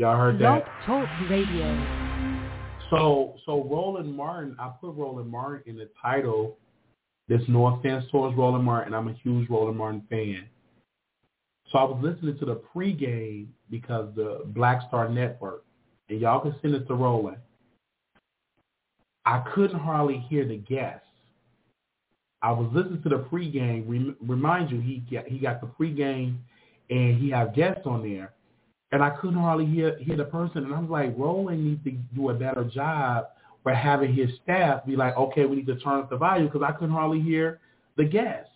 Y'all heard that? Talk Radio. So so Roland Martin, I put Roland Martin in the title. This no offense towards Roland Martin. I'm a huge Roland Martin fan. So I was listening to the pregame because the Black Star Network, and y'all can send it to Roland. I couldn't hardly hear the guests. I was listening to the pregame. Rem- remind you, he got, he got the pregame, and he had guests on there, and I couldn't hardly hear hear the person. And I was like, Roland needs to do a better job for having his staff be like, okay, we need to turn up the volume because I couldn't hardly hear the guests.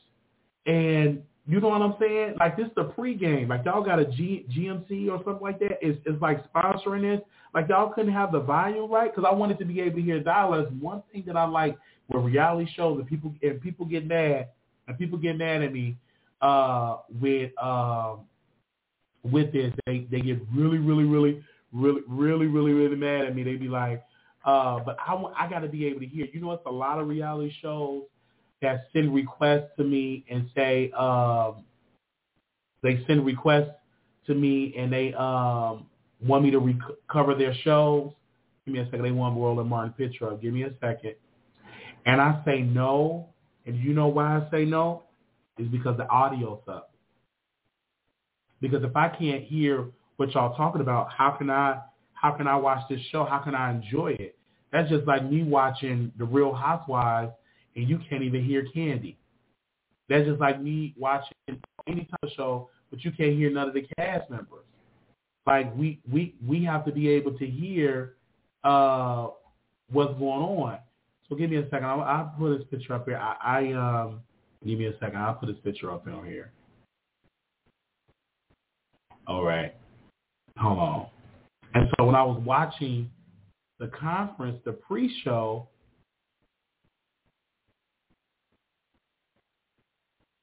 And you know what I'm saying? Like this is the pregame. Like y'all got a G, GMC or something like that. It's, it's like sponsoring this. Like y'all couldn't have the volume right because I wanted to be able to hear dialogue. One thing that I like with reality shows and people and people get mad and people get mad at me uh, with um, with this. They they get really really really really really really really mad at me. They be like, uh, but I I got to be able to hear. You know, it's a lot of reality shows that send requests to me and say um, they send requests to me and they um, want me to recover their shows. Give me a second. They want Roland Martin picture. Give me a second. And I say no. And you know why I say no? Is because the audio's up. Because if I can't hear what y'all talking about, how can I how can I watch this show? How can I enjoy it? That's just like me watching The Real Housewives and you can't even hear Kandi. That's just like me watching any type of show, but you can't hear none of the cast members. Like we we we have to be able to hear uh, what's going on. So give me a second. I'll, I'll put this picture up here. I, I um give me a second. I'll put this picture up on here. All right. Hold on. And so when I was watching the conference, the pre-show,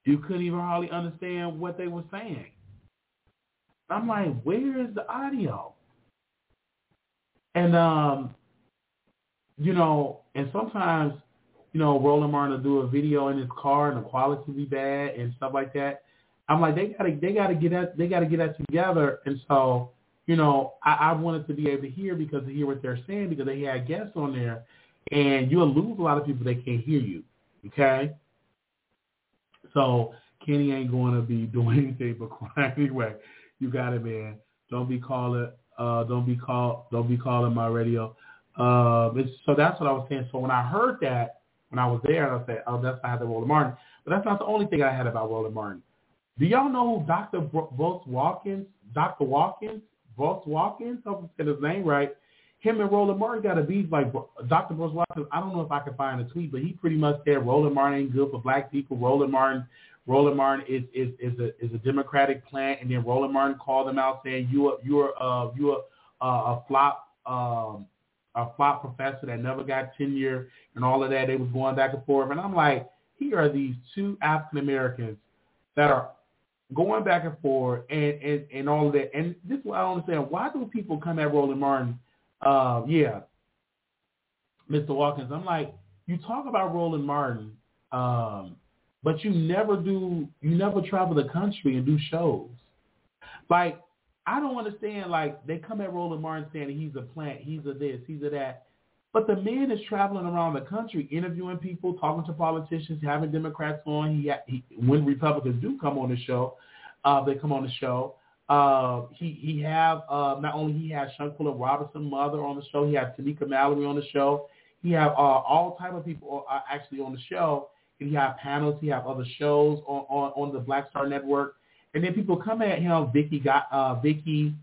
you couldn't even hardly understand what they were saying. I'm like, where is the audio? And um, you know, and sometimes, you know, Roland Martin will do a video in his car and the quality be bad and stuff like that. I'm like, they gotta they gotta get that they gotta get that together. And so, you know, I, I wanted to be able to hear because to hear what they're saying because they had guests on there, and you'll lose a lot of people that can't hear you. Okay. So Kenny ain't going to be doing anything but crying anyway. You got it, man. Don't be calling. Uh, don't be call. Don't be calling my radio. It's, so that's what I was saying. So when I heard that, when I was there, I said, "Oh, that's had the Roland Martin." But that's not the only thing I had about Roland Martin. Do y'all know who Dr. Bruce Watkins, Dr. Watkins, Bruce Watkins, I hope I said his name right. Him and Roland Martin got a beef like Dr. Bruce Watkins. I don't know if I can find a tweet, but he pretty much said Roland Martin ain't good for black people. Roland Martin, Roland Martin is is is a is a Democratic plant, and then Roland Martin called him out saying you are you are uh you are uh, a flop um a flop professor that never got tenure and all of that. They was going back and forth, and I'm like, here are these two African Americans that are going back and forth and, and, and all of that. And this is what I don't understand. Why do people come at Roland Martin? Uh, yeah, Mr. Watkins. I'm like, you talk about Roland Martin, um, but you never do. You never travel the country and do shows. Like, I don't understand. Like, they come at Roland Martin saying he's a plant, he's a this, he's a that. But the man is traveling around the country, interviewing people, talking to politicians, having Democrats on. He, he when Republicans do come on the show, uh, they come on the show. Uh, he he have uh, not only he has Shanquella Robinson mother on the show, he has Tamika Mallory on the show. He have uh, all type of people are actually on the show, and he have panels. He have other shows on, on, on the Black Star Network, and then people come at him. Vicky got uh, Vicky,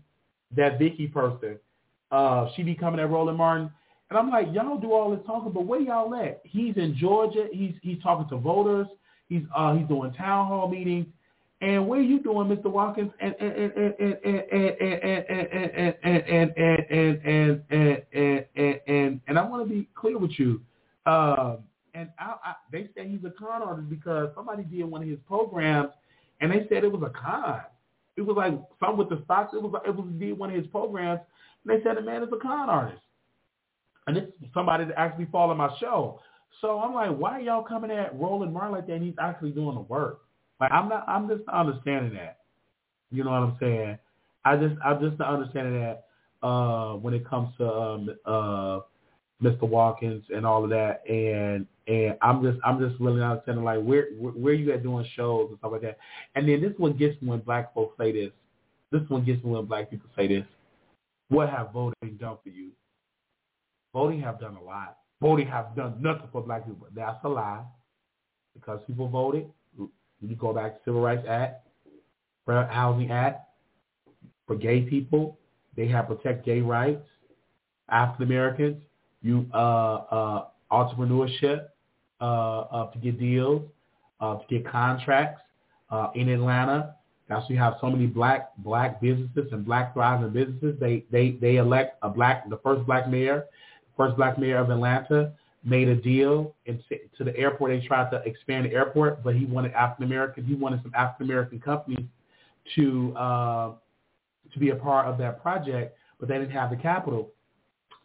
that Vicky person. Uh, she be coming at Roland Martin. And I'm like, y'all do all this talking, but where y'all at? He's in Georgia. He's he's talking to voters. He's uh he's doing town hall meetings. And where you doing, Mr. Watkins? And and and and and and and and and and and and and I want to be clear with you. Um, and I, they say he's a con artist because somebody did one of his programs, and they said it was a con. It was like some with the stocks. It was it was did one of his programs, and they said the man is a con artist. And is somebody that actually followed my show. So I'm like, why are y'all coming at Roland Martin like that? And he's actually doing the work. Like I'm not, I'm just not understanding that. You know what I'm saying? I just, I'm just not understanding that. uh, when it comes to um, uh, Mr. Watkins and all of that, and and I'm just I'm just really not understanding like where where you at doing shows and stuff like that. And then this one gets me when black folks say this. This one gets me when black people say this. What have voting done for you? Voting have done a lot. Voting have done nothing for black people. That's a lie. Because people voted. You go back to Civil Rights Act, Housing Act, for gay people. They have protect gay rights. African Americans, you uh, uh, entrepreneurship uh, uh, to get deals, uh, to get contracts uh, in Atlanta. That's why you have so many black black businesses and black thriving businesses. They they they elect a black the first black mayor, first black mayor of Atlanta made a deal and to the airport. They tried to expand the airport, but he wanted African American. He wanted some African American companies to uh, to be a part of that project, but they didn't have the capital.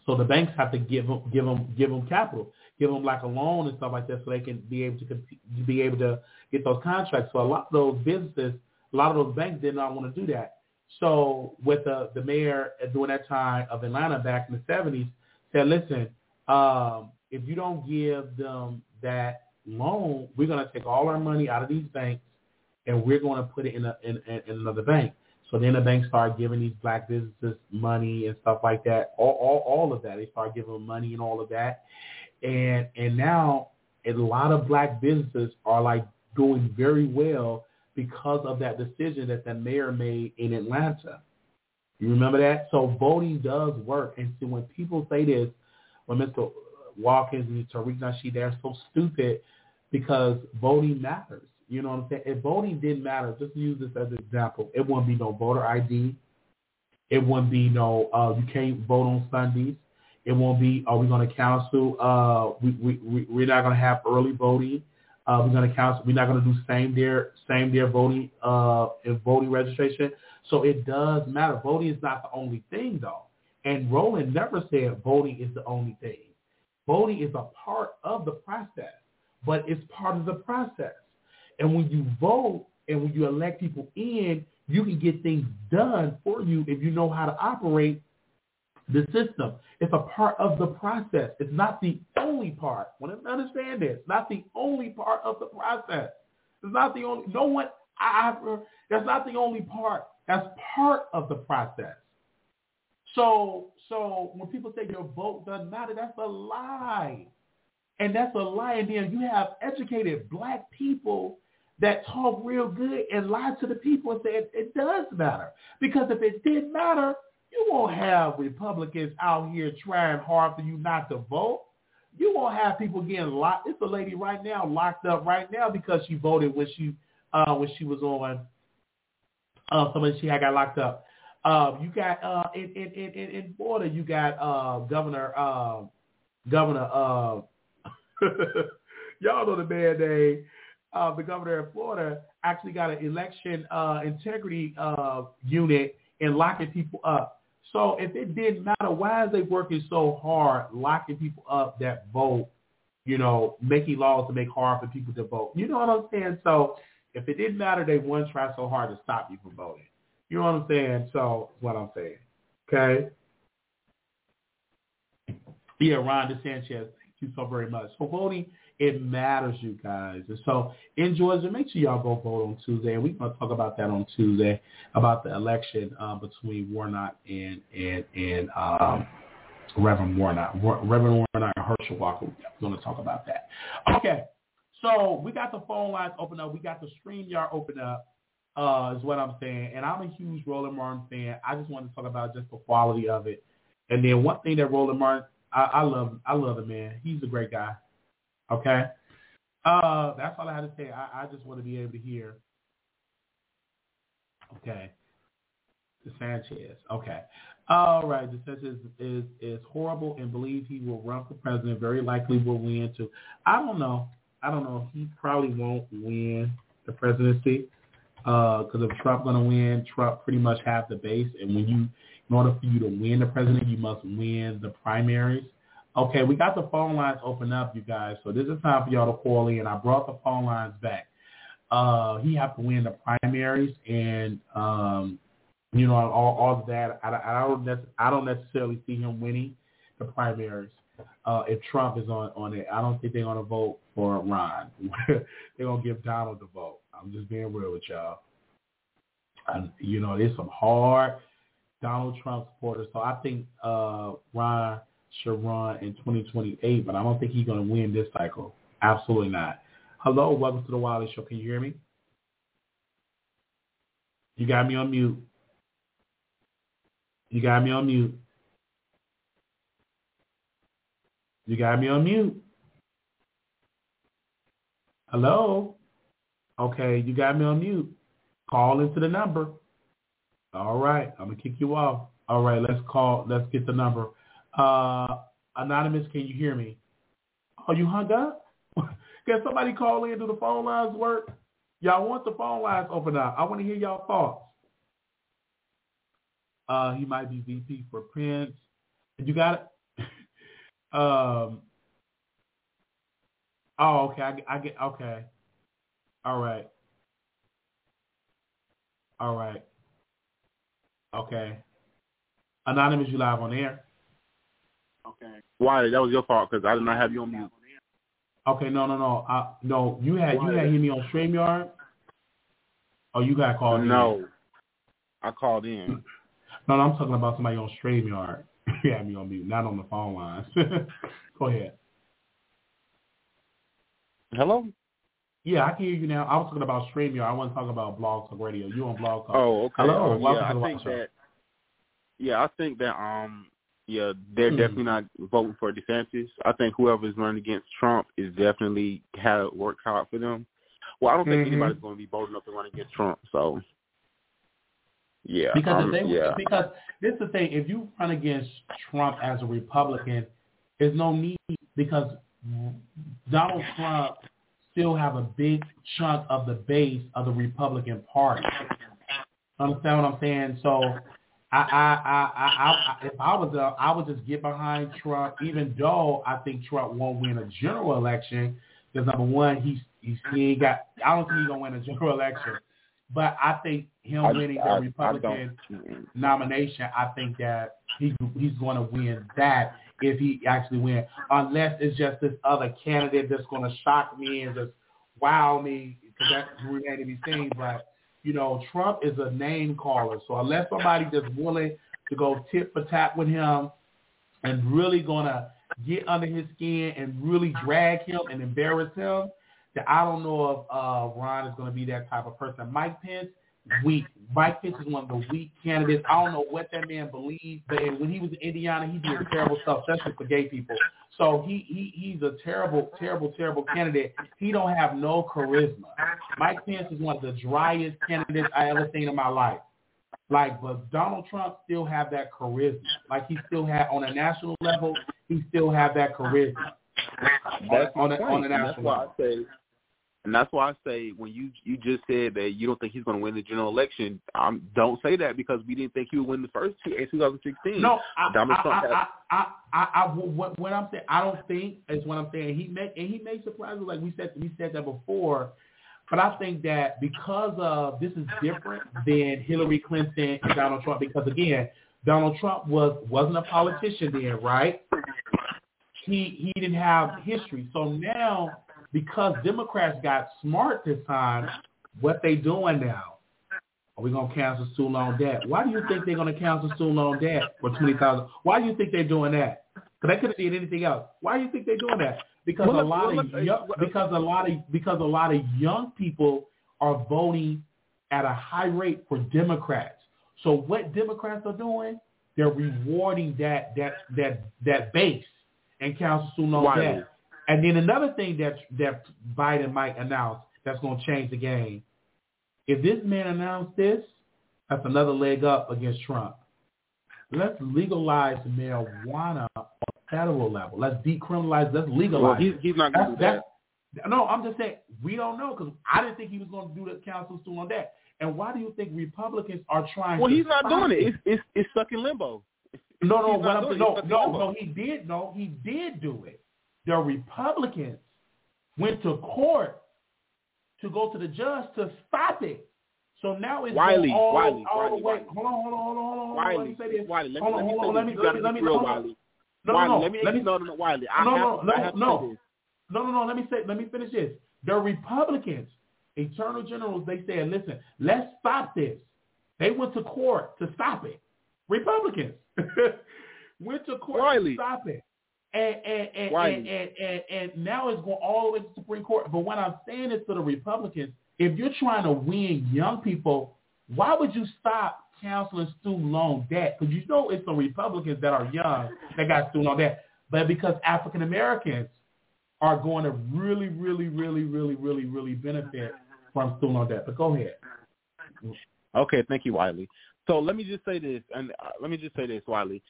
So the banks have to give them give them give them capital, give them like a loan and stuff like that, so they can be able to be able to get those contracts. So a lot of those businesses, a lot of those banks did not want to do that. So with the the mayor during that time of Atlanta back in the seventies said, listen, um, if you don't give them that loan, we're going to take all our money out of these banks and we're going to put it in, a, in, in another bank. So then the banks start giving these black businesses money and stuff like that. All, all, all of that. They start giving them money and all of that. And and now a lot of black businesses are like doing very well because of that decision that the mayor made in Atlanta. You remember that? So voting does work. And so when people say this, when Mr. Watkins and Tariq Nasheed, they're so stupid because voting matters. You know what I'm saying? If voting didn't matter, just use this as an example, it wouldn't be no voter ID. It wouldn't be no, uh, you can't vote on Sundays. It won't be, are we going to cancel, uh, we, we, we, we're not going to have early voting. Uh, we're going to cancel, we're not going to do same day, same day voting, uh, in voting registration. So it does matter. Voting is not the only thing though. And Roland never said voting is the only thing. Voting is a part of the process, but it's part of the process. And when you vote and when you elect people in, you can get things done for you if you know how to operate the system. It's a part of the process. It's not the only part. When I understand this. It's not the only part of the process. It's not the only. No one. I. That's not the only part. That's part of the process. So, so when people say your vote doesn't matter, that's a lie. And that's a lie. And then you have educated black people that talk real good and lie to the people and say it, it does matter. Because if it didn't matter, you won't have Republicans out here trying hard for you not to vote. You won't have people getting locked. It's a lady right now locked up right now because she voted when she uh, when she was on uh, somebody she had got locked up. Uh, you got uh, in, in, in, in Florida, you got uh, Governor uh, Governor uh, y'all know the man name uh, the governor of Florida actually got an election uh, integrity uh, unit and locking people up. So if it didn't matter, why is they working so hard locking people up that vote, you know, making laws to make hard for people to vote? You know what I'm saying? So if it didn't matter, they wouldn't try so hard to stop you from voting. You know what I'm saying? So what I'm saying. Okay? Yeah, Ron DeSantis, thank you so very much. So voting it matters, you guys. And so in Georgia, make sure y'all go vote on Tuesday. And we're going to talk about that on Tuesday, about the election uh, between Warnock and, and, and um, Reverend Warnock. Reverend Warnock and Herschel Walker. We're going to talk about that. Okay. So we got the phone lines open up. We got the StreamYard open up. Uh, is what I'm saying. And I'm a huge Roland Martin fan. I just want to talk about just the quality of it. And then one thing that Roland Martin, I, I love, I love the man. He's a great guy. Okay? Uh, that's all I had to say. I, I just want to be able to hear. Okay. Sanchez. Okay. All right. DeSantis is, is horrible and believes he will run for president. Very likely will win too. I don't know. I don't know. He probably won't win the presidency because uh, if Trump going to win, Trump pretty much have the base. And when you, in order for you to win the president, you must win the primaries. Okay, we got the phone lines open up, you guys. So this is time for y'all to call in. I brought the phone lines back. Uh, he have to win the primaries, and um, you know, all, all of that. I, I don't I don't necessarily see him winning the primaries. Uh, if Trump is on on it, I don't think they're gonna vote for Ron. they're gonna give Donald the vote. I'm just being real with y'all. And you know, there's some hard Donald Trump supporters. So I think uh, Ron should run in 2028, but I don't think he's gonna win this cycle. Absolutely not. Hello, welcome to the Wiley Show. Can you hear me? You got me on mute. You got me on mute. You got me on mute. Hello? Okay, you got me on mute. Call into the number. All right, I'm gonna kick you off. All right, let's call. Let's get the number. Uh, anonymous, can you hear me? Oh, you hung up? can somebody call in? Do the phone lines work? Y'all want the phone lines open up? I want to hear y'all thoughts. Uh, he might be VP for Prince. You got it? Um. Oh, okay. I, I get. Okay. All right. All right. Okay. Anonymous, you live on air. Okay. Why? That was your fault because I did not have you on mute. Okay, no, no, no. I, no, you had you had hit me on StreamYard. Oh, you got called No. in. I called in. No, no, I'm talking about somebody on StreamYard. You had me on mute, not on the phone lines. Go ahead. Hello? Yeah, I can hear you now. I was talking about StreamYard. I want to talk about Blog Talk Radio. You on Blog Talk? Oh, okay. Hello, welcome yeah, to the I White think Show. that yeah, I think that um yeah, they're Hmm. definitely not voting for DeSantis. I think whoever is running against Trump is definitely had it worked hard for them. Well, I don't think Mhm. anybody's going to be bold enough to run against Trump. So, yeah, Because um, the thing, yeah, because this is the thing. If you run against Trump as a Republican, there's no need because Donald Trump still have a big chunk of the base of the Republican Party. Understand what I'm saying? So, I, I, I, I, I if I was, a, I would just get behind Trump, even though I think Trump won't win a general election. Because number one, he's, he's he ain't got. I don't think he's gonna win a general election. But I think him I, winning I, the I Republican mm, nomination, I think that he he's going to win that if he actually win, unless it's just this other candidate that's going to shock me and just wow me because that remains to be seen. But you know, Trump is a name caller, so unless somebody just willing to go tit for tat with him and really going to get under his skin and really drag him and embarrass him, that I don't know if uh, Ron is going to be that type of person. Mike Pence, weak. Mike Pence is one of the weak candidates. I don't know what that man believes, but when he was in Indiana, he did terrible stuff, especially for gay people. So he, he he's a terrible, terrible, terrible candidate. He don't have no charisma. Mike Pence is one of the driest candidates I ever seen in my life. Like, but Donald Trump still have that charisma. Like he still have on a national level, he still have that charisma. That's on my a- on the and that's national why I level. say, and that's why I say when you you just said that you don't think he's going to win the general election, um, don't say that because we didn't think he would win the first two in 2016. No, I, Donald I, Trump I, I, I, I, what, what I'm saying, I don't think is what I'm saying. He may and he may surprise us, like we said, we said that before. But I think that because of this is different than Hillary Clinton and Donald Trump, because again, Donald Trump was wasn't a politician then, right? He he didn't have history. So now, because Democrats got smart this time, what they doing now? Are we gonna cancel student loan debt? Why do you think they're gonna cancel student loan debt for twenty thousand? Why do you think they're doing that? Because they could have did anything else. Why do you think they're doing that? Because Well, a lot well, of young, because a lot of because a lot of young people are voting at a high rate for Democrats. So what Democrats are doing, they're rewarding that that that that base and cancel student loan debt. And then another thing that that Biden might announce that's going to change the game. If this man announced this, that's another leg up against Trump. Let's legalize marijuana on a federal level. Let's decriminalize. Let's legalize. Well, he's he's not going to do that. that's, no, I'm just saying we don't know because I didn't think he was going to do the council still on that. And why do you think Republicans are trying? Well, he's not doing it. It's it's it's stuck in limbo. no, no, He's what I'm doing saying, it. no, no, no, he did, no, he did do it. The Republicans went to court to go to the judge to stop it. So now it's Wiley, all, Wiley, all Wiley, the way. Wiley. Hold on, hold on, hold on, hold on. Wiley, Let me say this. Wiley, let me, Hold on, let me hold on, let me- let me- let me- real. Wiley. No, Wiley, no, let me, let me no, no, no, Wiley. I no, have no, to, no, I have no. this. No, no, no. Let me say. Let me finish this. The Republicans, Attorney Generals, they said, "Listen, let's stop this." They went to court to stop it. Republicans went to court Wiley. to stop it, and and and, Wiley. and, and, and and now it's going all the way to the Supreme Court. But what I'm saying is to the Republicans, if you're trying to win young people, why would you stop canceling student loan debt? Because you know it's the Republicans that are young that got student loan debt, but because African Americans are going to really, really, really, really, really, really benefit from student loan debt. But go ahead. Okay, thank you, Wiley. So let me just say this, and uh, let me just say this, Wiley.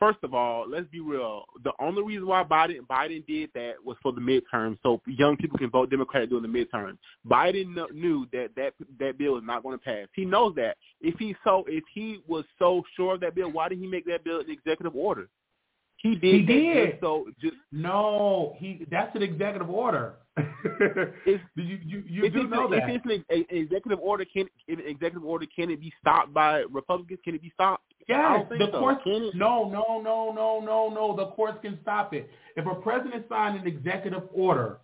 First of all, let's be real. The only reason why Biden Biden did that was for the midterm, so young people can vote Democrat during the midterm. Biden knew that that that bill is not going to pass. He knows that. If he so if he was so sure of that bill, why did he make that bill an executive order? He did. He did. so just No, he that's an executive order. If- you you, you if do know that. if it's an, an executive order, can an executive order can it be stopped by Republicans? Can it be stopped? I Yes, the so. courts. No, no, no, no, no, no. The courts can stop it. If a president signed an executive order,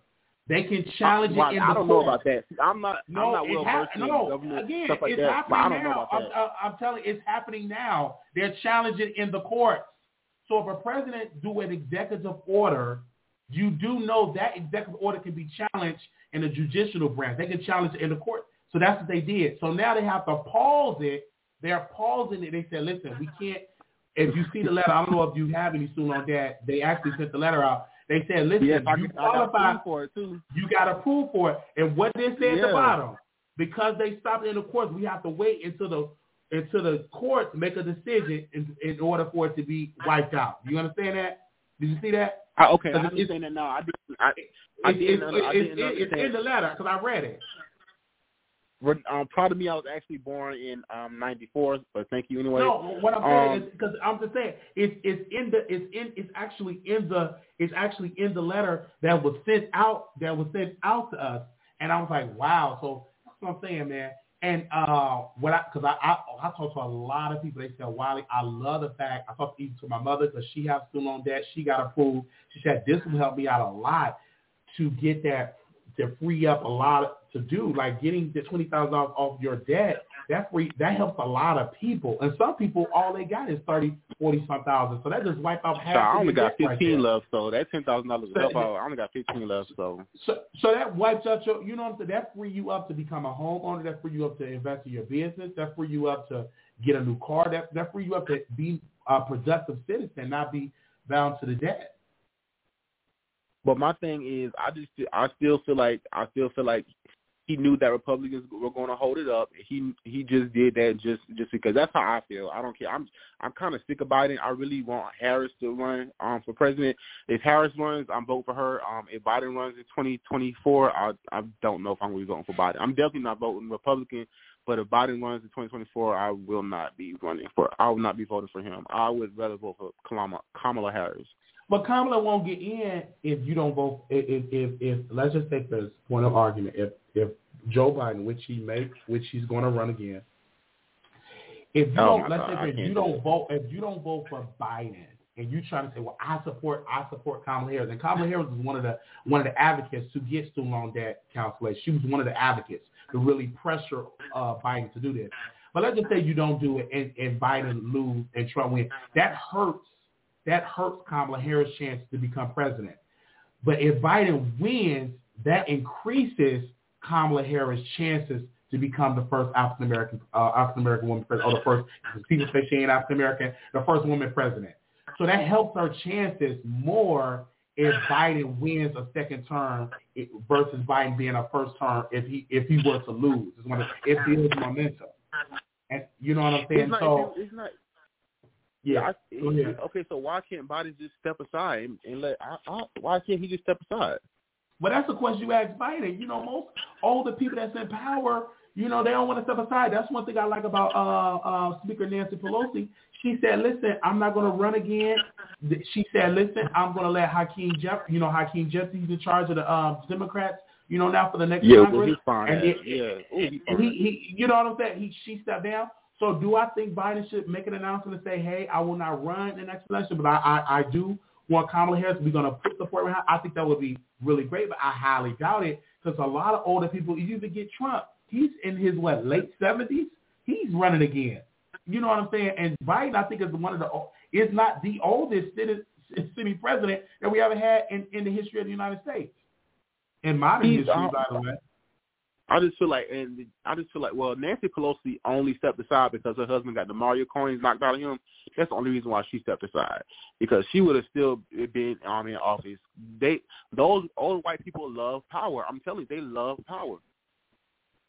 they can challenge Well, it in. I the don't court. know about that. I'm not. No, I'm not well in no. government Again, stuff like it's that. I happening don't know now. about that. I'm, I'm telling you, it's happening now. They're challenging in the courts. So if a president do an executive order, you do know that executive order can be challenged in the judicial branch. They can challenge it in the court. So that's what they did. So now they have to pause it. They're pausing it. They said, listen, we can't. If you see the letter, I don't know if you have any soon on that. They actually sent the letter out. They said, listen, yes, you qualify for it too. you got to prove for it. And what they say at the bottom, because they stopped it in the courts, we have to wait until the until the courts make a decision in, in order for it to be wiped out. You understand that? Did you see that? I, okay, I Because it's- understand that now. I didn't. I, I It's, didn't. it's, I didn't it's, it's in the letter because I read it. Um, proud of me. I was actually born in um '94, but thank you anyway. No, what I'm saying Um, is because I'm just saying it's it's in the it's in it's actually in the it's actually in the letter that was sent out that was sent out to us, and I was like, wow. So that's what I'm saying, man. And uh, what I because I, I I talked to a lot of people. They said, Wiley, I love the fact I talked even to my mother because she has student loan debt. She got approved. She said this will help me out a lot to get that to free up a lot to do like getting the twenty thousand dollars off your debt. That free that helps a lot of people, and some people all they got is thirty, forty some thousand. So that just wiped out half. so I only got debt right 15 left, so that ten thousand dollars out. I only got 15 left, so So, so that wipes out your, you know what I'm saying? That free you up to become a homeowner. That free you up to invest in your business. That free you up to get a new car. That that free you up to be a productive citizen, not be bound to the debt. But my thing is, I just I still feel like I still feel like he knew that Republicans were going to hold it up. He he just did that just just because that's how I feel. I don't care. I'm I'm kind of sick of Biden. I really want Harris to run um for president. If Harris runs, I'm voting for her. Um, if Biden runs in 2024, I I don't know if I'm going to be voting for Biden. I'm definitely not voting Republican. But if Biden runs in 2024, I will not be running for. I will not be voting for him. I would rather vote for Kamala, Kamala Harris. But Kamala won't get in if you don't vote. If if if, if let's just take this point of argument. If if Joe Biden, which he makes, which he's going to run again, if you Oh, don't, let's God, say if you do don't that. vote, if you don't vote for Biden, and you trying to say, well, I support, I support Kamala Harris, and Kamala Harris is one of the one of the advocates to get student loan debt cancellation. She was one of the advocates to really pressure uh, Biden to do this. But let's just say you don't do it, and, and Biden lose and Trump win. That hurts. That hurts Kamala Harris' chance to become president. But if Biden wins, that increases Kamala Harris' chances to become the first African American uh, African American woman president, or the first people say she ain't African American, the first woman president. So that helps her chances more if Biden wins a second term versus Biden being a first term if he if he were to lose. It's one of, it builds momentum. And you know what I'm saying? It's not. so it's not. yeah, I, okay, so why can't Biden just step aside and, and let? I, I, why can't he just step aside? But that's the question you ask Biden. You know, most all the people that's in power, you know, they don't want to step aside. That's one thing I like about uh, uh, Speaker Nancy Pelosi. She said, "Listen, I'm not going to run again." She said, "Listen, I'm going to let Hakeem Jeff, you know, Hakeem Jeffries, he's in charge of the uh, Democrats. You know, now for the next yeah, Congress. Well, he's fine. and it, yeah, Ooh, he's and he, he, you know what I'm saying? He, she stepped down. So do I think Biden should make an announcement and say, hey, I will not run in the next election, but I, I, I do want Kamala Harris. We're going to put support behind. I think that would be really great, but I highly doubt it because a lot of older people, you even get Trump. He's in his, what, late 70s? He's running again. You know what I'm saying? And Biden, I think, is one of the, is not the oldest city, city president that we ever had in, in the history of the United States. In modern He's, history, by the way. I just feel like, and I just feel like, well, Nancy Pelosi only stepped aside because her husband got the Mario coins knocked out of him. That's the only reason why she stepped aside because she would have still been um, in office. They, those old white people love power. I'm telling you, they love power.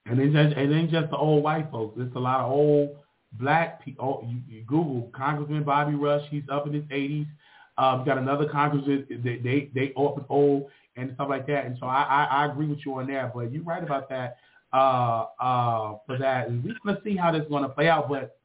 And it, just, it ain't just the old white folks. It's a lot of old black people. Oh, you, you Google Congressman Bobby Rush. He's up in his 80s. Um, got another congressman. They they they old and stuff like that. And so I, I, I agree with you on that. But you're right about that. Uh, uh, for that, we're gonna see how this is gonna play out. But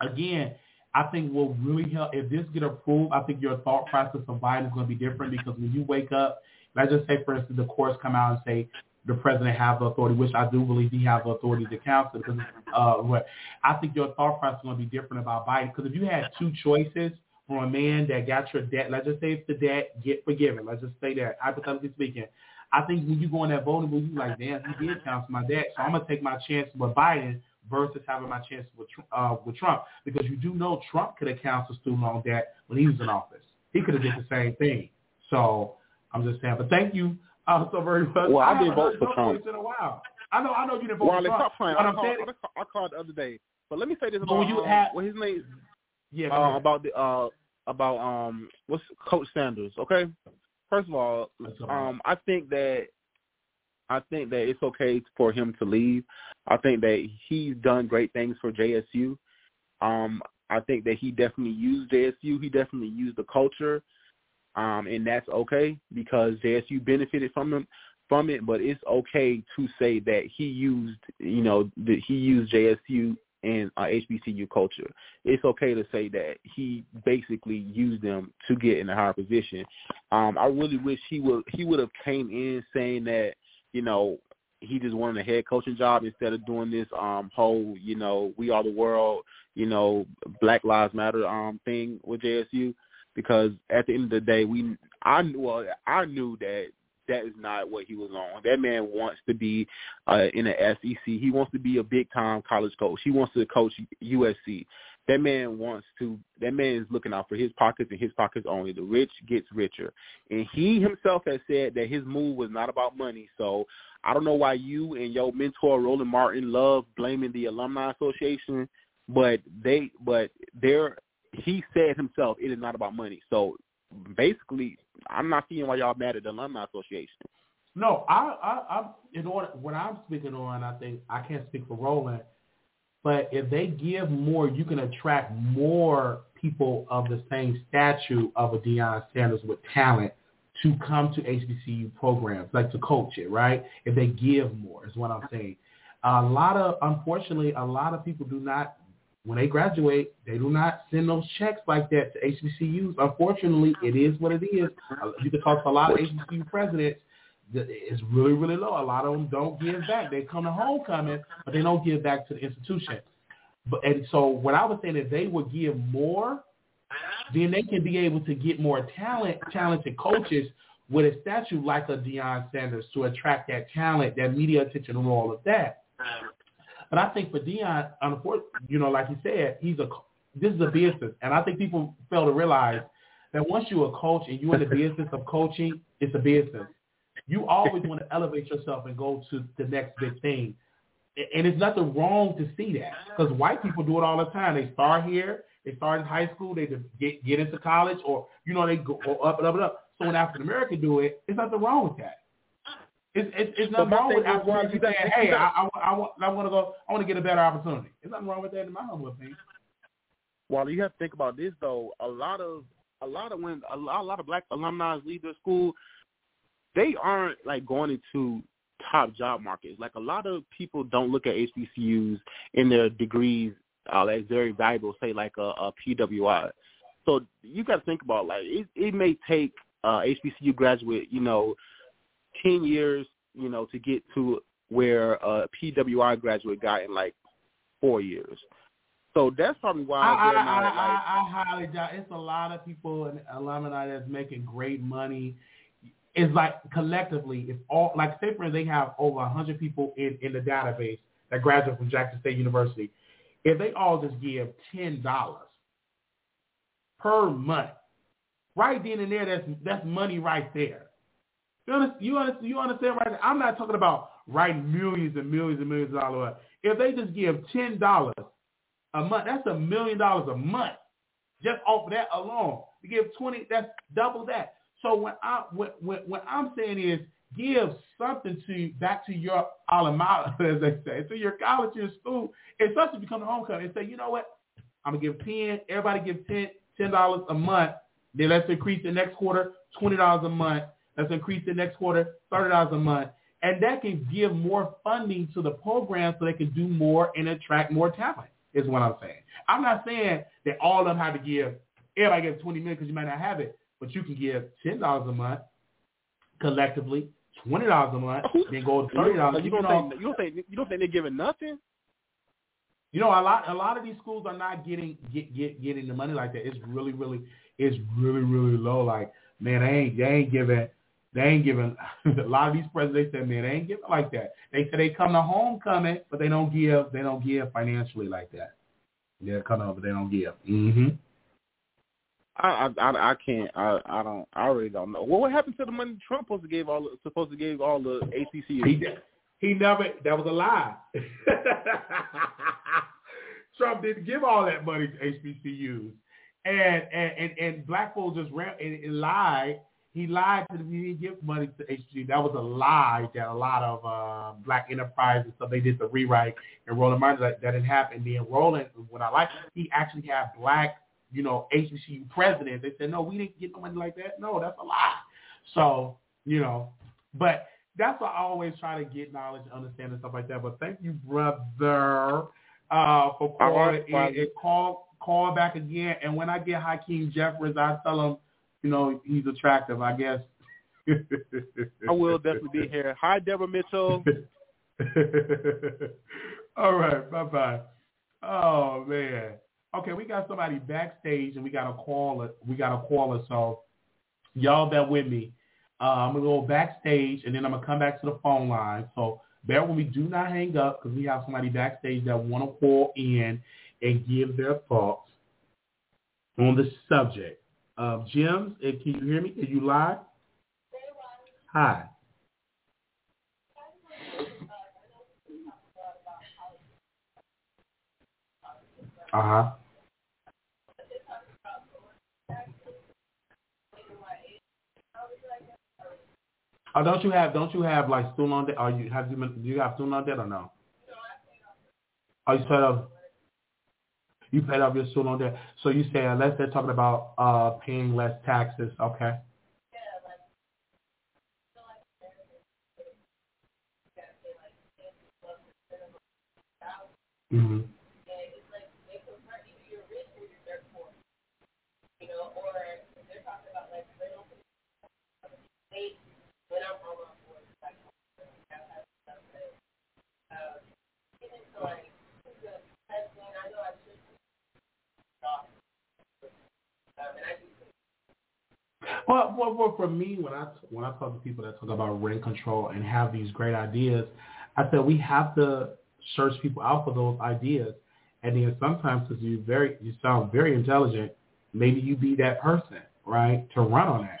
again, I think will really help if this get approved. I think your thought process of Biden is gonna be different because when you wake up, let's just say, for instance, the courts come out and say the president have the authority, which I do believe he has the authority to counsel. Because uh, what I think your thought process is going to be different about Biden. Because if you had two choices from a man that got your debt, let's just say it's the debt, get forgiven. Let's just say that, hypothetically speaking. I think when you go in that booth, you like, damn, he did counsel my debt, so I'm gonna take my chance with Biden versus having my chance with uh, with Trump because you do know Trump could have counseled student loan debt when he was in office. He could have did the same thing. So I'm just saying. But thank you uh, so very much. Well, I, I did vote for Trump. In a while. I know. I know you didn't vote well, for Trump. Stop playing. But I, I'm called, saying, I called the other day. But let me say this about when you um, have- what his name yeah, uh, about the uh about um what's Coach Sanders. Okay, first of all, um I think that I think that it's okay for him to leave. I think that he's done great things for JSU. Um, I think that he definitely used JSU. He definitely used the culture, um, and that's okay because JSU benefited from him from it. But it's okay to say that he used, you know, that he used JSU and uh, HBCU culture. It's okay to say that he basically used them to get in a higher position. Um, I really wish he would he would have came in saying that you know, he just wanted a head coaching job instead of doing this um whole, you know, we are the world, you know, Black Lives Matter um thing with JSU because at the end of the day we I well I knew that that is not what he was on. That man wants to be uh in the SEC. He wants to be a big time college coach. He wants to coach USC. That man wants to that man is looking out for his pockets and his pockets only. The rich gets richer. And he himself has said that his move was not about money. So I don't know why you and your mentor Roland Martin love blaming the alumni association, but they but they're he said himself it is not about money. So basically I'm not seeing why y'all mad at the alumni association. No, I, I, I'm in order. What I'm speaking on, I think I can't speak for Roland, but if they give more, you can attract more people of the same stature of a Deion Sanders with talent to come to HBCU programs, like to coach it, right? If they give more, is what I'm saying. A lot of, unfortunately, a lot of people do not, when they graduate, they do not send those checks like that to HBCUs. Unfortunately, it is what it is. You can talk to a lot of HBCU presidents it's really, really low. A lot of them don't give back. They come to homecoming, but they don't give back to the institution. But and so what I was saying is they would give more, then they can be able to get more talent, talented coaches with a statue like a Deion Sanders to attract that talent, that media attention, and all of that. But I think for Deion, unfortunately, you know, like you said, he's a this is a business, and I think people fail to realize that once you're a coach and you're in the business of coaching, it's a business you always want to elevate yourself and go to the next big thing. And it's nothing wrong to see that because white people do it all the time. They start here, they start in high school, they get get into college, or you know they go up and up and up. So when African American do it, it's nothing wrong with that. It's it's, it's nothing wrong with African American saying, "Hey, I, I, I want I want to go, I want to get a better opportunity." There's nothing wrong with that in my humble opinion. Well, you have to think about this though. A lot of a lot of when a lot, a lot of black alumni leave their school, they aren't like going into top job markets. Like a lot of people don't look at HBCUs in their degrees uh, as very valuable, say like a, a PWI. So you got to think about like it, it may take uh, HBCU graduate, you know, ten years you know, to get to where a PWI graduate got in like four years. So that's probably why I, they're I, not I, like. I, I highly doubt it's a lot of people in alumni that's making great money. It's like collectively, if all like say for instance, they have over a hundred people in in the database that graduate from Jackson State University. If they all just give ten dollars per month, right then and there, that's that's money right there. You understand? You understand? You understand right? I'm not talking about writing millions and millions and millions of dollars. If they just give ten dollars a month, that's a million dollars a month just off of that alone. To give twenty, that's double that. So when I when when, when I'm saying is give something to back to your alma mater, as they say, to your college, your school, it's such to become a homecoming and say, you know what, I'm gonna give ten. Everybody give ten ten dollars a month. Then let's increase the next quarter twenty dollars a month. Let's increase the next quarter thirty dollars a month. And that can give more funding to the program so they can do more and attract more talent, is what I'm saying. I'm not saying that all of them have to give, everybody gives 20 million because you might not have it, but you can give $10 a month collectively, $20 a month, then go to $30. You don't, know, think, you don't think you don't think they're giving nothing? You know, a lot a lot of these schools are not getting get, get getting the money like that. It's really really it's really really low. Like man, they ain't they ain't giving they ain't giving a lot of these presidents. They said man, they ain't giving like that. They say they come to homecoming, but they don't give they don't give financially like that. They're coming over, they don't give. hmm I, I I can't I I don't I really don't know. Well, what happened to the money Trump supposed to give all supposed to give all the HBCU? He he never that was a lie. Trump didn't give all that money to HBCUs, and and and, and black folks just ran and, and lied. He lied to them. He didn't give money to HBCU. That was a lie that a lot of uh, black enterprises. So they did the rewrite and Roland Martin that, that didn't happen. Then Roland, what I like, he actually had black you know, HBCU president. They said, no, we didn't get no money like that. No, that's a lie. So, you know, but that's why I always try to get knowledge, and understand, and stuff like that. But thank you, brother, uh, for calling in and call call back again. And when I get Hakeem Jeffries, I tell him, you know, he's attractive. I guess. I will definitely be here. Hi, Deborah Mitchell. All right, bye bye. Oh man. Okay, we got somebody backstage and we got a caller. We got a caller, so y'all bear with me. Uh, I'm gonna go backstage and then I'm gonna come back to the phone line. So bear with me. Do not hang up because we have somebody backstage that want to call in and give their thoughts on the subject. Uh, Jim, can you hear me? Are you live? Hi. Uh huh. Oh, don't you have don't you have like student on debt? Are you have you do you have student on debt or no? Oh, you off. You paid off your student debt. So you say unless they're talking about uh paying less taxes, okay? Mm-hmm. Well, well, well, for me, when I when I talk to people that talk about rent control and have these great ideas, I said we have to search people out for those ideas, and then sometimes because you very you sound very intelligent, maybe you be that person, right, to run on that.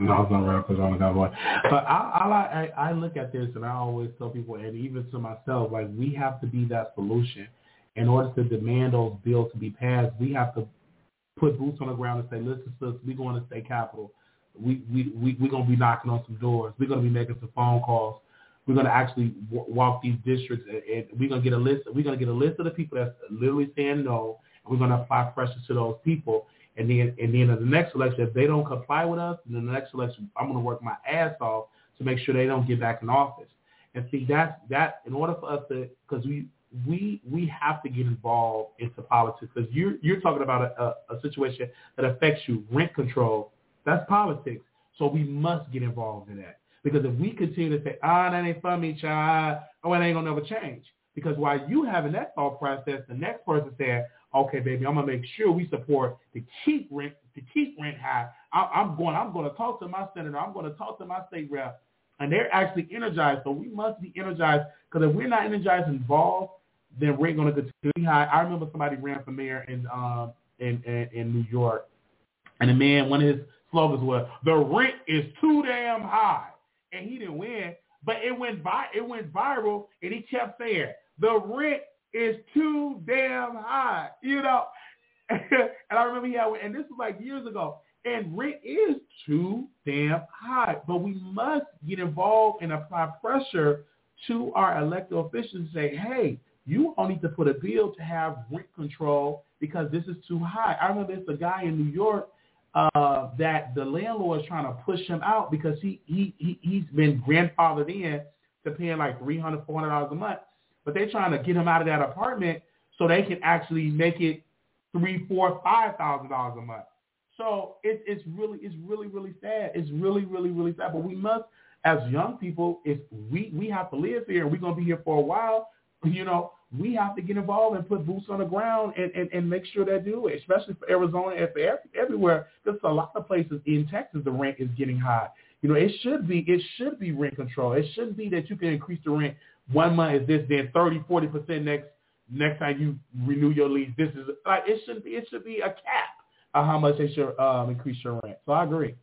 No, I was not run for on the cowboy. But I, I, I look at this and I always tell people, and even to myself, like we have to be that solution. In order to demand those bills to be passed, we have to put boots on the ground and say, listen, sis, we're going to state capital. We we we we're to be knocking on some doors. We're to be making some phone calls. We're to actually w- walk these districts, and, and we're to get a list. We're to get a list of the people that's literally saying no, and we're to apply pressure to those people. And then, and then in the next election, if they don't comply with us, then the next election, I'm going to work my ass off to make sure they don't get back in office. And see, that's that. In order for us to, because we we we have to get involved into politics because you're you're talking about a, a, a situation that affects you, rent control. That's politics. So we must get involved in that because if we continue to say, ah, oh, that ain't for me, child, oh, it ain't gonna never change. Because while you having that thought process, the next person said, okay, baby, I'm gonna make sure we support to keep rent to keep rent high. I, I'm going. I'm going to talk to my senator. I'm going to talk to my state rep, and they're actually energized. So we must be energized because if we're not energized, involved, then rent going to continue high. I remember somebody ran for mayor in um in, in in New York, and the man one of his slogans was the rent is too damn high, and he didn't win, but it went by it went viral, and he kept saying the rent is too damn high, you know. and I remember he had, and this was like years ago, and rent is too damn high. But we must get involved and apply pressure to our elected officials and say, hey, you all need to put a bill to have rent control because this is too high. I remember there's a guy in New York uh, that the landlord is trying to push him out because he, he, he, he's been grandfathered in to paying like $300, $400 a month but they're trying to get him out of that apartment so they can actually make it three, four, five thousand dollars a month. So it, it's really, it's really, really sad. It's really, really, really sad. But we must, as young people, if we we have to live here and we're gonna be here for a while, you know, we have to get involved and put boots on the ground and, and, and make sure they do it, especially for Arizona and for every, everywhere. Because a lot of places in Texas, the rent is getting high. You know, it should be it should be rent control. It shouldn't be that you can increase the rent one month is this, then 30, 40 percent next next time you renew your lease. This is like it should be it should be a cap of how much they should um, increase your rent. So I agree.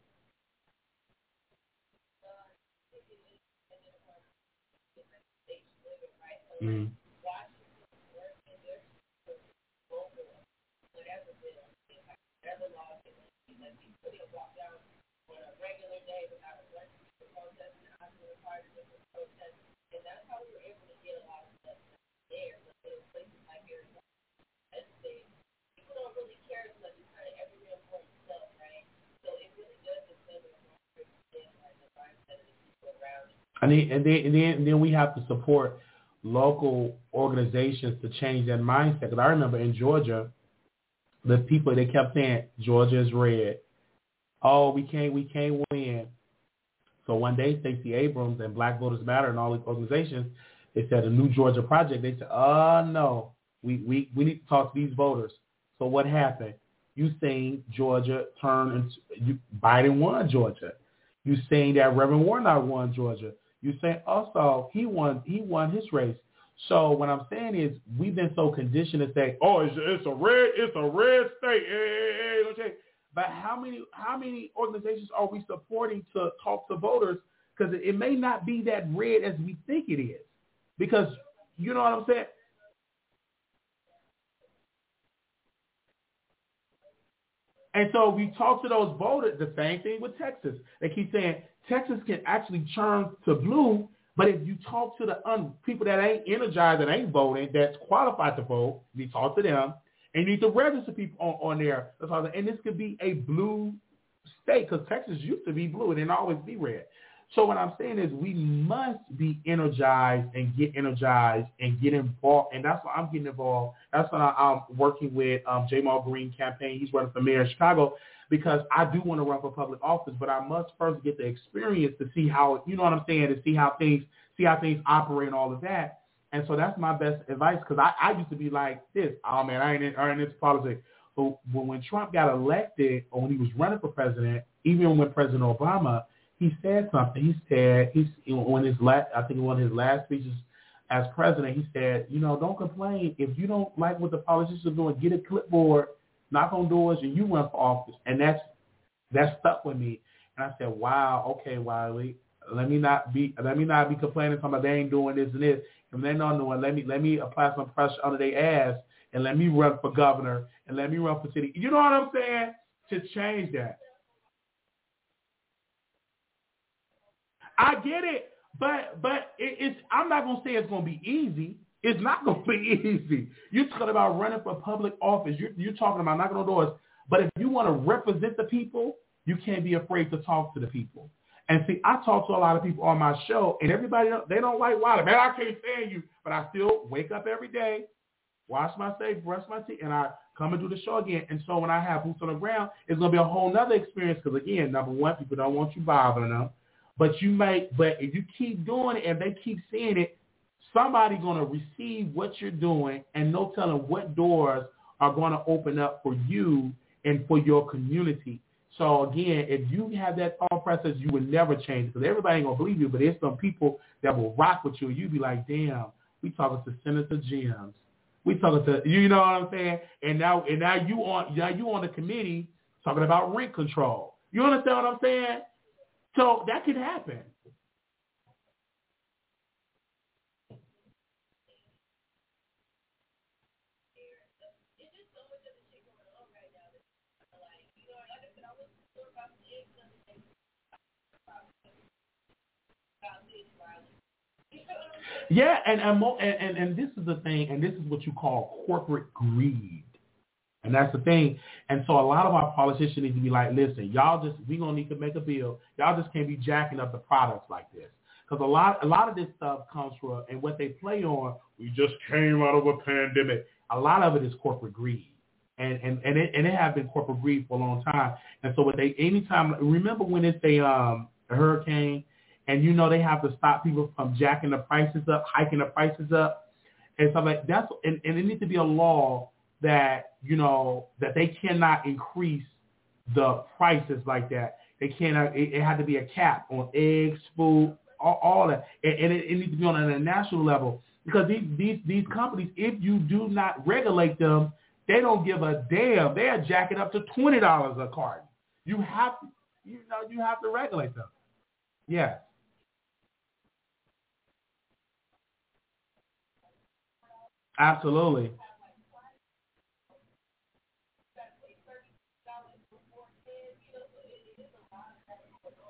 Mm-hmm. And then, and then, and then, we have to support local organizations to change that mindset. Because I remember in Georgia, the people they kept saying Georgia is red. Oh, we can't, we can't win. So one day, Stacey Abrams and Black Voters Matter and all these organizations, they said a new Georgia project. They said, oh no, we we we need to talk to these voters. So what happened? You saying Georgia turned and you, Biden won Georgia. You saying that Reverend Warnock won Georgia. You say also he won he won his race. So what I'm saying is we've been so conditioned to say, oh, it's, it's a red it's a red state. Hey, hey, hey. But how many how many organizations are we supporting to talk to voters? Because it, it may not be that red as we think it is. Because you know what I'm saying. And so we talk to those voters, the same thing with Texas. They keep saying Texas can actually turn to blue, but if you talk to the un- people that ain't energized, that ain't voting, that's qualified to vote, you talk to them, and you need to register people on, on there. And this could be a blue state because Texas used to be blue and it always be red. So what I'm saying is we must be energized and get energized and get involved. And that's why I'm getting involved. That's why I'm working with um, Ja'Mal Green campaign. He's running for mayor of Chicago because I do want to run for public office, but I must first get the experience to see how, you know what I'm saying, to see how things, see how things operate and all of that. And so that's my best advice because I, I used to be like this. Oh man, I ain't in, ain't into politics. But when Trump got elected or when he was running for president, even when President Obama, he said something. He said he's when his last, I think one of his last speeches as president, he said, you know, don't complain if you don't like what the politicians are doing. Get a clipboard knock on doors, and you run for office. And that's that stuck with me. And I said, wow, okay, Wiley, let me not be let me not be complaining about they ain't doing this and this. If they not doing, let me let me apply some pressure under their ass and let me run for governor and let me run for city. You know what I'm saying? To change that. I get it, but but it, it's I'm not gonna say it's gonna be easy. It's not gonna be easy. You're talking about running for public office. You're, you're talking about knocking on doors. But if you want to represent the people, you can't be afraid to talk to the people. And see, I talk to a lot of people on my show, and everybody they don't like Wiley. Man, I can't stand you, but I still wake up every day, wash my face, brush my teeth, and I come and do the show again. And so when I have boots on the ground, it's gonna be a whole nother experience. Because again, number one, people don't want you bothering them. But you may, but if you keep doing it and they keep seeing it, somebody's going to receive what you're doing and no telling what doors are going to open up for you and for your community. So again, if you have that thought process, you would never change because everybody ain't gonna believe you, but there's some people that will rock with you. You'd be like, damn, we talking to Senator Jims. We talking to you know what I'm saying? And now and now you on now you on the committee talking about rent control. You understand what I'm saying? So that could happen. Yeah, and and, and and this is the thing, and this is what you call corporate greed. And that's the thing. And so a lot of our politicians need to be like, listen, y'all just we gonna need to make a bill. Y'all just can't be jacking up the products like this. Because a lot a lot of this stuff comes from and what they play on, we just came out of a pandemic. A lot of it is corporate greed. And and and it and it have been corporate greed for a long time. And so what they anytime remember when it's a um a hurricane and you know they have to stop people from jacking the prices up, hiking the prices up and stuff like that's and, and it needs to be a law that you know that they cannot increase the prices like that. They cannot. It, it had to be a cap on eggs, food, all, all that, and, and it, it needs to be on a national level because these these these companies, if you do not regulate them, they don't give a damn. They are jacking up to twenty dollars a carton. You have to, you know, you have to regulate them. Yes. Absolutely.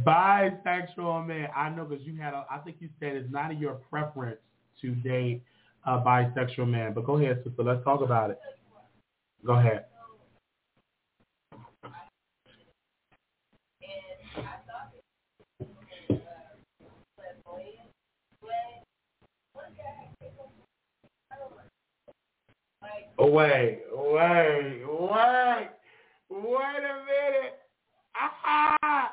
bisexual man. I know because you had. A, I think you said it's not in your preference to date a bisexual man. But go ahead, sister. Let's talk about it. Go ahead. Wait, wait, wait, wait a minute. Aha!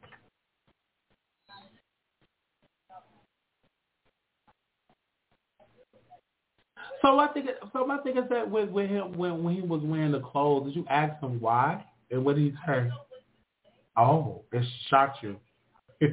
So I think so my thing is that with, with him when when he was wearing the clothes, did you ask him why and what did he say? Oh, it shocked you.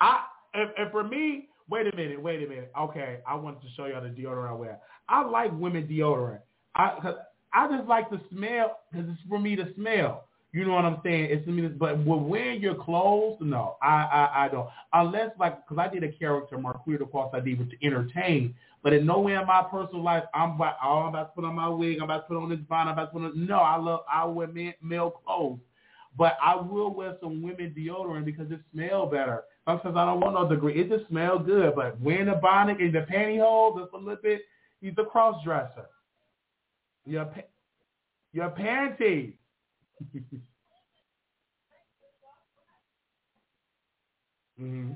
I and, and for me, wait a minute, wait a minute. Okay, I wanted to show y'all the deodorant I wear. I like women deodorant. I I just like the smell because it's for me to smell. You know what I'm saying? It's me, but when wearing your clothes, no, I I, I don't. Unless like, because I did a character, Marquita, course I did, was to entertain. But in no way in my personal life, I'm about, oh, I'm about to put on my wig, I'm about to put on this bonnet, I'm about to put on. No, I love, I wear male, male clothes. But I will wear some women deodorant because it smells better. Sometimes I don't want no degree. It just smells good. But wearing a bonnet and the pantyhose just a little bit, he's a cross dresser. Your your panties. mm-hmm.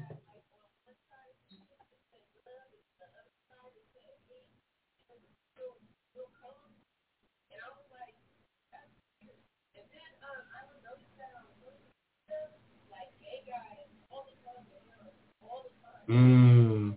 Mm.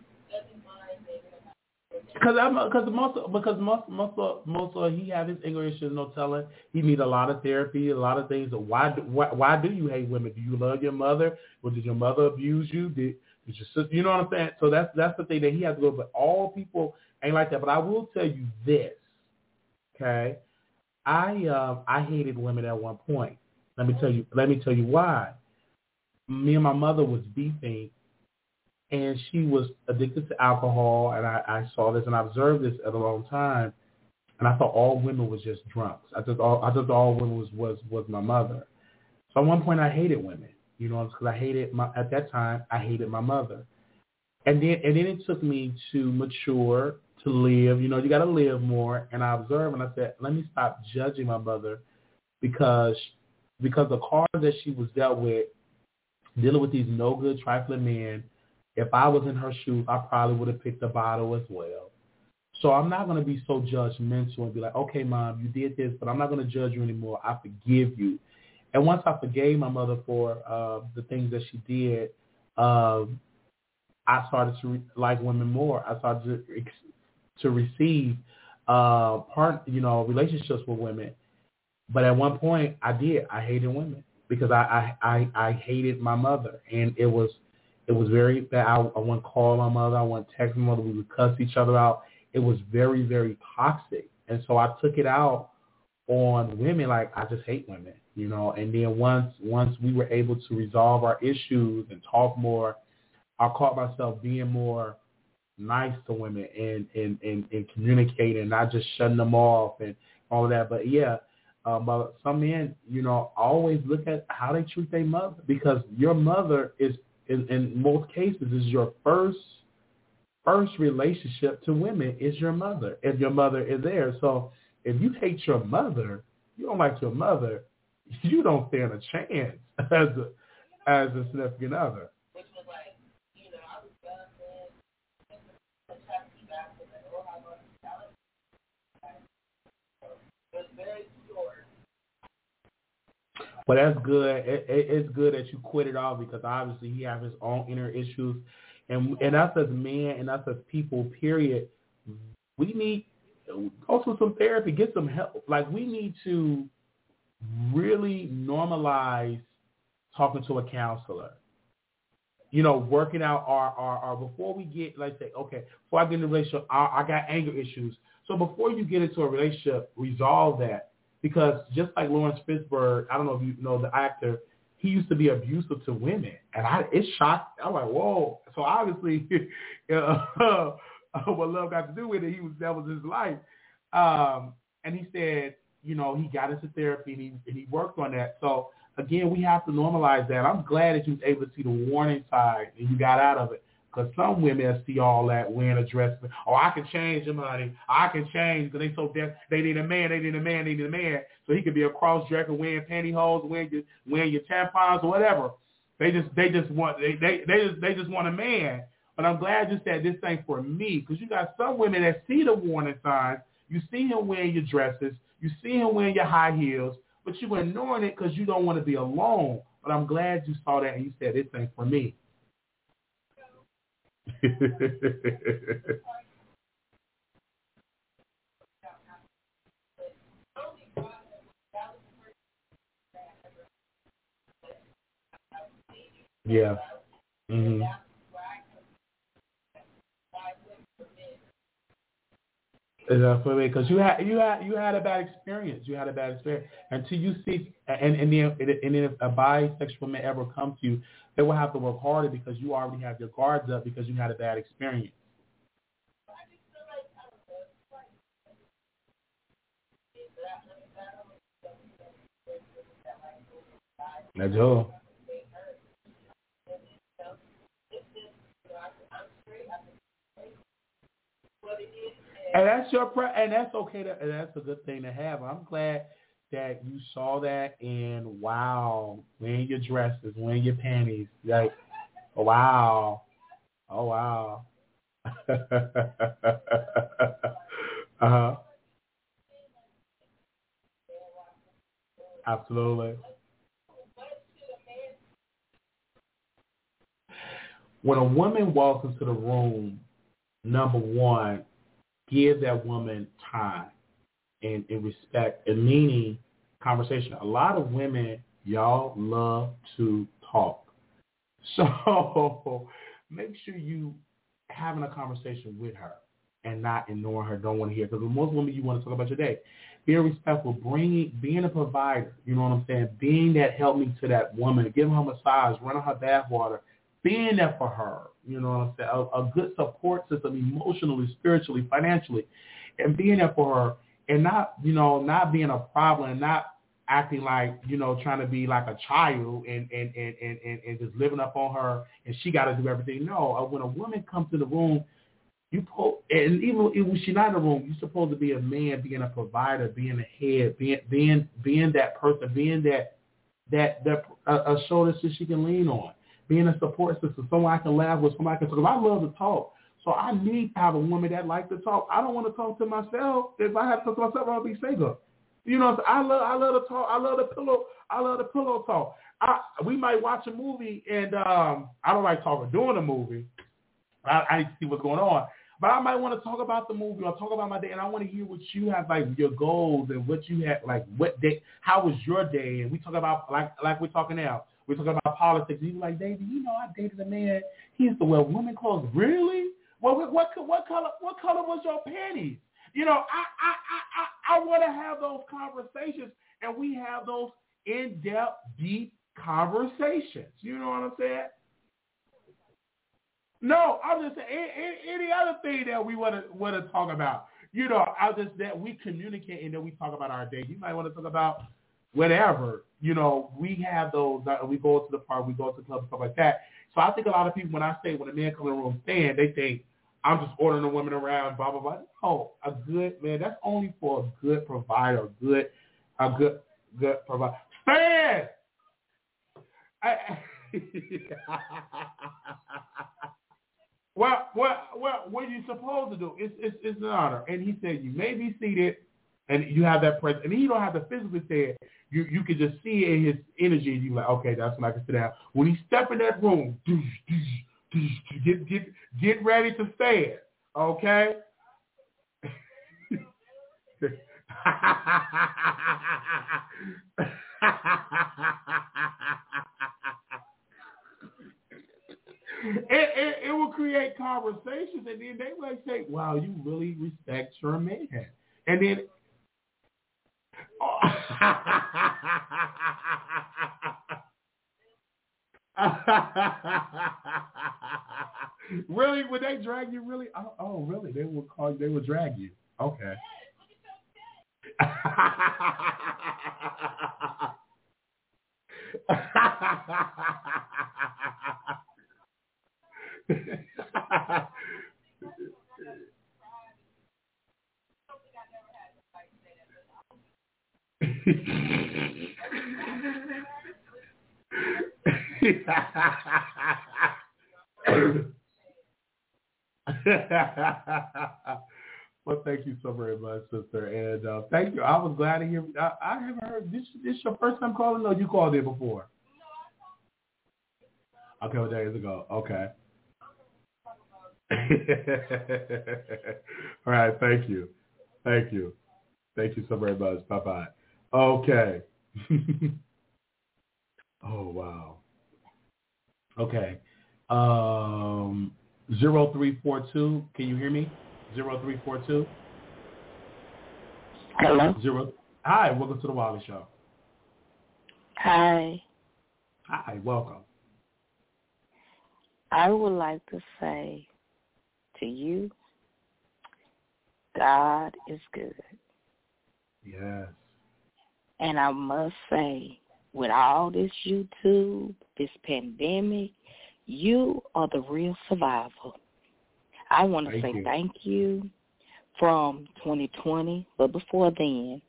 because I'm, cause most because most most most of, he have his English is no telling. He need a lot of therapy, a lot of things. Why why why do you hate women? Do you love your mother? Or did your mother abuse you? Did, did your sister? You know what I'm saying? So that's that's the thing that he has to go. But all people ain't like that. But I will tell you this, okay? I uh, I hated women at one point. Let me tell you. Let me tell you why. Me and my mother was beefing and she was addicted to alcohol, and I, I saw this and I observed this at a long time, and I thought all women was just drunks. I just all I just all women was was was my mother. So at one point I hated women, you know, because I hated my at that time I hated my mother, and then and then it took me to mature to live. You know, you got to live more, and I observed and I said, let me stop judging my mother because because the cards that she was dealt with, dealing with these no good trifling men if I was in her shoes, I probably would have picked a bottle as well. So I'm not going to be so judgmental and be like, okay, mom, you did this, but I'm not going to judge you anymore. I forgive you. And once I forgave my mother for uh, the things that she did, uh, I started to re- like women more. I started to, ex- to receive uh, part, you know, relationships with women. But at one point, I did. I hated women because I I I, I hated my mother, and it was it was very bad. I, I wouldn't call my mother. I wouldn't text my mother. We would cuss each other out. It was very, very toxic. And so I took it out on women like I just hate women, you know. And then once once we were able to resolve our issues and talk more, I caught myself being more nice to women and and and, and communicating, not just shutting them off and all that. But yeah, uh, but some men, you know, always look at how they treat their mother because your mother is in, in most cases is your first first relationship to women is your mother if your mother is there. So if you hate your mother, you don't like your mother, you don't stand a chance as a as a significant other. But that's good. It, it, it's good that you quit it all because obviously he has his own inner issues, and and us as men and us as people, period, we need to some therapy, get some help. Like we need to really normalize talking to a counselor. You know, working out our, our, our before we get, let's say, okay, before I get in a relationship, I, I got anger issues. So before you get into a relationship, resolve that because just like Laurence Fishburne, I don't know if you know the actor, he used to be abusive to women, and I it shocked. I'm like, whoa. So obviously, uh, what love got to do with it, he was that was his life. Um, and he said, you know, he got into therapy and he and he worked on that. So again, we have to normalize that. I'm glad that you was able to see the warning side and you got out of it. Because some women see all that wearing a dress. Oh, I can change them, honey. I can change because they so deaf. They need a man. They need a man. They need a man. So he could be a cross dresser wearing pantyhose, wearing your wearing your tampons or whatever. They just they just want they they they just they just want a man. But I'm glad you said this thing for me because you got some women that see the warning signs. You see him wearing your dresses. You see him wearing your high heels, but you're ignoring it because you don't want to be alone. But I'm glad you saw that and you said this thing for me. Yeah. Mhm. Exactly, because you had you had you had a bad experience. You had a bad experience until you see, and and then and if a bisexual man ever comes to you, they will have to work harder because you already have your guards up because you had a bad experience. That's all. And that's your pre- and that's okay. To, and that's a good thing to have. I'm glad that you saw that and wow, wearing your dresses, wearing your panties, like wow, oh wow. uh huh. Absolutely. When a woman walks into the room, number one, give that woman time and, and respect and meaning conversation. A lot of women, y'all love to talk. So make sure you having a conversation with her and not ignoring her, don't want to hear. Because with most women, you want to talk about your day. Being respectful, bringing, being a provider, you know what I'm saying? Being that help me to that woman, giving her a massage, running her bath water, being there for her, you know what I'm saying? A, a good support system emotionally, spiritually, financially, and being there for her and not, you know, not being a problem not acting like, you know, trying to be like a child and, and, and, and, and, and just living up on her and she got to do everything. No, uh, when a woman comes to the room, you po- and even when she's not in the room, you're supposed to be a man, being a provider, being a head, being being being that person, being that that that a, a shoulder she can lean on being a support system, someone I can laugh with, someone I can I love to talk, so I need to have a woman that likes to talk. I don't want to talk to myself. If I have to talk to myself, I'll be single. You know, I love I love to talk. I love the pillow. I love the pillow talk. I, we might watch a movie, and um, I don't like talking during the movie. I, I need to see what's going on. But I might want to talk about the movie or talk about my day, and I want to hear what you have, like your goals and what you had, like what day, how was your day, and we talk about like like we're talking now. We're talking about politics. And he's like, David, you know, I dated a man. He used to wear women clothes. Really? Well, what what, what color what color was your panties? You know, I I I I, I want to have those conversations, and we have those in depth, deep conversations. You know what I'm saying? No, I'm just saying any, any other thing that we want to want to talk about. You know, I just that we communicate and then we talk about our day. You might want to talk about whatever, you know, we have those, uh, we go to the park, we go to the club, stuff like that. So I think a lot of people, when I say, when a man comes in the room stand, they think, I'm just ordering the women around, blah, blah, blah. No, a good, man, that's only for a good provider, a good, a good, good provider. Stand! Well, well, well, what you supposed to do? It's, it's, it's an honor. And he said, you may be seated, and you have that presence. And he don't have to physically say it. You you can just see it in his energy. You like, okay, that's when I can sit down. When he step in that room, get get get ready to say it. Okay. it, it, it will create conversations, and then they might say, "Wow, you really respect your man," and then oh, really? Would they drag you? Really? Oh, oh, really? They will call. They will drag you. Okay. well, thank you so very much, sister, and uh, thank you. I was glad to hear. I, I haven't heard this. This your first time calling, or you called in before? Okay, well, days ago. Okay. All right. Thank you. Thank you. Thank you so very much. Bye bye. Okay. oh wow. Okay. Um, 0342, can you hear me? 0342? Hello. Zero. Hi, welcome to the Wiley Show. Hi. Hi, welcome. I would like to say to you, God is good. Yes. And I must say, with all this YouTube, this pandemic, you are the real survivor. I want to Thank say you. thank you from 2020, but before then,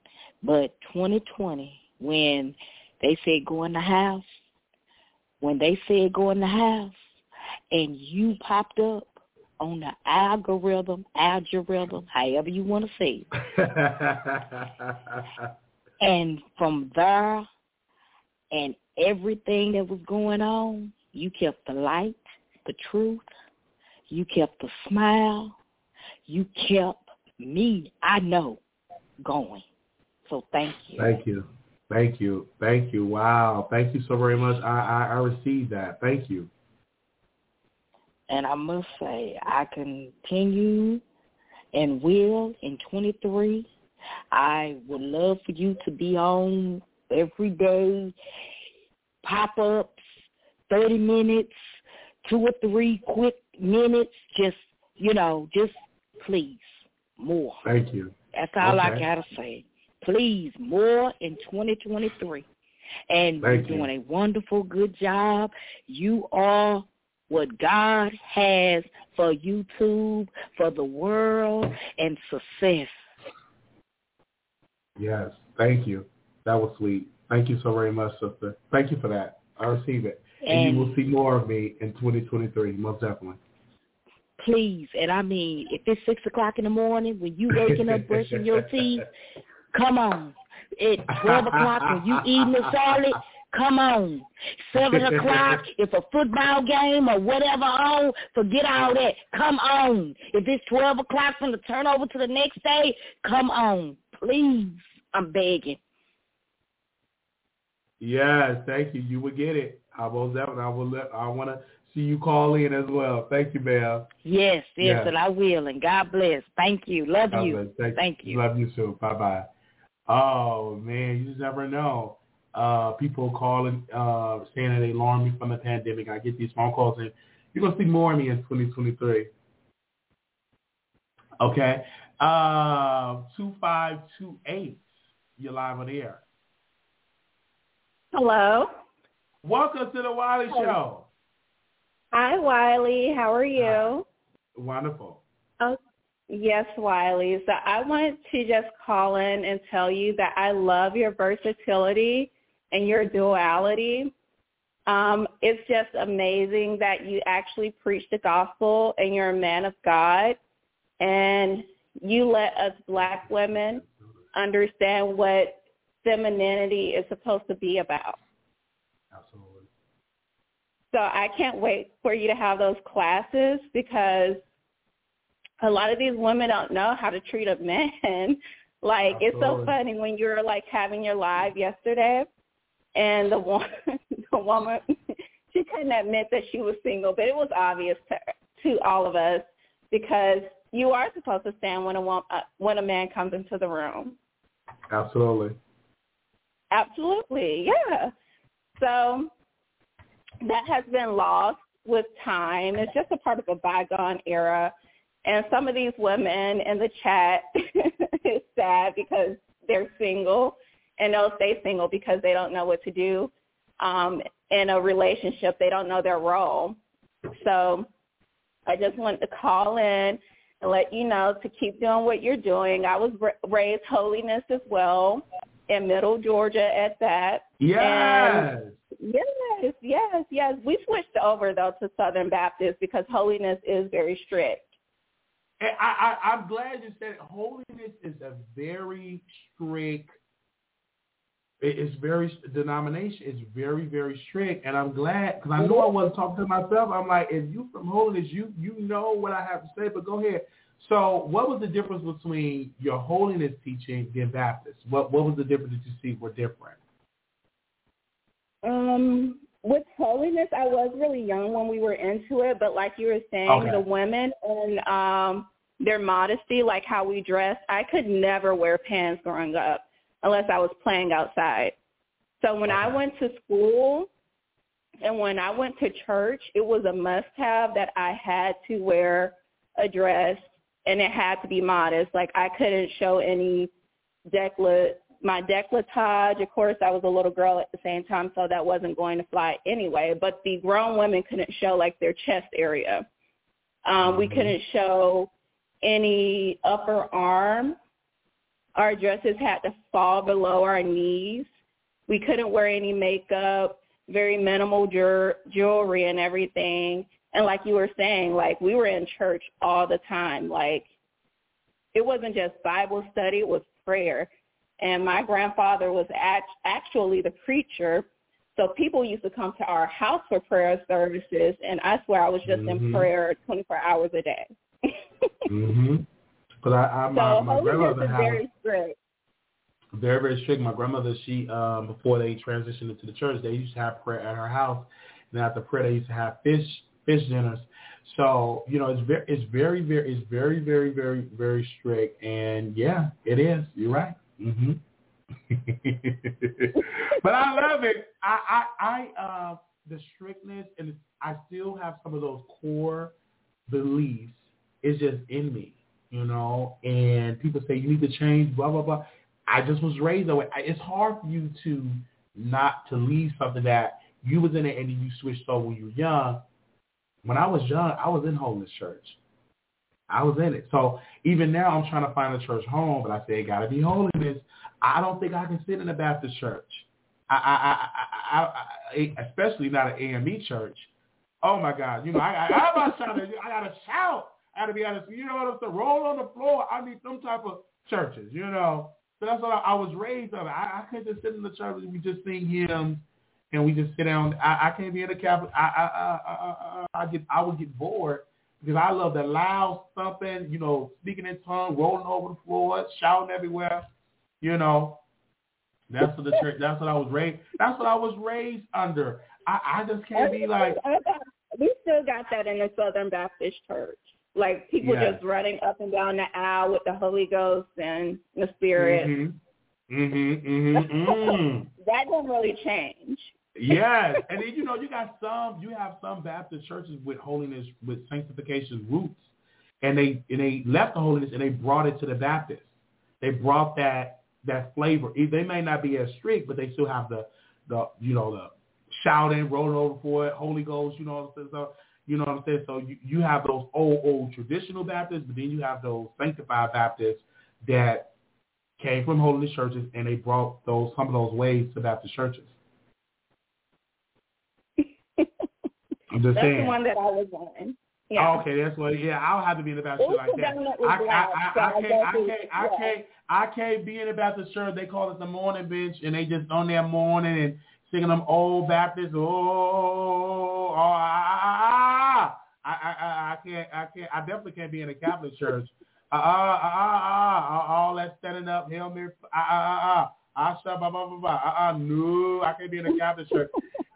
but 2020, when they said go in the house, when they said go in the house, and you popped up on the algorithm, algorithm, however you want to say it, and from there and everything that was going on, you kept the light, the truth, you kept the smile, you kept me, I know, going. So thank you. Thank you. Thank you. Thank you. Wow. Thank you so very much. I, I, I received that. Thank you. And I must say, I continue and will in 23. I would love for you to be on every day, pop-ups, 30 minutes, two or three quick minutes, just, you know, just please, more. Thank you. That's all I Okay. got to say. Please, more in 2023. And Thank you're you. doing a wonderful, good job. You are what God has for YouTube, for the world, and success. Yes. Thank you. That was sweet. Thank you so very much, sister. Thank you for that. I receive it. And, And you will see more of me in 2023, most definitely. please, and I mean, if it's 6 o'clock in the morning when you waking up brushing your teeth, come on. At 12 o'clock when you eating it solid, come on. 7 o'clock, if a football game or whatever on, forget all that. Come on. If it's 12 o'clock from the turnover to the next day, come on. Please, I'm begging. Yes, thank you. You will get it. I will definitely. I will. Let, I want to see you call in as well. Thank you, Belle. Yes, yes, Yeah. and I will. And God bless. Thank you. Love God you. Thank, Thank you. Love you too. Bye bye. Oh man, you just never know. Uh, people calling, uh, saying that they alarmed me from the pandemic. I get these phone calls, and you're gonna see more of me in 2023. Okay. Uh, two five two eight. You're live on the air. Hello. Welcome to the Wiley Show. Hi, Wiley. How are you? Wonderful. Oh, yes, Wiley. So I wanted to just call in and tell you that I love your versatility and your duality. Um, it's just amazing that you actually preach the gospel and you're a man of God and you let us black women understand what femininity is supposed to be about. Absolutely. So I can't wait for you to have those classes because a lot of these women don't know how to treat a man. like it's so funny when you're like having your live yesterday and the one the woman she couldn't admit that she was single, but it was obvious to to all of us because you are supposed to stand when a woman, uh, when a man comes into the room. Absolutely. Absolutely, yeah. So that has been lost with time. It's just a part of a bygone era. And some of these women in the chat, it's sad because they're single and they'll stay single because they don't know what to do um, in a relationship. They don't know their role. So I just wanted to call in and let you know to keep doing what you're doing. I was ra- raised holiness as well in Middle Georgia at that. Yes. Yes, yes, yes. We switched over though to Southern Baptist because holiness is very strict. And I, I, I'm glad you said it. holiness is a very strict. It's very denomination. It's very very strict, and I'm glad because I know I mm-hmm. wasn't talking to myself. I'm like, if you from holiness, you you know what I have to say. But go ahead. So, what was the difference between your holiness teaching and Baptist? What what was the difference that you see were different? Um, with holiness, I was really young when we were into it, but like you were saying, Okay. the women and um their modesty, like how we dress, I could never wear pants growing up unless I was playing outside. So when I went to school and when I went to church, it was a must-have that I had to wear a dress and it had to be modest. Like I couldn't show any decla my decolletage. Of course, I was a little girl at the same time, so that wasn't going to fly anyway. But the grown women couldn't show like their chest area. Um, We Mhm. couldn't show any upper arm. Our dresses had to fall below our knees. We couldn't wear any makeup, very minimal jewelry and everything. And like you were saying, like we were in church all the time. Like it wasn't just Bible study, it was prayer. And my grandfather was act- actually the preacher. So people used to come to our house for prayer services, and I swear I was just Mhm. in prayer 24 hours a day. Mhm. But I, I so my, my holiness grandmother had very strict. very very strict. My grandmother, she um before they transitioned into the church, they used to have prayer at her house, and after prayer, they used to have fish fish dinners. So you know, it's very it's very very it's very very very very strict, and yeah, it is. You're right. Mhm. but I love it. I I I uh the strictness, and I still have some of those core beliefs. It's just in me, you know. And people say you need to change, blah blah blah. I just was raised that way. It's hard for you to not to leave something that you was in it and you switched over when you were young. When I was young, I was in holiness church. I was in it. So even now, I'm trying to find a church home, but I say it got to be holiness. I don't think I can sit in a Baptist church. I, I, I, I, I, I especially not an AME church. Oh my God! You know, I, I, not trying to. I gotta shout. I gotta be honest. You know what I'm saying? Roll on the floor. I need some type of churches. You know. So that's what I, I was raised on. I, I couldn't just sit in the church and we just sing hymns and we just sit down. I, I can't be in the Catholic. I, I, I, I, I, I get, I would get bored because I love the loud thumping, you know, speaking in tongues, rolling over the floor, shouting everywhere. You know, that's what the church. That's what I was raised. That's what I was raised under. I, I just can't be like, we still got that in the Southern Baptist Church. Like people just running up and down the aisle with the Holy Ghost and the Spirit. mhm, mhm, mhm, mhm. That didn't really change. Yes, and then you know you got some you have some Baptist churches with holiness with sanctification roots, and they and they left the holiness and they brought it to the Baptist. They brought that that flavor. They may not be as strict, but they still have the the you know the shouting, rolling over for it, Holy Ghost. You know what I'm saying? So you know what I'm saying. So you you have those old old traditional Baptists, but then you have those sanctified Baptists that came from holiness churches and they brought those some of those ways to Baptist churches. I'm just That's saying. the one that I was on. Yeah. Oh, okay, that's what. Yeah, I'll have to be in the Baptist church like that. I, I, black, I, so I can't, I can't, I can't, I can't be in the Baptist church. They call it the mourning bench, and they just on there mourning and singing them old Baptist. Oh, oh, ah, ah, ah. I, I, I, I can't, I can't, I definitely can't be in a Catholic church. Uh, uh, uh, uh, uh, all that standing up, Hail Mary, uh, uh, uh, uh, uh, blah, blah, blah, blah. Uh, uh, no, I can't be in a Catholic church.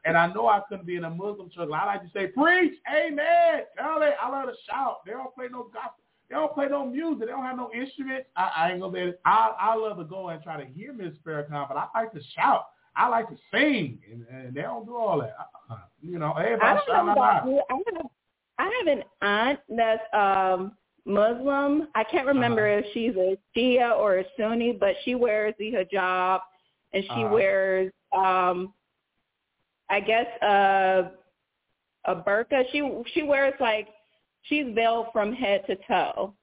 And I know I couldn't be in a Muslim church. I like to say, preach, amen, tell it. I love to shout. They don't play no gospel. They don't play no music. They don't have no instruments. I, I ain't gonna be. I I love to go and try to hear Miss Farrakhan, but I like to shout. I like to sing, and, and they don't do all that. Uh-uh. You know, I everybody don't shout know about you. I have, I have an aunt that's um Muslim. I can't remember Uh-huh. if she's a Shia or a Sunni, but she wears the hijab and she Uh-huh. wears um I guess uh a burqa. She she wears like she's veiled from head to toe.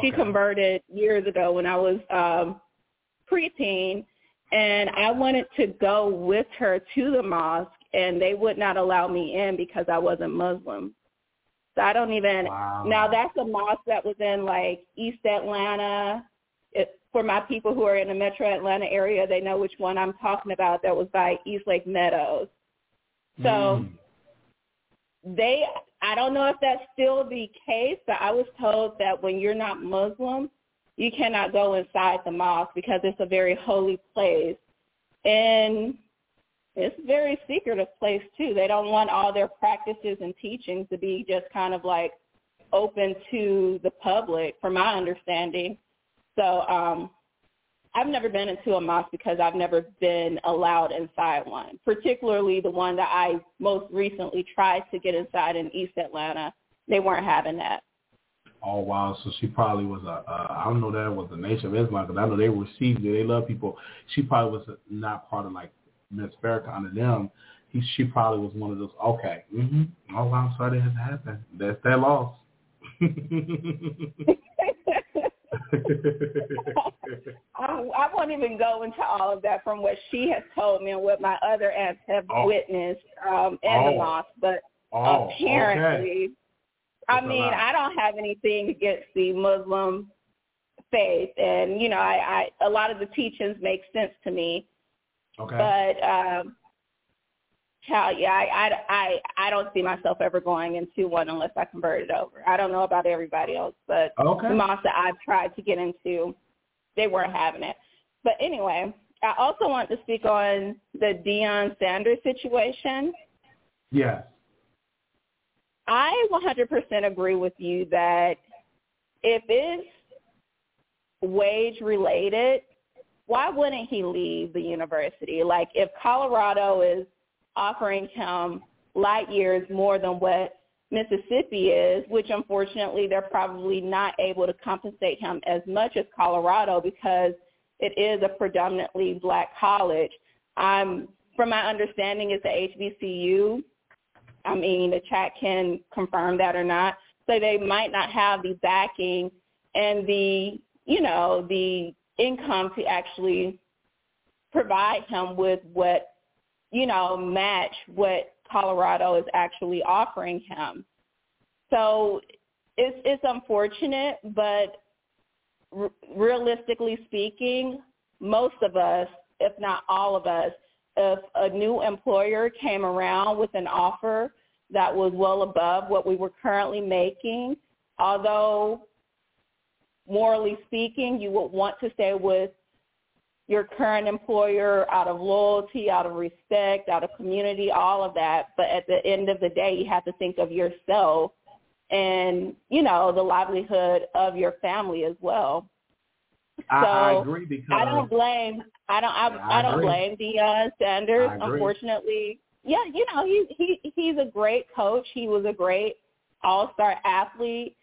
She Okay. converted years ago when I was um preteen and I wanted to go with her to the mosque and they would not allow me in because I wasn't Muslim. So I don't even Wow. now that's a mosque that was in like East Atlanta. It, for my people who are in the Metro Atlanta area, they know which one I'm talking about. That was by East Lake Meadows. So Mm. they I don't know if that's still the case, but I was told that when you're not Muslim, you cannot go inside the mosque because it's a very holy place. And it's a very secretive place too. They don't want all their practices and teachings to be just kind of like open to the public, from my understanding. So um, I've never been into a mosque because I've never been allowed inside one, particularly the one that I most recently tried to get inside in East Atlanta. They weren't having that. Oh wow! So she probably was a uh, I don't know that was the Nation of Islam because I know they received it. They love people. She probably was not part of like Miss Farrakhan and them. He she probably was one of those. Okay. Mm-hmm. Oh wow! I'm sorry that has happened. That's that loss. I, I won't even go into all of that from what she has told me and what my other aunts have Oh. witnessed um, in Oh. the mosque. But oh, apparently, okay. I mean. I don't have anything against the Muslim faith, and you know, I, I a lot of the teachings make sense to me. Okay. But um, child, yeah, I, I, I, I don't see myself ever going into one unless I convert it over. I don't know about everybody else, but okay. the mosque that I've tried to get into, they weren't having it. But anyway, I also want to speak on the Deion Sanders situation. Yes. I 100% agree with you that if it's wage related, why wouldn't he leave the university? Like if Colorado is offering him light years more than what Mississippi is, which unfortunately they're probably not able to compensate him as much as Colorado because it is a predominantly black college. Um, from my understanding, it's a HBCU. I mean, the chat can confirm that or not. So they might not have the backing and the, you know, the income to actually provide him with what, you know, match what Colorado is actually offering him. So it's it's unfortunate, but r- realistically speaking, most of us, if not all of us, if a new employer came around with an offer that was well above what we were currently making, although morally speaking, you would want to stay with your current employer out of loyalty, out of respect, out of community, all of that. But at the end of the day, you have to think of yourself and, you know, the livelihood of your family as well. I, I agree because I don't blame I don't I, I I don't blame Deion Sanders. Unfortunately, yeah, you know he he he's a great coach. He was a great all star athlete.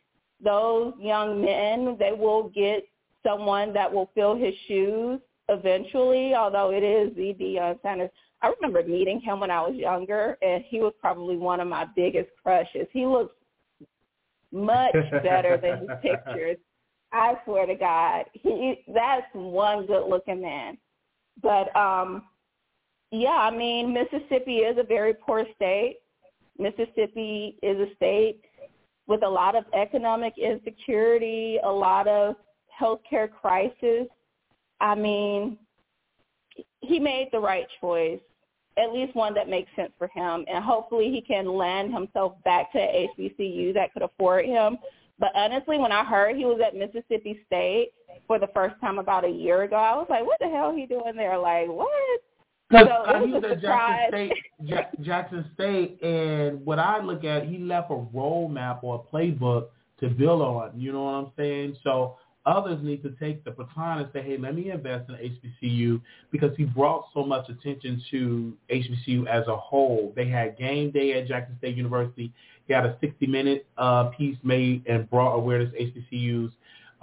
Those young men they will get someone that will fill his shoes eventually. Although it is the Deion Sanders. I remember meeting him when I was younger, and he was probably one of my biggest crushes. He looks much better than his pictures. I swear to God, he that's one good looking man. But um yeah, I mean Mississippi is a very poor state. Mississippi is a state with a lot of economic insecurity, a lot of healthcare crisis. I mean, he made the right choice, at least one that makes sense for him, and hopefully he can land himself back to HBCU that could afford him. But honestly, when I heard he was at Mississippi State for the first time about a year ago, I was like, "What the hell he doing there? Like, what?" Because So it he was was at. Jackson State, Ja- Jackson State, and what I look at, he left a roadmap or a playbook to build on. You know what I'm saying? So others need to take the baton and say, hey, let me invest in HBCU because he brought so much attention to HBCU as a whole. They had game day at Jackson State University. He had a 60-minute uh, piece made and brought awareness to HBCUs.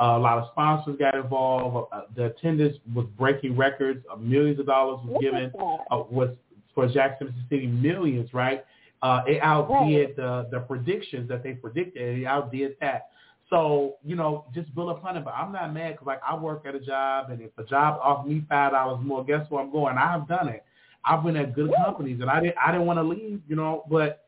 Uh, a lot of sponsors got involved. Uh, the attendance was breaking records. Uh, millions of dollars was What given uh, was for Jackson, Mississippi, millions, right? Uh, it outdid the the predictions that they predicted. It outdid that. So you know, just build upon it. But I'm not mad because like I work at a job, and if a job offers me five dollars more, guess where I'm going? I have done it. I've been at good companies, and I didn't I didn't want to leave, you know, but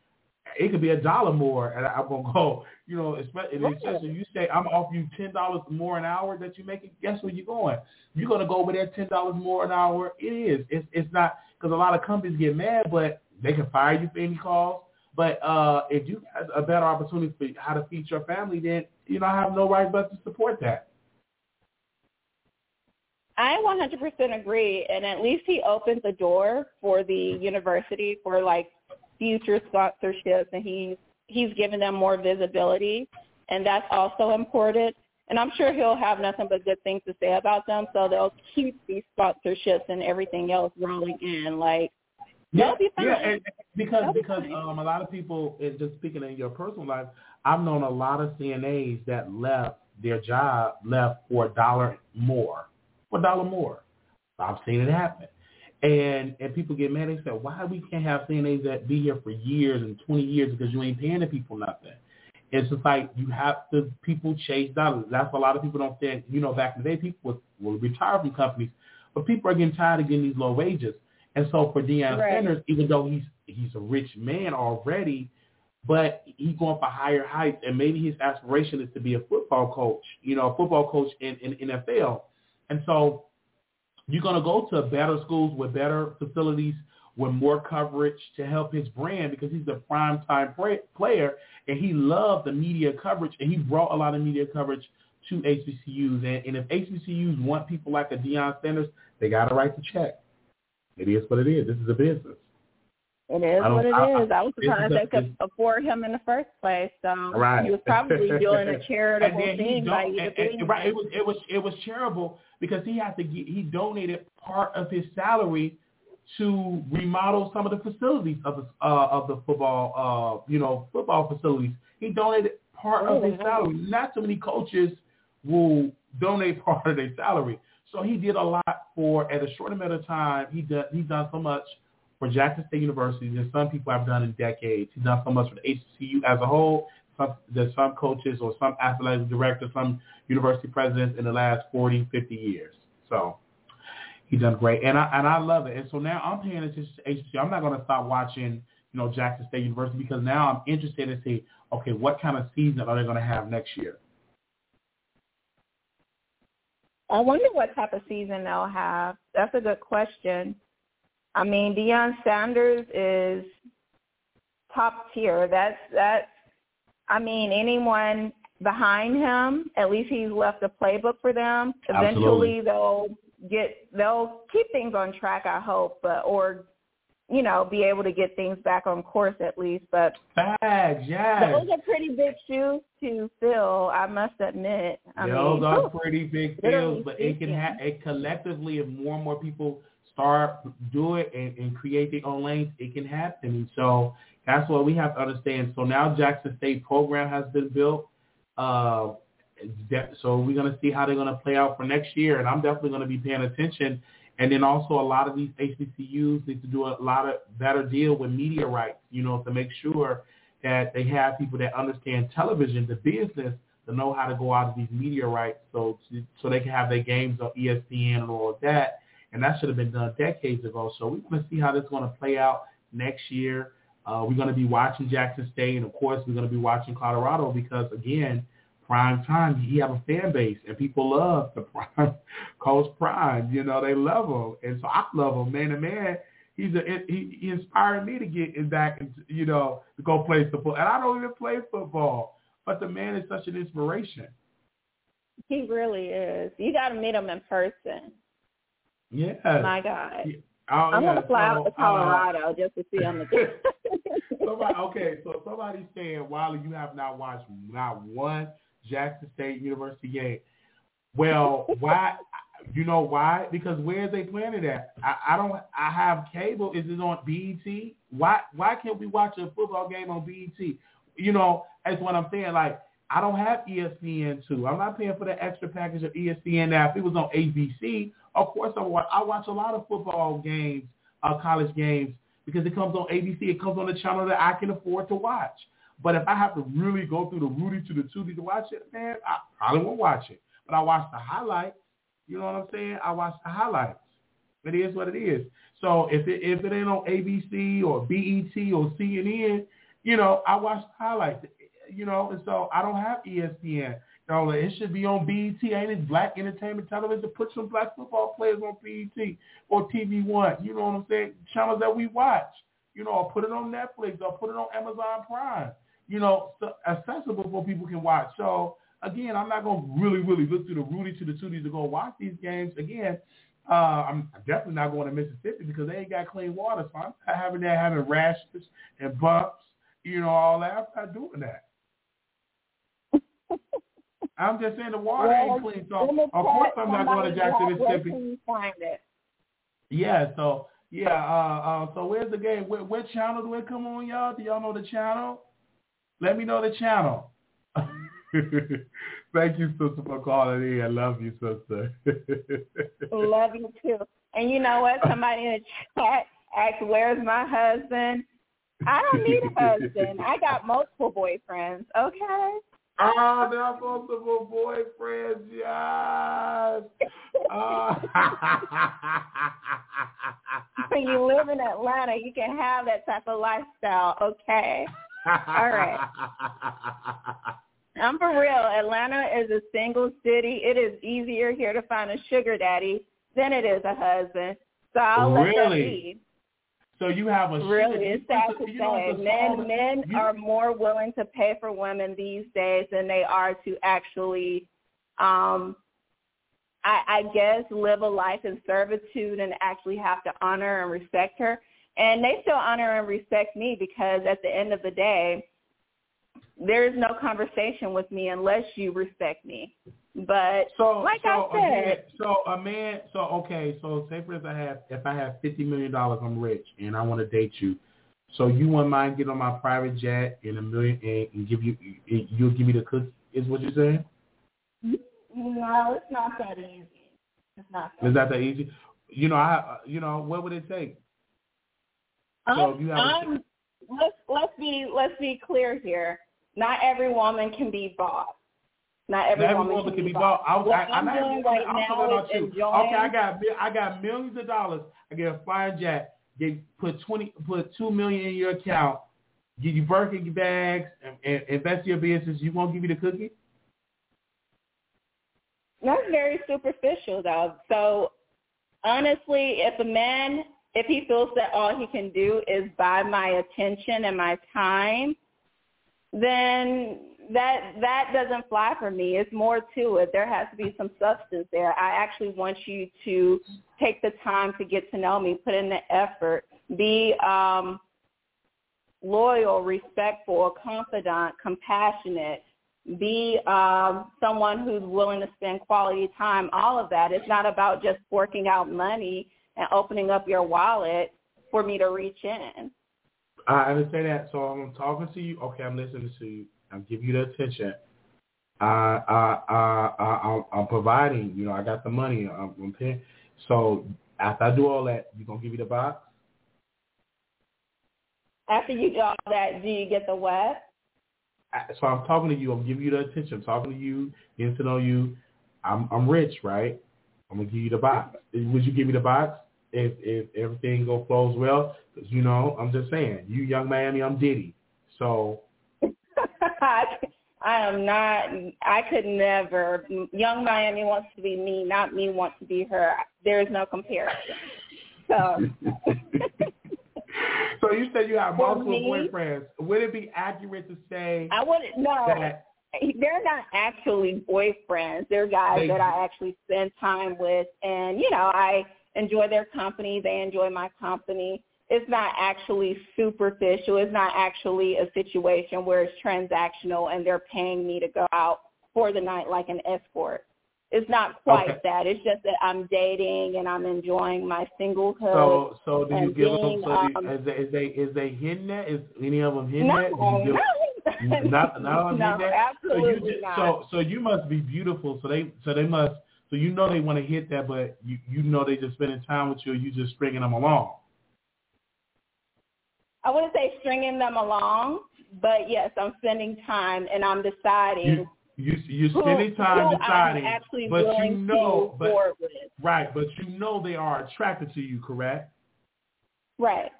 it could be a dollar more, and I'm gonna go. You know, especially, and especially if you say I'm offering you ten dollars more an hour that you make it. Guess where you're going? You're gonna go over there ten dollars more an hour. It is. It's it's not because a lot of companies get mad, but they can fire you for any cause. But uh, if you have a better opportunity for how to feed your family, then you know I have no right but to support that. I 100% agree, and at least he opened the door for the university for like future sponsorships, and he's he's given them more visibility, and that's also important. And I'm sure he'll have nothing but good things to say about them, so they'll keep these sponsorships and everything else rolling in. Like yeah, be fine. yeah, and because They'll be because fine. um, a lot of people, and just speaking in your personal life, I've known a lot of CNAs that left their job left for a dollar more, for a dollar more. I've seen it happen, and and people get mad. They say, why we can't have CNAs that be here for years and twenty years because you ain't paying the people nothing. It's just like you have to people chase dollars. That's what a lot of people don't think. You know, back in the day, people will, will retire from companies, but people are getting tired of getting these low wages. And so for Deion Right. Sanders, even though he's he's a rich man already, but he's going for higher heights, and maybe his aspiration is to be a football coach, you know, a football coach in, in NFL. And so you're going to go to better schools with better facilities, with more coverage to help his brand because he's a prime time play, player, and he loved the media coverage, and he brought a lot of media coverage to HBCUs. And, and if HBCUs want people like a Deion Sanders, they got to write the check. It is what it is. This is a business. It is what it I- I- is. I was this surprised is they could afford him in the first place. So Right. he was probably doing a charitable and he thing by don- either and- and- doing right. It was it was it was charitable because he had to get, he donated part of his salary to remodel some of the facilities of the uh, of the football uh, you know football facilities. He donated part of Oh, his salary. Not too many coaches will donate part of their salary. So he did a lot for at a short amount of time. He done he's done so much for Jackson State University than some people have done in decades. He's done so much for the HCU as a whole. Some, there's some coaches or some athletic directors, some university presidents in the last 40, 50 years. So he done great, and I and I love it. And so now I'm paying attention to HCU. I'm not going to stop watching, you know, Jackson State University because now I'm interested to see, okay, what kind of season are they going to have next year? I wonder what type of season they'll have. That's a good question. I mean, Deion Sanders is top tier. That's that's. I mean, anyone behind him, at least he's left a playbook for them. Absolutely. Eventually, they'll get they'll keep things on track. I hope, but or you know, be able to get things back on course at least. But yes. those are pretty big shoes to fill. I must admit. I Those mean, are pretty big deals, but it can speaking. ha- it collectively if more and more people start do it and, and create their own lanes, it can happen. So that's what we have to understand. So now Jackson State program has been built. Uh, so we're going to see how they're going to play out for next year, and I'm definitely going to be paying attention. And then also a lot of these HBCUs need to do a lot of better deal with media rights, you know, to make sure that they have people that understand television, the business, to know how to go out of these media rights so so they can have their games on ESPN and all of that. And that should have been done decades ago. So we're going to see how this is going to play out next year. Uh, we're going to be watching Jackson State, and of course, we're going to be watching Colorado because, again, prime time, he have a fan base, and people love the prime Coach Prime. You know, they love him, and so I love him, man to man. He's a he, he inspired me to get in back and you know to go play football, and I don't even play football, but the man is such an inspiration. He really is. You got to meet him in person. Yeah. My God. Oh, I'm yeah. gonna fly So, out to uh, Colorado just to see him again. somebody, okay, so somebody's saying, Wiley, you have not watched not one Jackson State University game. Well, why? You know why? Because where are they playing it at? I, I don't. I have cable. Is it on BET? Why? Why can't we watch a football game on BET? You know, that's what I'm saying. Like, I don't have ESPN too. I'm not paying for the extra package of ESPN. Now, if it was on ABC, of course I watch. I watch a lot of football games, uh, college games, because it comes on ABC. It comes on the channel that I can afford to watch. But if I have to really go through the Rudy to the Tootie to watch it, man, I probably won't watch it. But I watch the highlights. You know what I'm saying? I watch the highlights. It is what it is. So if it if it ain't on ABC or BET or CNN, you know, I watch the highlights. You know, and so I don't have ESPN. You know, it should be on BET. Ain't it Black Entertainment Television? Put some black football players on BET or TV One. You know what I'm saying? Channels that we watch. You know, or put it on Netflix or put it on Amazon Prime. You know, accessible for people can watch. So again, I'm not gonna really, really look through the Rudy to the Tooties to go watch these games. Again, uh, I'm definitely not going to Mississippi because they ain't got clean water. So I'm not having that having rashes and bumps, you know, all that. I'm not doing that. I'm just saying the water Well, ain't clean. So of course I'm not going to Jackson, Mississippi. find it? Yeah, so yeah, uh, uh, so where's the game? What, what channel do it come on, y'all? Do y'all know the channel? Let me know the channel. Thank you, sister, for calling in. I love you, sister. Love you too. And you know what? Somebody in the chat asked, "Where's my husband?" I don't need a husband. I got multiple boyfriends. Okay. Ah, oh, they're multiple boyfriends, yes. Oh. When you live in Atlanta, you can have that type of lifestyle. Okay. All right. I'm for real. Atlanta is a single city. It is easier here to find a sugar daddy than it is a husband. So I'll let that be. So you have a Really, sugar- it's sad to know, say. Men men you- are more willing to pay for women these days than they are to actually um I, I guess live a life in servitude and actually have to honor and respect her. And they still honor and respect me because at the end of the day, there is no conversation with me unless you respect me. But So, like so I said, again, so a man, so okay, so say for instance, I have if I have fifty million dollars, I'm rich, and I want to date you. So you wouldn't mind getting on my private jet in a million and, and give you, you'll give me the cook, is what you're saying? no, it's not that easy. It's not that Is that that easy? You know, I, you know, what would it take? So Um, have a- um, let's let's be let's be clear here. Not every woman can be bought. Not every, Every woman, woman can be bought. I, What I, I'm not doing right I'm talking now about is you. enjoying. Okay, I got I got millions of dollars. I get a flying jet. Get put twenty, put two million in your account. Give you Birkin bags and, and invest in your business. You won't give me the cookie? That's very superficial, though. So honestly, if a man, if he feels that all he can do is buy my attention and my time, then that that doesn't fly for me. It's more to it. There has to be some substance there. I actually want you to take the time to get to know me, put in the effort, be um, loyal, respectful, confidant, compassionate, be um, someone who's willing to spend quality time, all of that. It's not about just forking out money and opening up your wallet for me to reach in. I understand that. So I'm talking to you. Okay, I'm listening to you. I'm giving you the attention. I, I, I, I, I'm, providing. You know, I got the money. I'm, I'm paying. So after I do all that, you gonna give me the box? After you do all that, do you get the what? So I'm talking to you. I'm giving you the attention. I'm talking to you, getting to know you. I'm, I'm rich, right? I'm gonna give you the box. Would you give me the box if if everything go flows well? 'Cause, you know, I'm just saying, you young Miami, I'm Diddy. So I am not. I could never. Yung Miami wants to be me, not me want to be her. There is no comparison. So so you said you have multiple me- boyfriends. Would it be accurate to say I wouldn't. No, that? they're not actually boyfriends. They're guys They- that I actually spend time with, and you know, I enjoy their company. They enjoy my company. It's not actually superficial. It's not actually a situation where it's transactional and they're paying me to go out for the night like an escort. It's not quite Okay. that. It's just that I'm dating and I'm enjoying my singlehood. So so do you give them? So um, is they is they is they hidden that? Is any of them hidden no, that? You give- no, not not on no, that? So you absolutely not. so so you must be beautiful. So they so they must so you know they want to hit that, but you you know they just spending time with you. You just stringing them along. I wouldn't say stringing them along, but yes, I'm spending time and I'm deciding You you who, spending time who deciding, I'm but you know, but right, but you know they are attracted to you, correct? Right.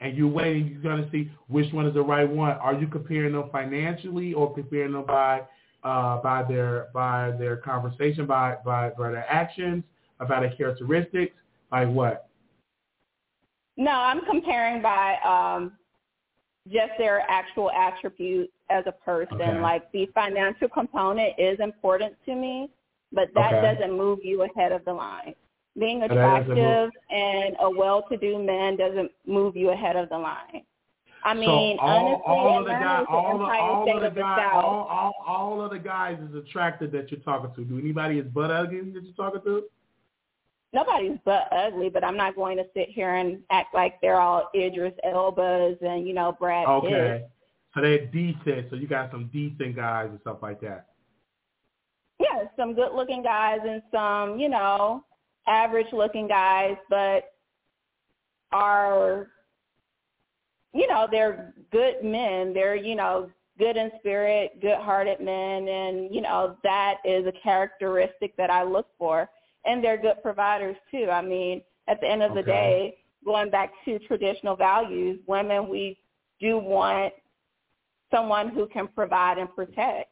and you're waiting, you're to see which one is the right one. Are you comparing them financially or comparing them by uh, by their by their conversation, by, by by their actions, by their characteristics, by what? No, I'm comparing by um just their actual attributes as a person. Okay. Like the financial component is important to me, but that Okay. doesn't move you ahead of the line. Being attractive and a well-to-do man doesn't move you ahead of the line. I mean, so all, honestly, all of the guys, all, the, all of the guys, all, all, all of the guys is attracted that you're talking to. Do anybody is butt ugly that you're talking to? nobody's butt ugly, but I'm not going to sit here and act like they're all Idris Elbas and you know Brad Pitt. Okay, so they're decent. So you got some decent guys and stuff like that. Yeah, some good-looking guys and some you know average-looking guys, but are you know they're good men. They're you know good in spirit, good-hearted men, and you know that is a characteristic that I look for. And they're good providers too. I mean, at the end of the day, going back to traditional values, women we do want someone who can provide and protect.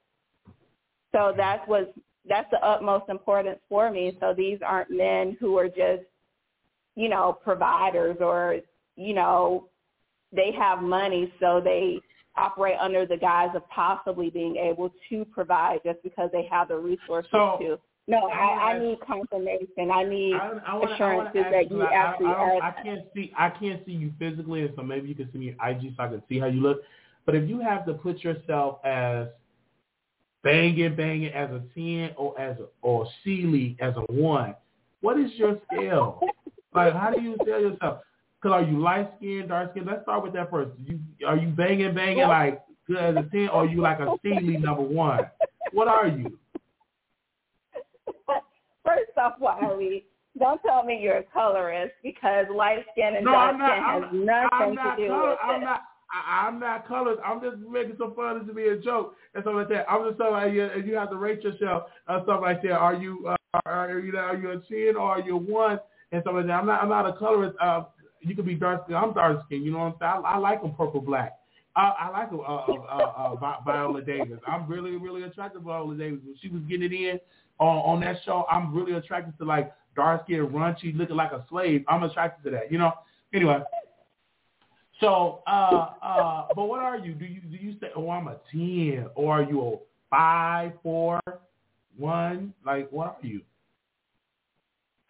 So that's what that's the utmost importance for me. So these aren't men who are just, you know, providers or, you know, they have money so they operate under the guise of possibly being able to provide just because they have the resources So, to. No, I I, I need confirmation. I need I, I wanna, assurances I that ask you actually I, I, don't- are. I can't see I can't see you physically, and so maybe you can see me IG so I can see how you look. But if you have to put yourself as banging, banging as a ten or as a or Sealy as a one, what is your scale? like, how do you scale yourself? Because are you light skinned, dark skinned? Let's start with that first. You are you banging, banging like good as a ten, or are you like a Sealy number one? What are you? First off, Wiley, don't tell me you're a colorist because light skin and No, dark skin has I'm, nothing I'm not to do color, with I'm it. not. I, I'm not colored. I'm just making some fun of to be a joke and stuff like that. I'm just telling you, you, you have to rate yourself and stuff like that. Are you, uh, are you, know, are you a ten or are you a one and stuff like that? I'm not. I'm not a colorist. Uh, you could be dark skin. I'm dark skin. You know what I'm saying? I, I like them purple black. I, I like uh, uh, uh, uh, Vi- Viola Davis. I'm really, really attracted to Viola Davis. When she was getting it in on on that show, I'm really attracted to like dark skin, raunchy, looking like a slave. I'm attracted to that. You know. Anyway, so uh uh, but what are you? Do you do you say, oh, I'm a ten, or are you a five, four, one? Like, what are you?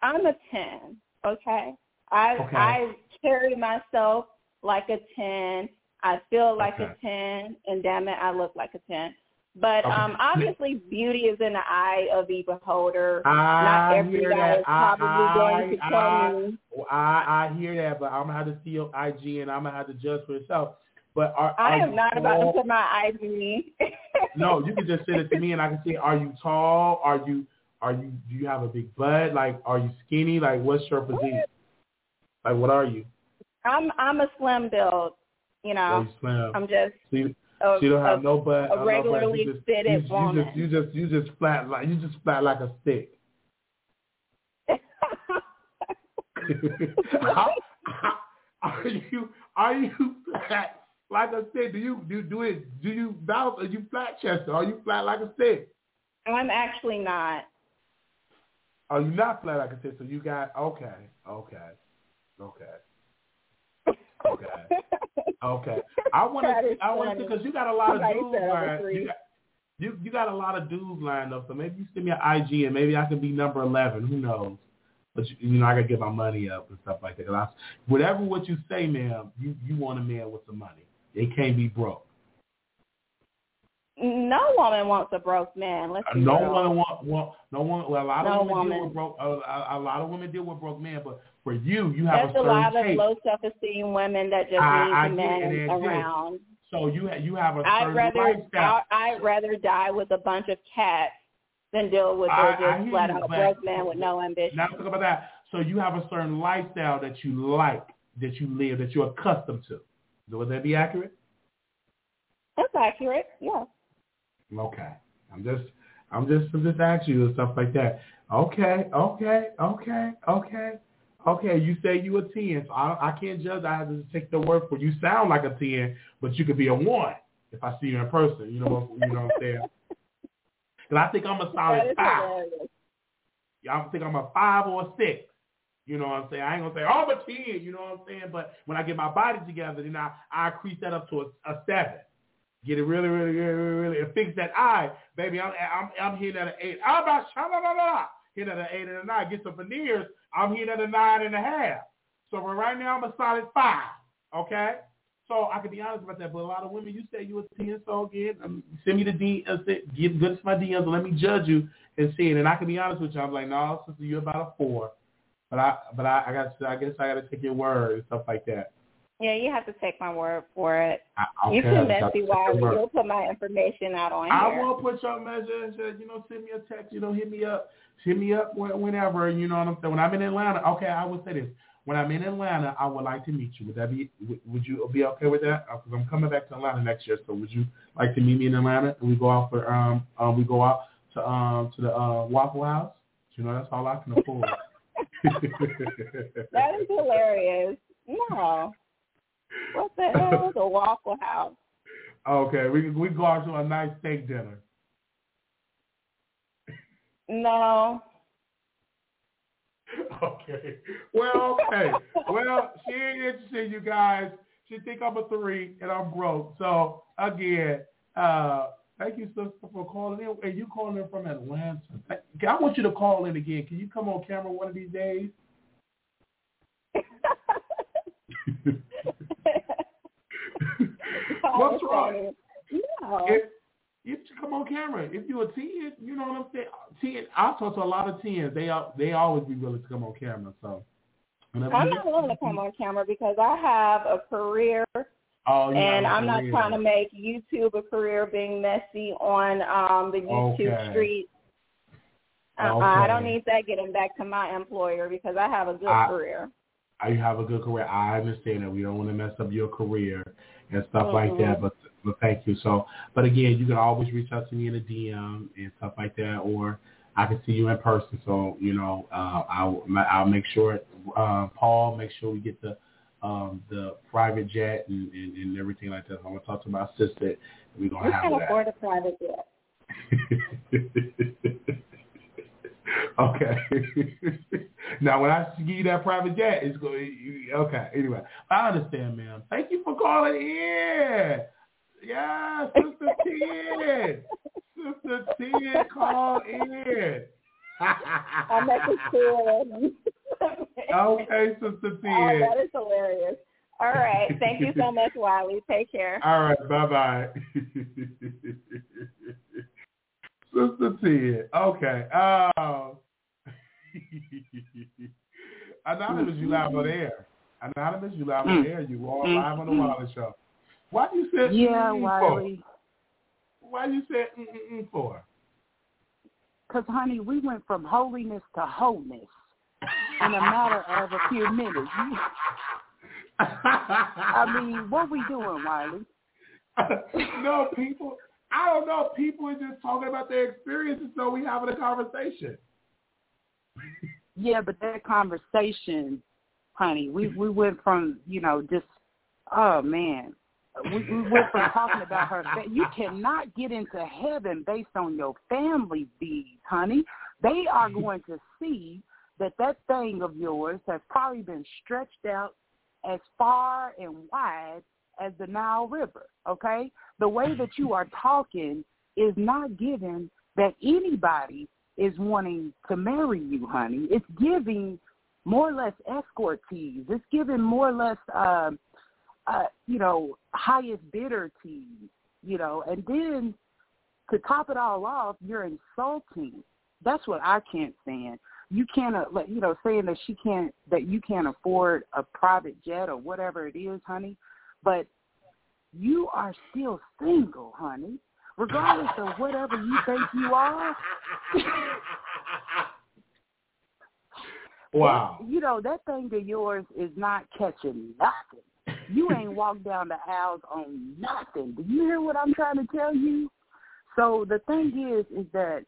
I'm a ten. Okay. I Okay. I carry myself like a ten. I feel like Okay. a ten, and damn it, I look like a ten. But Okay. um, obviously, beauty is in the eye of the beholder. Not I every hear guy that. is I, probably going to I, tell I, me. I, I hear that, but I'm gonna have to see your IG and I'm gonna have to judge for yourself. But are, I am not about to put my IG. No, you can just send it to me and I can see. Are you tall? Are you are you do you have a big butt? Like, are you skinny? Like, what's your physique? Like, what are you? I'm I'm a slim build. You know, slim? I'm just you, a, you don't have a, no butt. a uh, no butt. regularly you just, fitted you, you woman. just you just you just flat like you just flat like a stick. How- how- are you are you flat like a stick? Do you do do it? Do you bounce? Are you flat chested? Are you flat like a stick? I'm actually not. Are you not flat like a stick? So you got okay, okay, okay, okay, okay. I want to I want to because you got a lot of dudes lined. You got, you you got a lot of dudes lined up. So maybe you send me an IG and maybe I can be number eleven. Who knows? But you, you know I gotta get my money up and stuff like that. I, whatever what you say, ma'am, you you want a man with some money. They can't be broke. No woman wants a broke man. Let's be No real. one want, want no one. Well, a lot of No women deal with broke. A, a, a lot of women deal with broke men, but for you, you have There's a a lot of taste. low self-esteem women that just I- need I the get it, man it. around. So you ha- you have a I'd certain rather lifestyle. I, I'd rather die with a bunch of cats than deal with I- a just flat out broke man with no ambition. Now talk about that. So you have a certain lifestyle that you like, that you live, that you're accustomed to. Would that be accurate? That's accurate. Yeah. Okay. I'm just I'm just I'm just asking you and stuff like that. Okay, okay, okay, okay. Okay, you say you a ten, so I, I can't judge. I have to take the word for you. Sound like a ten, but you could be a one if I see you in person. You know what you know what I'm saying? Because I think I'm a solid five. hilarious. Y'all think I'm a five or a six. You know what I'm saying? I ain't gonna say oh, I'm a ten. You know what I'm saying? But when I get my body together, then I I increase that up to a, a seven. Get it really, really, really, really, really, and fix that eye, baby. I'm I'm I'm hitting at an eight. Ah, I'm about hitting at an eight and a nine. Get some veneers. I'm hitting at a nine and a half. So right now I'm a solid five. Okay. So I can be honest about that, but a lot of women, you say you a ten, so again, um, send me the D, uh, give good to my DMs, and let me judge you and see it. And I can be honest with you, I'm like, no, sister, you're about a four, but I, but I, I got, I guess I got to take your word and stuff like that. Yeah, you have to take my word for it. I, okay, you can messy why you'll put my information out on I here. I will put your message. You know, send me a text. You know, hit me up. Hit me up whenever. You know what I'm saying. When I'm in Atlanta, okay, I would say this when I'm in Atlanta, I would like to meet you. Would that be? Would you be okay with that? Because I'm coming back to Atlanta next year. So would you like to meet me in Atlanta and we go out for um, uh, we go out to um to the uh, Waffle House? You know that's all I can afford. that is hilarious. No. What the hell is a Waffle House? Okay, we we go out to a nice steak dinner. No. okay. Well, okay. well, she ain't interested, you guys. She think I'm a three and I'm broke. So again, uh, thank you, sister, for calling in. And you calling in from Atlanta. I want you to call in again. Can you come on camera one of these days? What's wrong? No. If you come on camera, if you're a ten, you know what I'm saying. Ten, I talk to a lot of tens. They they always be willing to come on camera. So I'm not willing to come on camera because I have a career, oh, and I'm not trying to make YouTube a career being messy on um the YouTube okay. street. Uh, okay. I don't need that getting back to my employer because I have a good I, career. I have a good career. I understand that we don't want to mess up your career and stuff mm-hmm. like that. But but thank you. So, but again, you can always reach out to me in a DM and stuff like that, or I can see you in person. So, you know, uh, I'll I'll make sure uh, Paul make sure we get the um, the private jet and, and, and everything like that. I'm gonna talk to my assistant. We're gonna we have can that. afford a private jet. okay. now, when I give you that private jet, it's going. Okay. Anyway, I understand, ma'am. Thank you for calling in. Yeah, Sister Ted. Sister Ted, call in. I'm at the school. okay, Sister Ted. Oh, that is hilarious. All right. Thank you so much, Wiley. Take care. All right. Bye-bye. Sister Ted. Okay. Oh. Anonymous, you live on mm-hmm. air. Anonymous, you live on mm. air. You all mm-hmm. live on the Wiley Show. Why you say yeah, mm Wiley? For? Why you say mm for? Because, honey, we went from holiness to wholeness in a matter of a few minutes. I mean, what we doing, Wiley? no, people. I don't know. People are just talking about their experiences, so we having a conversation. yeah, but that conversation, honey, we we went from you know just oh man, we, we went from talking about her. You cannot get into heaven based on your family deeds, honey. They are going to see that that thing of yours has probably been stretched out as far and wide as the Nile River. Okay, the way that you are talking is not giving that anybody is wanting to marry you, honey. It's giving more or less escort teas. It's giving more or less. Uh, uh, you know, highest bidder team, you know, and then to top it all off, you're insulting. That's what I can't stand. You can't, uh, let you know, saying that she can't, that you can't afford a private jet or whatever it is, honey, but you are still single, honey, regardless of whatever you think you are. wow. You know, that thing of yours is not catching nothing you ain't walked down the aisles on nothing. Do you hear what I'm trying to tell you? So the thing is, is that,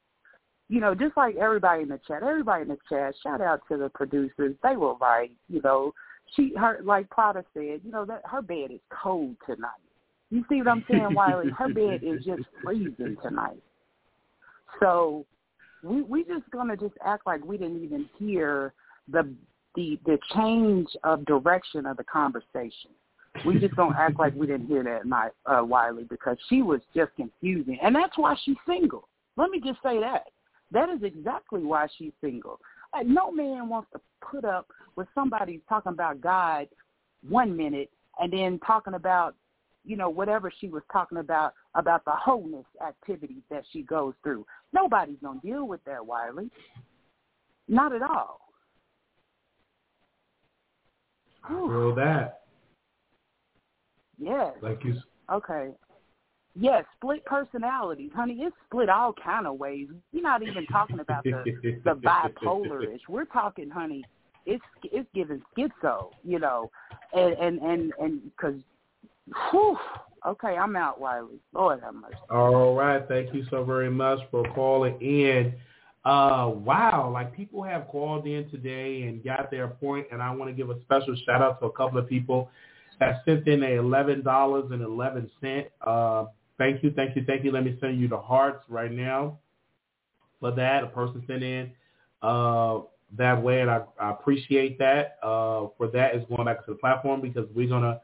you know, just like everybody in the chat, everybody in the chat, shout out to the producers. They were right. You know, she, her, like Prada said, you know, that her bed is cold tonight. You see what I'm saying, Wiley? Her bed is just freezing tonight. So we we just gonna just act like we didn't even hear the the the change of direction of the conversation. We just don't act like we didn't hear that night, uh, Wiley, because she was just confusing, and that's why she's single. Let me just say that. That is exactly why she's single. Like, no man wants to put up with somebody talking about God one minute and then talking about, you know, whatever she was talking about about the wholeness activities that she goes through. Nobody's gonna deal with that, Wiley. Not at all. Feel that. Yes. Like you. Okay. Yes, split personalities, honey. It's split all kind of ways. We're not even talking about the the bipolarish. We're talking, honey. It's it's giving schizo, you know, and and and and because, okay, I'm out, Wiley. Lord have mercy. All right, thank you so very much for calling in. Uh, wow, like people have called in today and got their point, and I want to give a special shout out to a couple of people that sent in a eleven dollars and eleven cent. Uh, thank you, thank you, thank you. Let me send you the hearts right now for that. A person sent in uh, that way, and I, I appreciate that. Uh, for that is going back to the platform because we're gonna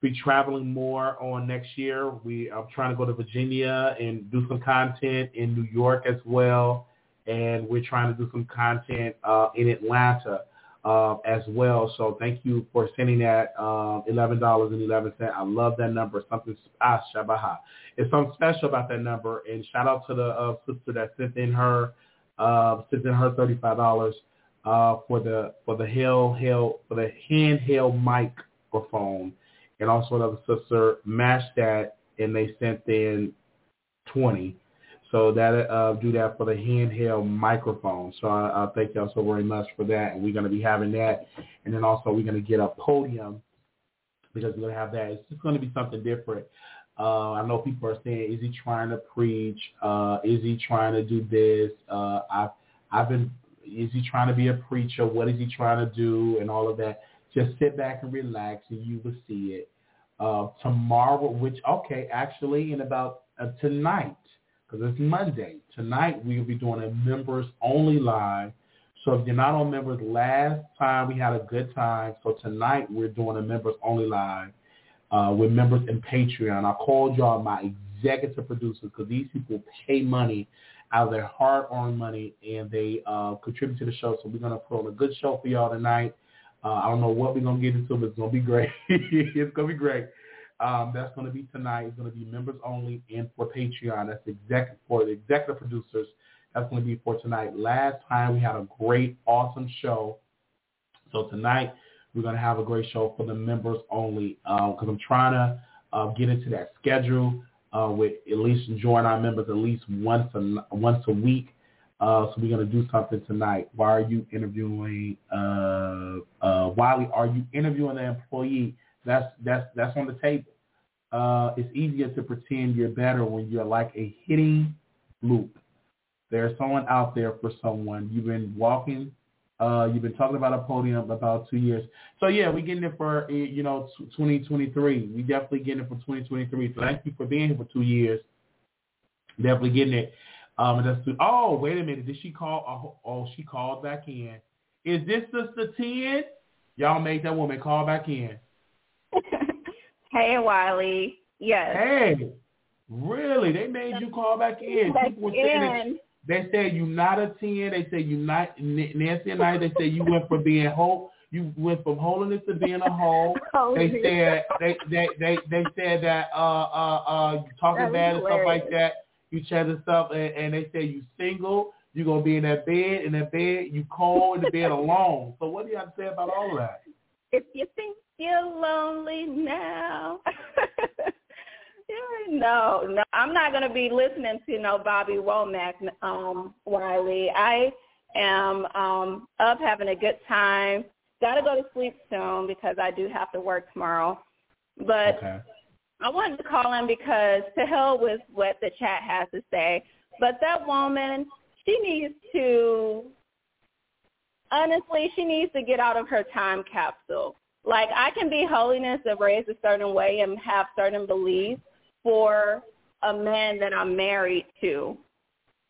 be traveling more on next year. We I'm trying to go to Virginia and do some content in New York as well, and we're trying to do some content uh, in Atlanta uh, as well. So thank you for sending that uh, eleven cent. I love that number. Something ah shabaha. It's something special about that number. And shout out to the uh, sister that sent in her uh, sent in her thirty five dollars uh, for the for the hell for the handheld microphone, and also another sister matched that and they sent in twenty. So that uh, do that for the handheld microphone. So I, I thank y'all so very much for that, and we're going to be having that, and then also we're going to get a podium because we're going to have that. It's just going to be something different. Uh, I know people are saying, is he trying to preach? Uh, is he trying to do this? Uh, I've I've been. Is he trying to be a preacher? What is he trying to do? And all of that. Just sit back and relax, and you will see it. Uh, tomorrow, which okay, actually, in about uh, tonight because it's Monday. Tonight we'll be doing a members only live. So if you're not on members, last time we had a good time. So tonight we're doing a members only live uh, with members in Patreon. I called y'all my executive producers because these people pay money out of their hard-earned money and they uh, contribute to the show. So we're going to put on a good show for y'all tonight. Uh, I don't know what we're going to get into, but it's going to be great. it's going to be great. Um, that's going to be tonight. It's going to be members only and for Patreon. That's exec for the executive producers. That's going to be for tonight. Last time we had a great, awesome show. So tonight we're going to have a great show for the members only because um, I'm trying to uh, get into that schedule uh, with at least join our members at least once a once a week. Uh, so we're going to do something tonight. Why are you interviewing? Uh, uh, Wiley, are you interviewing the employee? That's that's that's on the table. Uh, it's easier to pretend you're better when you're like a hitting loop. There's someone out there for someone. You've been walking. Uh, you've been talking about a podium about two years. So yeah, we're getting it for eh, you know 2023. We definitely getting it for 2023. So thank you for being here for two years. Definitely getting it. Um, that's too, oh wait a minute. Did she call? Oh, oh, she called back in. Is this Sister Ten? Y'all make that woman call back in. Hey, Wiley. Yes. Hey, really? They made you call back in. Back in. They said you not a ten. They said you not Nancy and I. They said you went from being whole. You went from holiness to being a whole. they said they they they they said that uh uh uh you talking bad and stuff like that. You chatting stuff and, and they said you single. You gonna be in that bed in that bed. You cold in the bed alone. So what do you have to say about all that? If you think you're lonely now. no, no, I'm not going to be listening to no Bobby Womack, um, Wiley. I am um, up having a good time. Got to go to sleep soon because I do have to work tomorrow. But okay. I wanted to call in because to hell with what the chat has to say. But that woman, she needs to, honestly, she needs to get out of her time capsule. Like I can be holiness and raised a certain way and have certain beliefs for a man that I'm married to,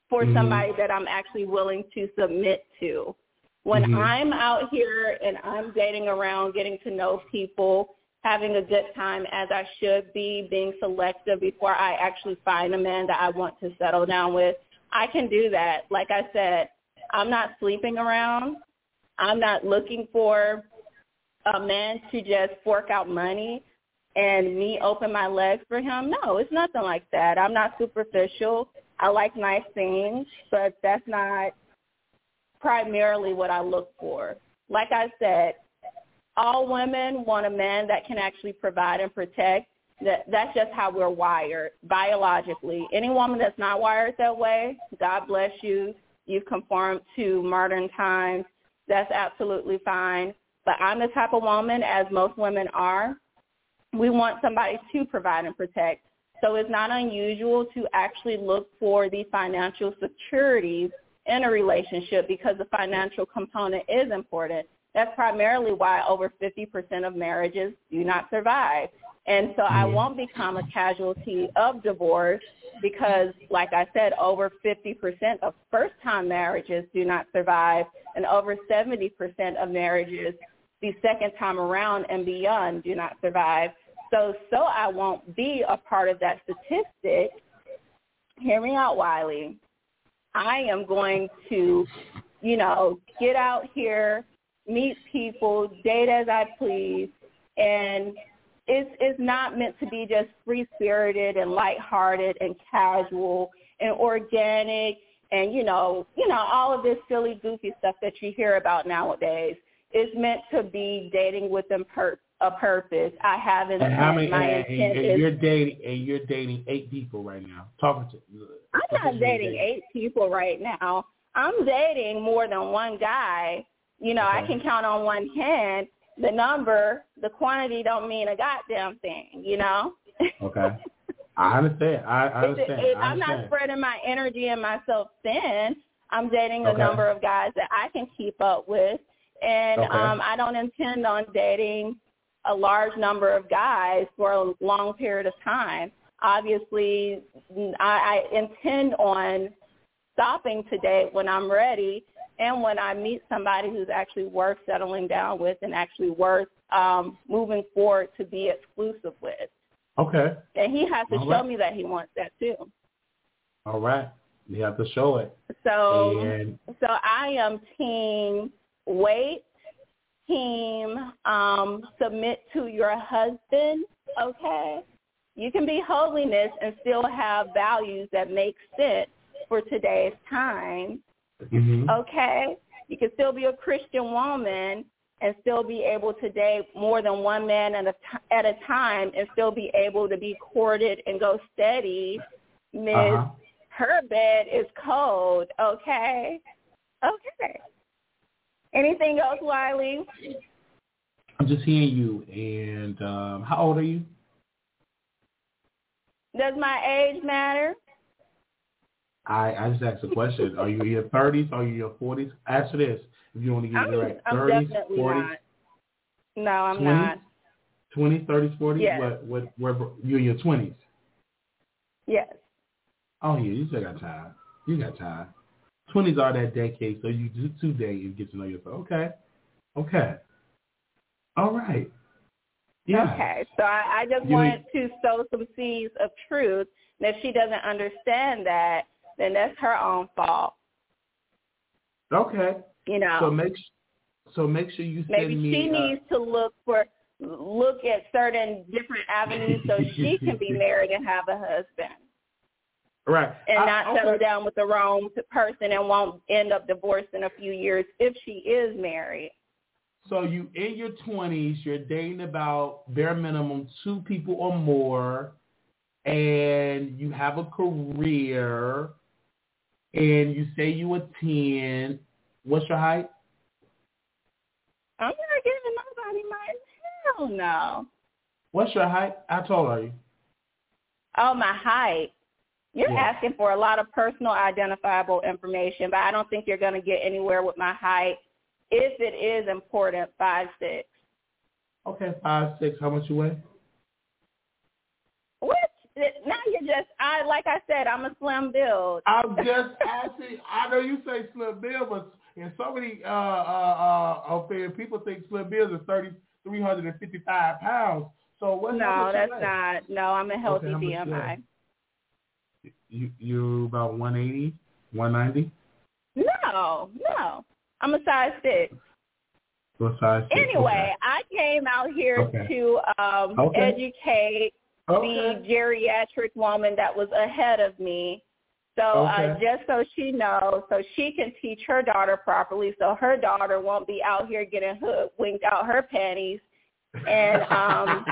for mm-hmm. somebody that I'm actually willing to submit to. When Mhm. I'm out here and I'm dating around, getting to know people, having a good time as I should be, being selective before I actually find a man that I want to settle down with, I can do that. Like I said, I'm not sleeping around. I'm not looking for a man to just fork out money and me open my legs for him. No, it's nothing like that. I'm not superficial. I like nice things, but that's not primarily what I look for. Like I said, all women want a man that can actually provide and protect. That that's just how we're wired biologically. Any woman that's not wired that way, God bless you. You've conformed to modern times. That's absolutely fine. But I'm the type of woman, as most women are, we want somebody to provide and protect. So it's not unusual to actually look for the financial securities in a relationship because the financial component is important. That's primarily why over 50% of marriages do not survive. And so I Mhm. won't become a casualty of divorce because, like I said, over 50% of first-time marriages do not survive, and over 70% of marriages the second time around and beyond do not survive. So, so I won't be a part of that statistic. Hear me out, Wiley. I am going to, you know, get out here, meet people, date as I please, and it's it's not meant to be just free spirited and lighthearted and casual and organic and you know you know all of this silly goofy stuff that you hear about nowadays. It's meant to be dating with a, pur- a purpose. I have intent. And how many? My And, intent and, and you're dating, and you're dating eight people right now. Talking to. I'm not dating eight people right now. I'm dating more than one guy. You know, I can count on one hand. The number, the quantity don't mean a goddamn thing, you know? Okay. I understand. I, I understand. it- I I'm not spreading my energy and myself thin. I'm dating a number of guys that I can keep up with. And Okay. um I don't intend on dating a large number of guys for a long period of time. Obviously, I, I intend on stopping to date when I'm ready and when I meet somebody who's actually worth settling down with and actually worth um, moving forward to be exclusive with. Okay. And he has to All show right. me that he wants that too. All right. You have to show it. So And so I am team wait, team um, submit to your husband, okay? You can be holiness and still have values that make sense for today's time, mhm. okay? You can still be a Christian woman and still be able to date more than one man at a, t- at a time and still be able to be courted and go steady. Miss, Uh-huh. her bed is cold, okay? Okay. Anything else, Wiley? I'm just hearing you. And um, how old are you? Does my age matter? I, I just asked a question. Are you in your 30s? Are you in your 40s? Answer this. If you want to get I'm, it right. 30s, 40s, not. No, I'm 20s? not. 20s, 30s, 40s? Yes. What, what, where, you in your 20s? Yes. Oh, yeah, you still got time. You got time. 20s are that decade, so you do two days and get to know yourself. Okay. Okay. All right. Yeah. Okay. So I, I just You wanted to sow some seeds of truth. And if she doesn't understand that, then that's her own fault. Okay. You know. So make so make sure you Maybe me. she uh, needs to look for look at certain different avenues so she can be married and have a husband right and I- not okay. settle down with the wrong person and won't end up divorced in a few years if she is married. So you in your twenties, you're dating about bare minimum two people or more, and you have a career, and you say you a ten. What's your height? I'm not giving nobody my hell no. What's your height? How tall are you? Oh, my height. You're Yeah. asking for a lot of personal identifiable information, but I don't think you're going to get anywhere with my height. If it is important, five six. Okay, five six. How much you weigh? What? Now you're just I like I said, I'm a slim build. I'm just asking. I know you say slim build, but and so many uh uh uh okay, people think Slim Bills is thirty three hundred and fifty five pounds. So what? No, that's not. No, I'm a healthy Okay, BMI. You you about one eighty, one ninety. No, no. I'm a size six. What size? six? Anyway, I came out here Okay. to um Okay. educate Okay. the geriatric woman that was ahead of me. So uh, just so she knows, so she can teach her daughter properly, so her daughter won't be out here getting hoodwinked out her panties. And um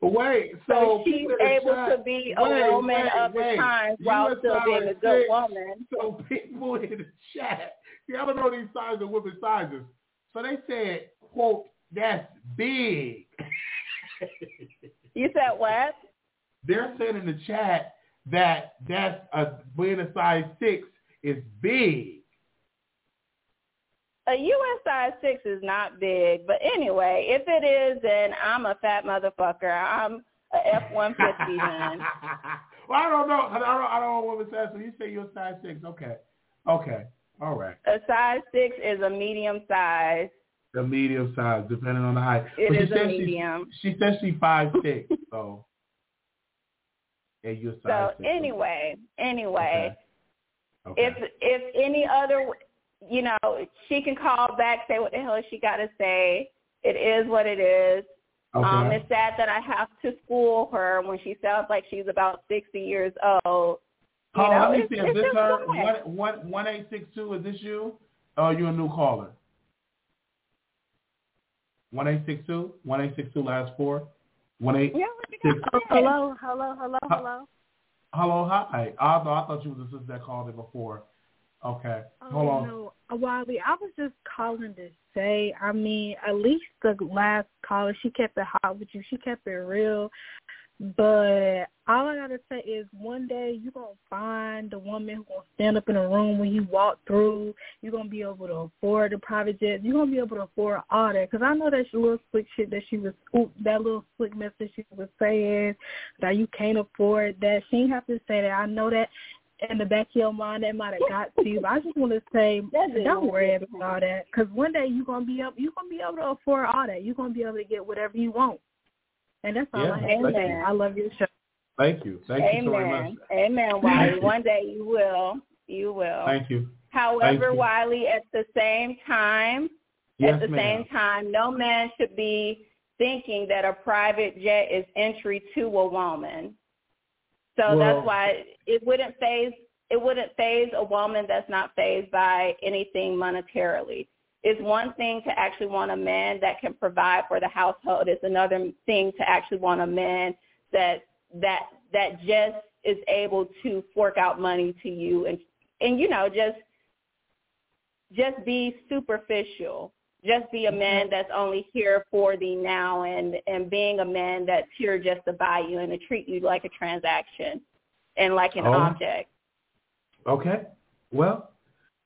wait, so, so she's able to be a wait, woman wait, of the wait. times while still being a good woman. So people in the chat, see, I don't know these sizes of women's sizes. So they said, quote, that's big. You said what? They're saying in the chat that that's a being a size six is big. A US size six is not big, but anyway, if it is, then I'm a fat motherfucker. I'm a F one fifty then. well, I don't know. I don't. I don't know what it says. So you say you're a size six. Okay. Okay. All right. A size six is a medium size. The medium size, depending on the height. It But she is a said she- medium. She said she five six. so. You're So six. anyway, anyway, Okay. if if any other, you know, she can call back, say what the hell she got to say. It is what it is. Okay. Um, it's sad that I have to school her when she sounds like she's about sixty years old. You Oh, know, let me see. Is this just her? sad. One, one, one eight six two. Is this you? Oh, you a new caller? One eight six two. One eight six two. Last four. One eight. Yeah, Six. got? Hello, hello, hello, hello. Hello, hi. I thought, I thought you was the sister that called it before. Okay, Oh, hold on. No, Wiley, I was just calling to say, I mean, at least the last caller, she kept it hot with you. She kept it real. But all I gotta say is, one day you're gonna find the woman who gonna stand up in a room when you walk through. You're gonna be able to afford the private jet. You're gonna be able to afford all that. Cause I know that little slick shit that she was, oop, that little slick message she was saying that you can't afford that. She didn't have to say that. I know that in the back of your mind that might have got to you. But I just want to say, don't worry about all that, because one day you're gonna be up, you're gonna be able to afford all that. You're gonna be able to get whatever you want, and that's all Yeah, I have to amen. I love your show. Thank you. Thank you so much. Amen. Amen, Wiley. One day you will. You will. Thank you. However, you. Wiley, at the same time, Yes, at the ma'am. same time, no man should be thinking that a private jet is entry to a woman. So Well- that's why it wouldn't faze it wouldn't faze a woman that's not fazed by anything monetarily. It's one thing to actually want a man that can provide for the household. It's another thing to actually want a man that that that just is able to fork out money to you and and you know just just be superficial. Just be a man that's only here for the now and and being a man that's here just to buy you and to treat you like a transaction and like an Oh. object. Okay. Well,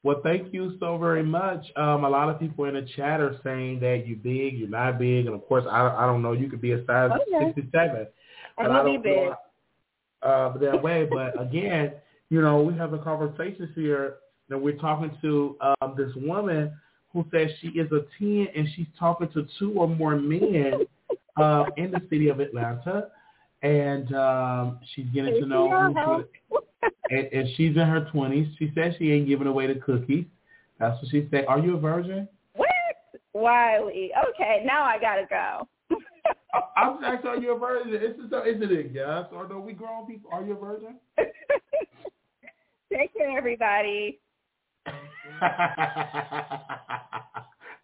well, thank you so very much. Um, a lot of people in the chat are saying that you're big, you're not big, and of course, I, I don't know. You could be a size Okay. 67. I but will I be don't big. know uh, that way. But again, you know, we have a conversation here and we're talking to um, this woman who says she is a 10 and she's talking to two or more men uh, in the city of Atlanta. And um, she's getting to know who and, and she's in her 20s. She says she ain't giving away the cookies. That's what she said. Are you a virgin? What? Wiley. Okay, now I gotta go. I- I'm asking, are you a virgin? Is it, is it a yes or no? We grown people. Are you a virgin? Take care, everybody.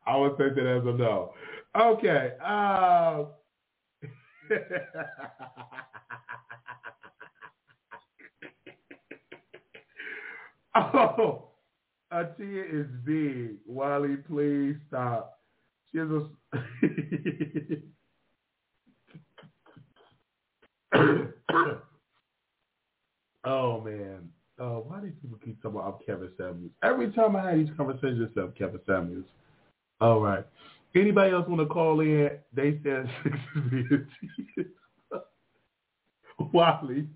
I would take that as a no. Okay. Um, oh, Atia is big. Wiley, please stop. She has a. oh man. Oh, why do people keep talking about Kevin Samuels? Every time I have these conversations, I'm Kevin Samuels. All right. Anybody else want to call in? They said Wiley,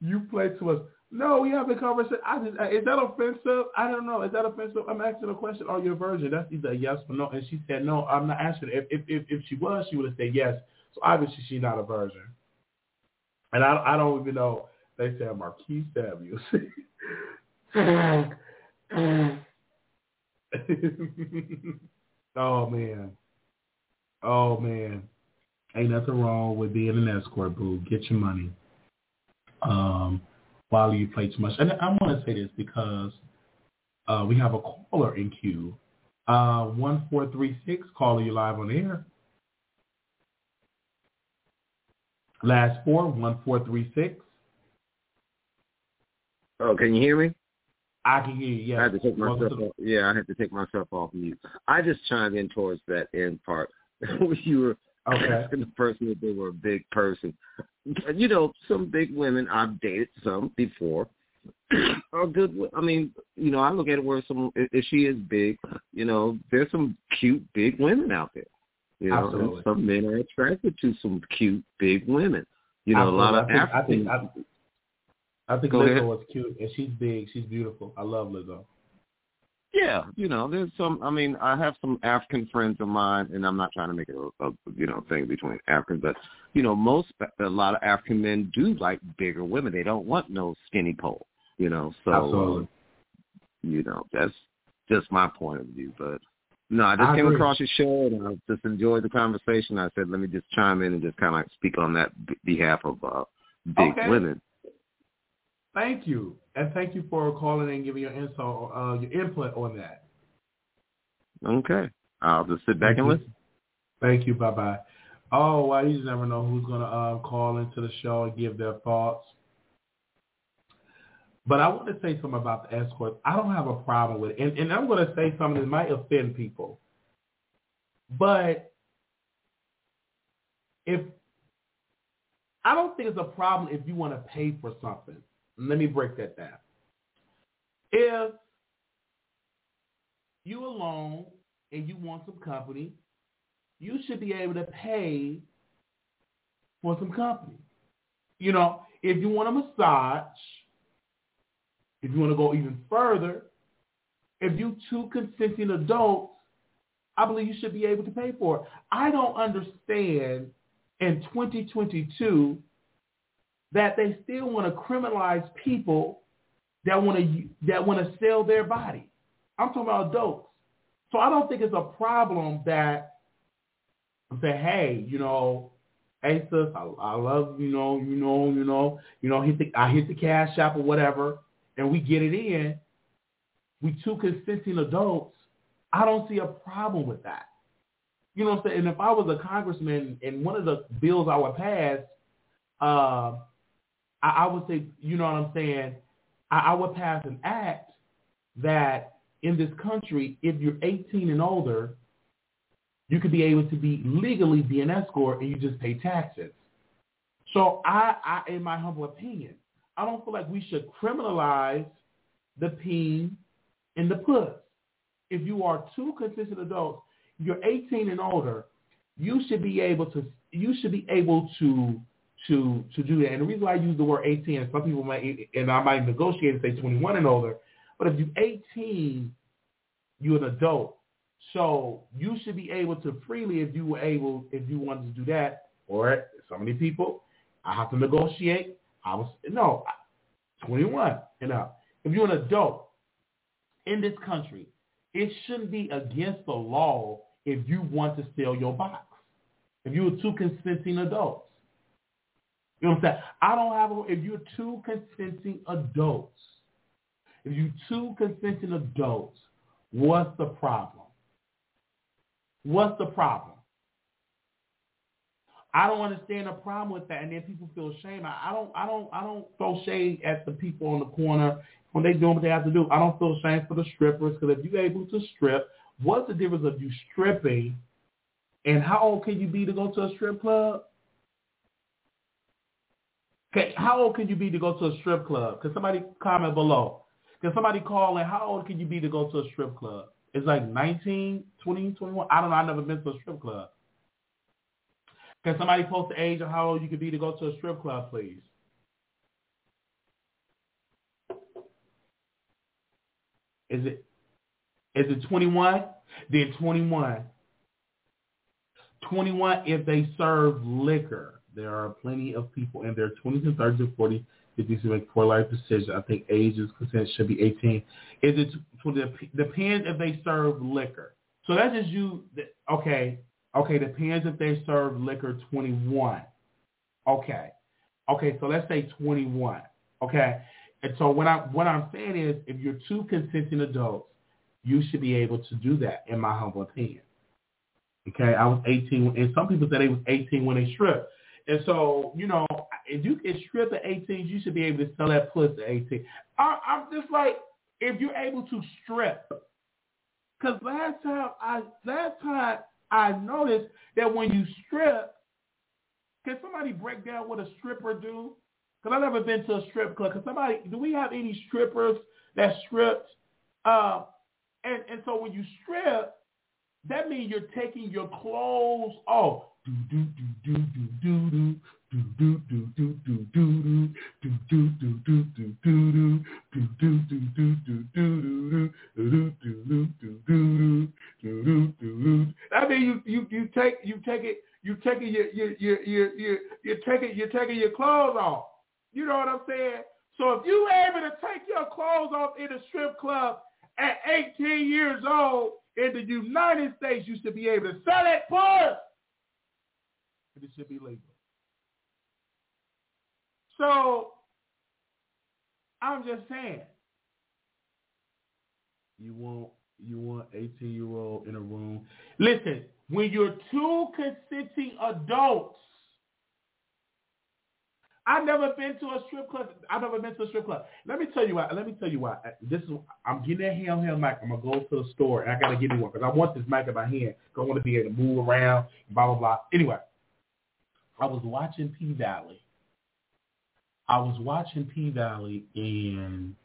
you play to us. No, we have a conversation. I just, uh, is that offensive? I don't know. Is that offensive? I'm asking a question. Are you a virgin? That's either yes or no. And she said no. I'm not asking. If if if, if she was, she would have said yes. So obviously she's not a virgin. And I I don't even know. They said Marquis Samuels. oh man. Oh man. Ain't nothing wrong with being an escort, boo. Get your money. Um, Wiley you play too much. And I want to say this because uh, we have a caller in queue. Uh, 1436, caller, you live on air. Last four, 1436. Oh, can you hear me? I can hear you, yeah. I had to take myself off. Yeah, I had to take myself off mute. I just chimed in towards that end part. Where you were okay. asking the person if they were a big person. You know, some big women, I've dated some before, are good. I mean, you know, I look at it where some, if she is big, you know, there's some cute big women out there. You know, Absolutely. some men are attracted to some cute big women. You know, Absolutely. a lot of I think, African. I think, I, I think Go Lizzo ahead. was cute, and she's big. She's beautiful. I love Lizzo. Yeah, you know, there's some. I mean, I have some African friends of mine, and I'm not trying to make it a, a you know thing between Africans, but you know, most a lot of African men do like bigger women. They don't want no skinny pole. You know, so Absolutely. uh, you know that's just my point of view. But no, I just I came agree. across your show, and I just enjoyed the conversation. I said, let me just chime in and just kind of like speak on that b- behalf of uh, big Okay. women. Thank you, and thank you for calling and giving your info, uh, your input on that. Okay, I'll just sit back Thank and you. listen. Thank you. Bye bye. Oh, well, you just never know who's gonna uh, call into the show and give their thoughts. But I want to say something about the escorts. I don't have a problem with it, and, and I'm going to say something that might offend people. But if I don't think it's a problem if you want to pay for something. Let me break that down. If you alone and you want some company, you should be able to pay for some company. You know, if you want a massage, if you want to go even further, if you two consenting adults, I believe you should be able to pay for it. I don't understand in 2022 that they still want to criminalize people that want to that want to sell their body. I'm talking about adults. So I don't think it's a problem that say, hey, you know, sis, I, I love you know, you know, you know, you know, hit the I hit the cash shop or whatever, and we get it in. We two consenting adults. I don't see a problem with that. You know what I'm saying? And if I was a congressman and one of the bills I would pass, uh, I, I would say, you know what I'm saying? I, I would pass an act that in this country, if you're 18 and older, you could be able to be legally be an escort and you just pay taxes. So I, I, in my humble opinion, I don't feel like we should criminalize the peen and the puss. If you are two consistent adults, you're 18 and older, you should be able to you should be able to to to do that. And the reason why I use the word 18, and some people might and I might negotiate and say 21 and older, but if you're 18, you're an adult. So you should be able to freely, if you were able, if you wanted to do that, or so many people, I have to negotiate. I was no, 21 and up. If you're an adult in this country, it shouldn't be against the law if you want to sell your box. If you were two consenting adults. You know what I'm saying? I don't have a, if you're two consenting adults, if you two consenting adults, what's the problem? What's the problem? I don't understand the problem with that, and then people feel shame. I, I don't, I don't, I don't throw shade at the people on the corner when they doing what they have to do. I don't feel shame for the strippers because if you're able to strip, what's the difference of you stripping and how old can you be to go to a strip club? Okay, how old can you be to go to a strip club? Can somebody comment below? Can somebody call in? How old can you be to go to a strip club? It's like 19, 20, 21. I don't know. I've never been to a strip club. Can somebody post the age of how old you could be to go to a strip club, please? Is it is it 21? Then 21. 21 if they serve liquor. There are plenty of people in their 20s and 30s and 40s that need to make poor life decisions. I think age is consent should be 18. Is it depends if they serve liquor. So that's just you. Okay, okay. Depends if they serve liquor 21. Okay, okay. So let's say 21. Okay, and so what I what I'm saying is, if you're two consenting adults, you should be able to do that, in my humble opinion. Okay, I was 18, and some people said they was 18 when they stripped. And so, you know, if you can strip at 18, you should be able to sell that pussy at 18. I, I'm just like, if you're able to strip, because last time I last time I noticed that when you strip, can somebody break down what a stripper do? Because I've never been to a strip club. Because somebody, do we have any strippers that stripped? Uh, and and so when you strip, that means you're taking your clothes off. That means you you you take you take it you taking your your your your your you're taking you're taking your clothes off. You know what I'm saying? So if you able to take your clothes off in a strip club at 18 years old in the United States, you should be able to sell it for it should be legal. So I'm just saying, you want you want 18 year old in a room. Listen, when you're two consenting adults, I've never been to a strip club. I've never been to a strip club. Let me tell you why. Let me tell you why. This is I'm getting that handheld mic. I'm gonna go to the store and I gotta get me one because I want this mic in my hand. I want to be able to move around. Blah blah blah. Anyway, I was watching P Valley. I was watching P Valley and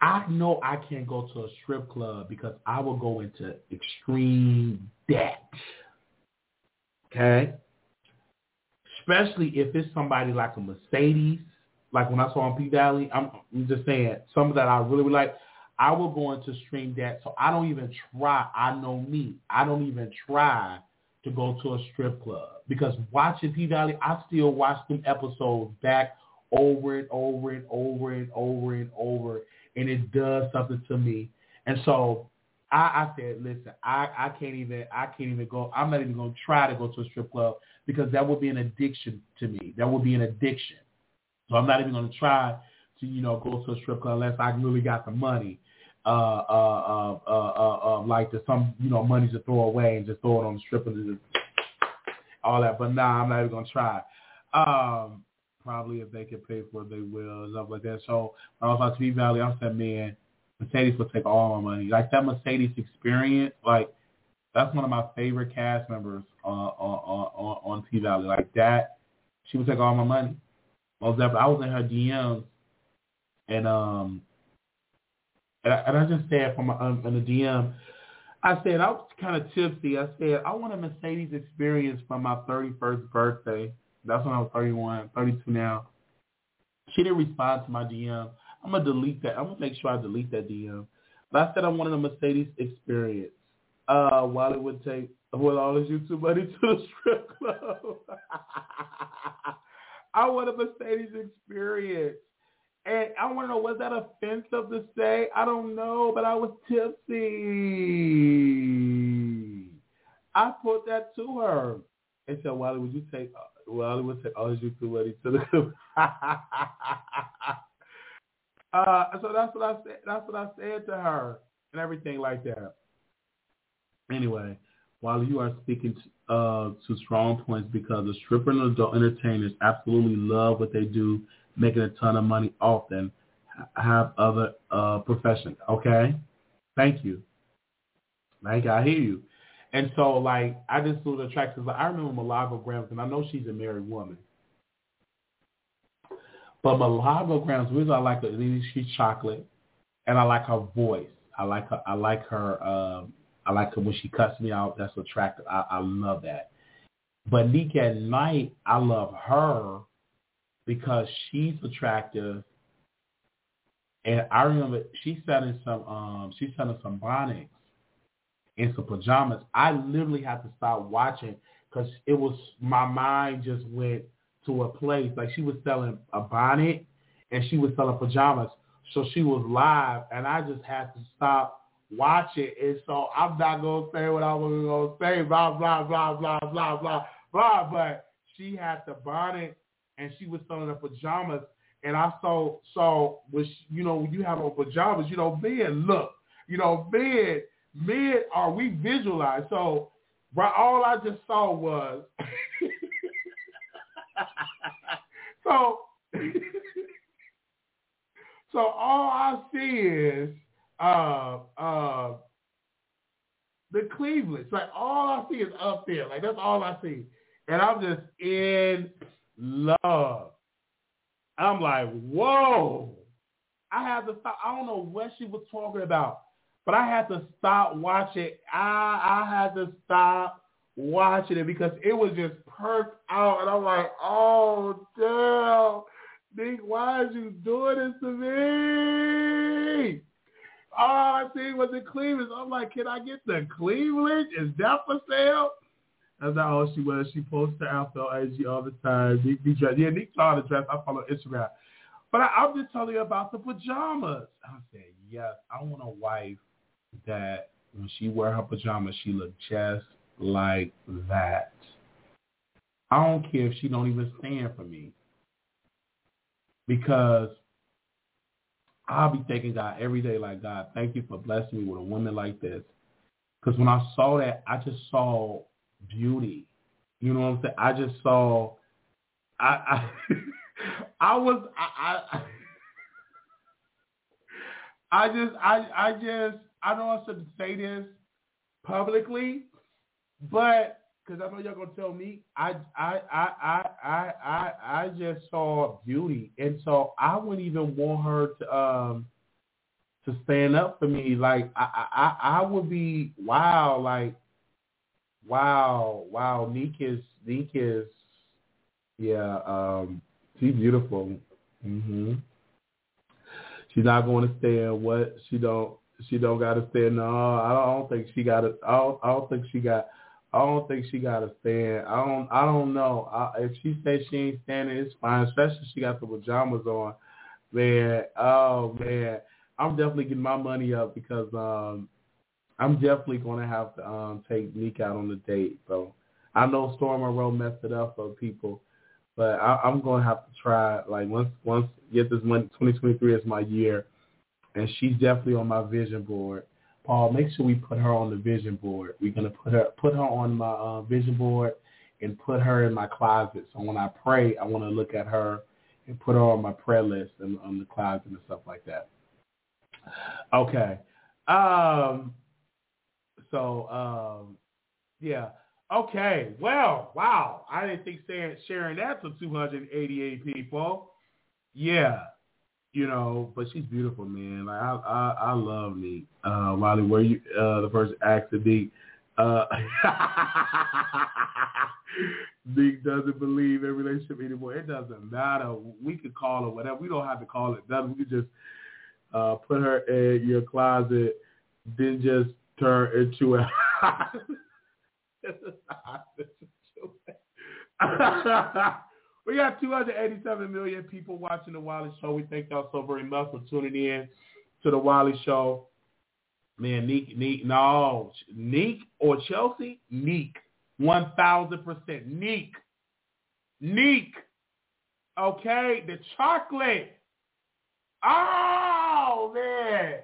I know I can't go to a strip club because I will go into extreme debt. Okay? Especially if it's somebody like a Mercedes, like when I saw on P Valley, I'm, I'm just saying, some that I really would like, I will go into extreme debt. So I don't even try. I know me. I don't even try to go to a strip club because watching P Valley, I still watch them episodes back over and over and over and over and over, and it does something to me. And so I, I said, listen, I, I can't even I can't even go. I'm not even to try to go to a strip club because that would be an addiction to me. That would be an addiction. So I'm not even to try to you know go to a strip club unless I really got the money uh, uh, uh, uh, uh, like there's some, you know, money to throw away and just throw it on the stripper and all that. But nah, I'm not even gonna try. Um, probably if they can pay for it, they will stuff like that. So when I was on P Valley, I said, man, Mercedes will take all my money. Like that Mercedes experience, like that's one of my favorite cast members on on on, on P Valley. Like that, she would take all my money. I was, I was in her DMs, and um, and I, and I just said from my, um, in the DM, I said I was kind of tipsy. I said I want a Mercedes experience for my 31st birthday. That's when I was 31, 32 now. She didn't respond to my DM. I'm gonna delete that. I'm gonna make sure I delete that DM. But I said I wanted a Mercedes experience. Uh, while it would take with all this YouTube money to the strip club. I want a Mercedes experience. And I want to know, was that offensive to say? I don't know, but I was tipsy. I put that to her. And said, Wiley, would you take, Wiley would take all his YouTube money to the uh, so that's what I said. That's what I said to her and everything like that. Anyway, while you are speaking to, uh, to strong points because the stripper and adult entertainers absolutely love what they do making a ton of money often have other uh, professions. Okay, thank you. Like I hear you. And so, like, I just was attracted. Like, I remember Milagro Gramz, and I know she's a married woman. But Milagro Gramz, reason I like is she's chocolate, and I like her voice. I like her. I like her. Um, I like her when she cuts me out. That's attractive. I, I love that. But Nika at Night, I love her because she's attractive And I remember she selling some um she selling some bonnets and some pajamas. I literally had to stop watching because it was my mind just went to a place like she was selling a bonnet and she was selling pajamas. So she was live and I just had to stop watching. And so I'm not gonna say what I was gonna say, blah blah blah blah blah blah blah. But she had the bonnet and she was selling the pajamas. And I saw saw was you know when you have on pajamas, you know men look, you know men men are we visualize. So right, all I just saw was so so all I see is uh uh the Cleveland. Like all I see is up there. Like that's all I see. And I'm just in love. I'm like, whoa. I had to stop. I don't know what she was talking about, but I had to stop watching. I I had to stop watching it because it was just perked out, and I'm like, oh damn, Neek, why is you doing this to me? All I see was in Cleveland. I'm like, can I get the Cleveland? Is that for sale? That's not all she was. She posts her outfit IG all the time. Neek be dressed. Yeah, Neek saw the dress. I follow Instagram. But I, I'm just telling you about the pajamas. I said, yes, I want a wife that when she wear her pajamas, she look just like that. I don't care if she don't even stand for me. Because I'll be thanking God every day like, God, thank you for blessing me with a woman like this. Because when I saw that, I just saw beauty. You know what I'm saying? I just saw, I, I, I was, I, I, I just, I, I just, I don't want to say this publicly, but because I know y'all gonna tell me, I, I, I, I, I, I, just saw beauty, and so I wouldn't even want her to, um, to stand up for me. Like I, I, I would be wow, like Wow, wow, Neek is Neek is yeah, um she's beautiful. Mhm. She's not going to stand what she don't she don't got to stand. No, I don't, I don't think she got to. I don't, I don't think she got. I don't think she got to stand. I don't. I don't know. I, if she says she ain't standing, it's fine. Especially if she got the pajamas on. Man, oh man, I'm definitely getting my money up because um I'm definitely going to have to um, take Neek out on the date. So I know Storm and Monroe messed it up for people, but I, I'm going to have to try. Like once once get this money, 2023 is my year, and she's definitely on my vision board. Paul, make sure we put her on the vision board. We're gonna put her put her on my uh, vision board and put her in my closet. So when I pray, I want to look at her and put her on my prayer list and on the closet and stuff like that. Okay. Um, so um, yeah. Okay. Well, wow. I didn't think sharing that to 288 people. Yeah. You know, but she's beautiful, man. Like I, I, I love me. Uh, Wiley, where you uh, the first act to be? Uh, Neek doesn't believe in relationship anymore. It doesn't matter. We could call her whatever. We don't have to call it. We could just uh, put her in your closet, then just turn into a we got 287 million people watching the Wiley Show. We thank y'all so very much for tuning in to the Wiley Show. Man, Neek, Neek, no, Neek or Chelsea, Neek, one thousand percent, Neek, Neek. Okay, the chocolate. Oh man,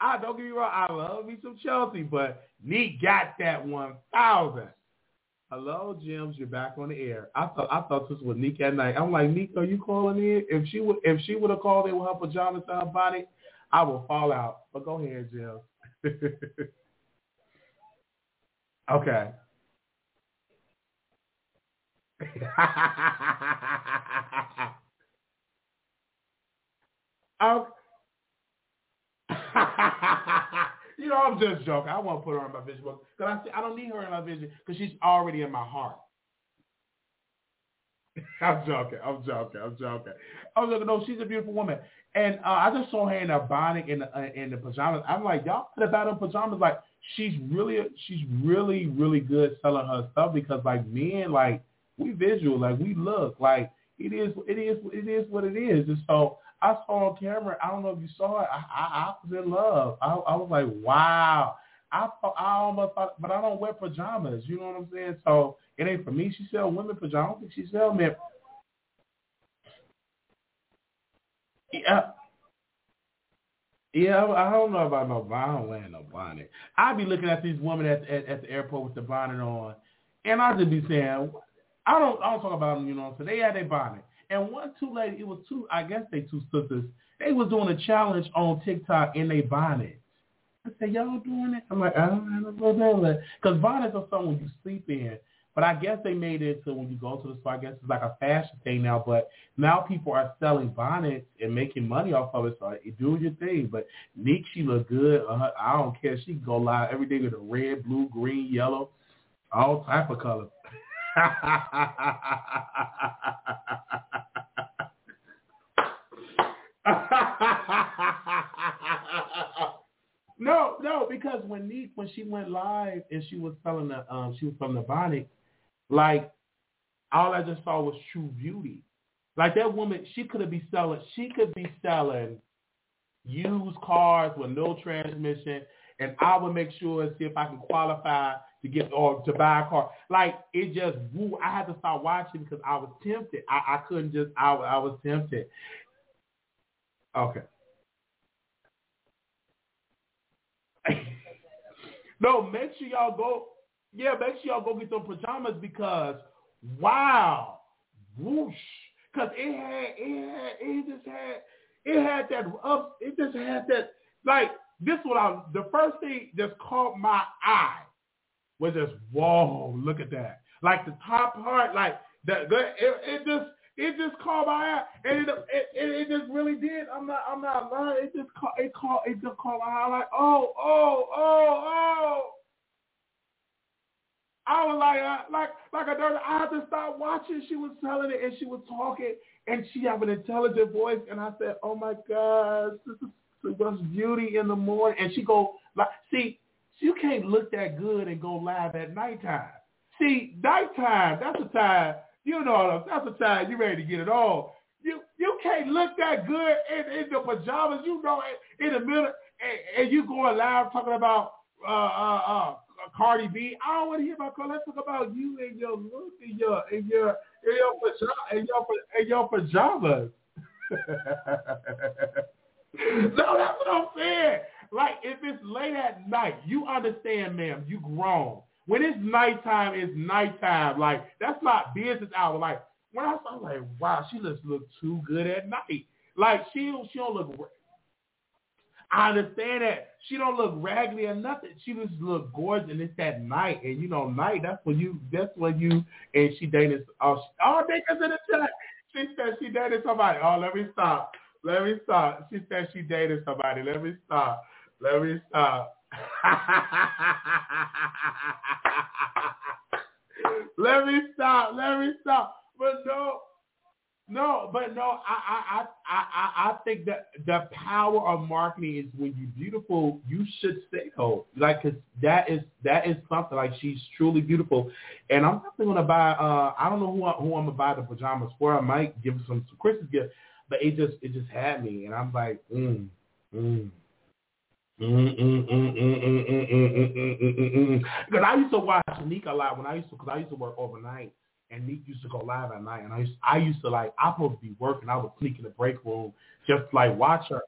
I don't get me wrong, I love me some Chelsea, but Neek got that one thousand. Hello, Jims, you're back on the air. I thought I thought this was Neek at night. I'm like, Neek, are you calling in? If she would if she would have called in with her pajamas and her body, I will fall out. But go ahead, Jim. okay. okay. you know, I'm just joking. I want to put her in my vision book because I I don't need her in my vision because she's already in my heart. I'm joking. I'm joking. I'm joking. I was like, no, she's a beautiful woman. And uh, I just saw her in a bonnet and uh, in the pajamas. I'm like, y'all put had her pajamas. Like, she's really, she's really, really good selling her stuff because like men, like we visual, like we look, like it is, it is, it is what it is. And so I saw on camera. I don't know if you saw it. I, I, I was in love. I, I was like, wow. I I almost thought, but I don't wear pajamas. You know what I'm saying? So it ain't for me. She sell women pajamas. I don't think she sell men. Yeah. Yeah, I don't know about no bonnet. I don't wear no bonnet. I be looking at these women at, at at the airport with the bonnet on, and I just be saying, I don't I don't talk about them. You know, so they had their bonnet, and one two lady, it was two. I guess they two sisters. They was doing a challenge on TikTok in their bonnet. I said, y'all doing it? I'm like, I don't know, because bonnets are something you sleep in. But I guess they made it so when you go to the store, I guess it's like a fashion thing now. But now people are selling bonnets and making money off of it. So you do your thing. But Neek, she look good. Uh, I don't care. She can go live every day with a red, blue, green, yellow, all type of colors. no, no, because when Neek, when she went live and she was selling the, um, she was from the bonnet, like, all I just saw was true beauty. Like that woman, she could be selling, she could be selling used cars with no transmission, and I would make sure and see if I can qualify to get or to buy a car. Like it just woo. I had to stop watching because I was tempted. I, I couldn't just. I, I was tempted. Okay. no, make sure y'all go yeah, make sure y'all go get them pajamas because wow, whoosh, because it had it had it just had it had that up it just had that like this what I the first thing just caught my eye was just whoa look at that like the top part like the, the it, it just it just caught my eye and it, it, it, just really did I'm not I'm not lying it just caught it caught it just caught my eye like oh oh oh oh I was like, uh, like, like a dirty. I had to stop watching. She was telling it, and she was talking, and she have an intelligent voice. And I said, "Oh my God, this is so beauty in the morning." And she go, like, see, you can't look that good and go live at nighttime. See, nighttime, that's the time. You know, that's the time you ready to get it on. You you can't look that good in, in the pajamas. You know, in, in the middle, and, and you going live talking about uh uh uh Cardi B. I don't want to hear about Cardi. Let's talk about you and your look and your and your and your pajamas and your, and your pajamas. no, that's what I'm saying. Like if it's late at night, you understand, ma'am. You grown. When it's nighttime, it's nighttime. Like that's not business hour. Like when I saw, like, wow, she just look too good at night. Like she she don't look I understand that she don't look raggedy or nothing. She just look gorgeous, and it's that night, and you know, night. That's when you. That's when you. And she dated. Oh, oh, niggas in the chat. She said she dated somebody. Oh, let me stop. Let me stop. She said she dated somebody. Let me stop. Let me stop. let me stop. Let me stop. But no, no, but no, I I I I I think that the power of marketing is when you're beautiful, you should stay home. Like, cause that is that is something. Like, she's truly beautiful, and I'm definitely gonna buy. uh I don't know who I, who I'm gonna buy the pajamas for. I might give some, some Christmas gift, but it just it just had me, and I'm like, mm, mm. Because I used to watch Neek a lot when I used to, because I used to work overnight, and Neek used to go live at night, and I used I used to like supposed to be working. I would sneak in the break room just like watch her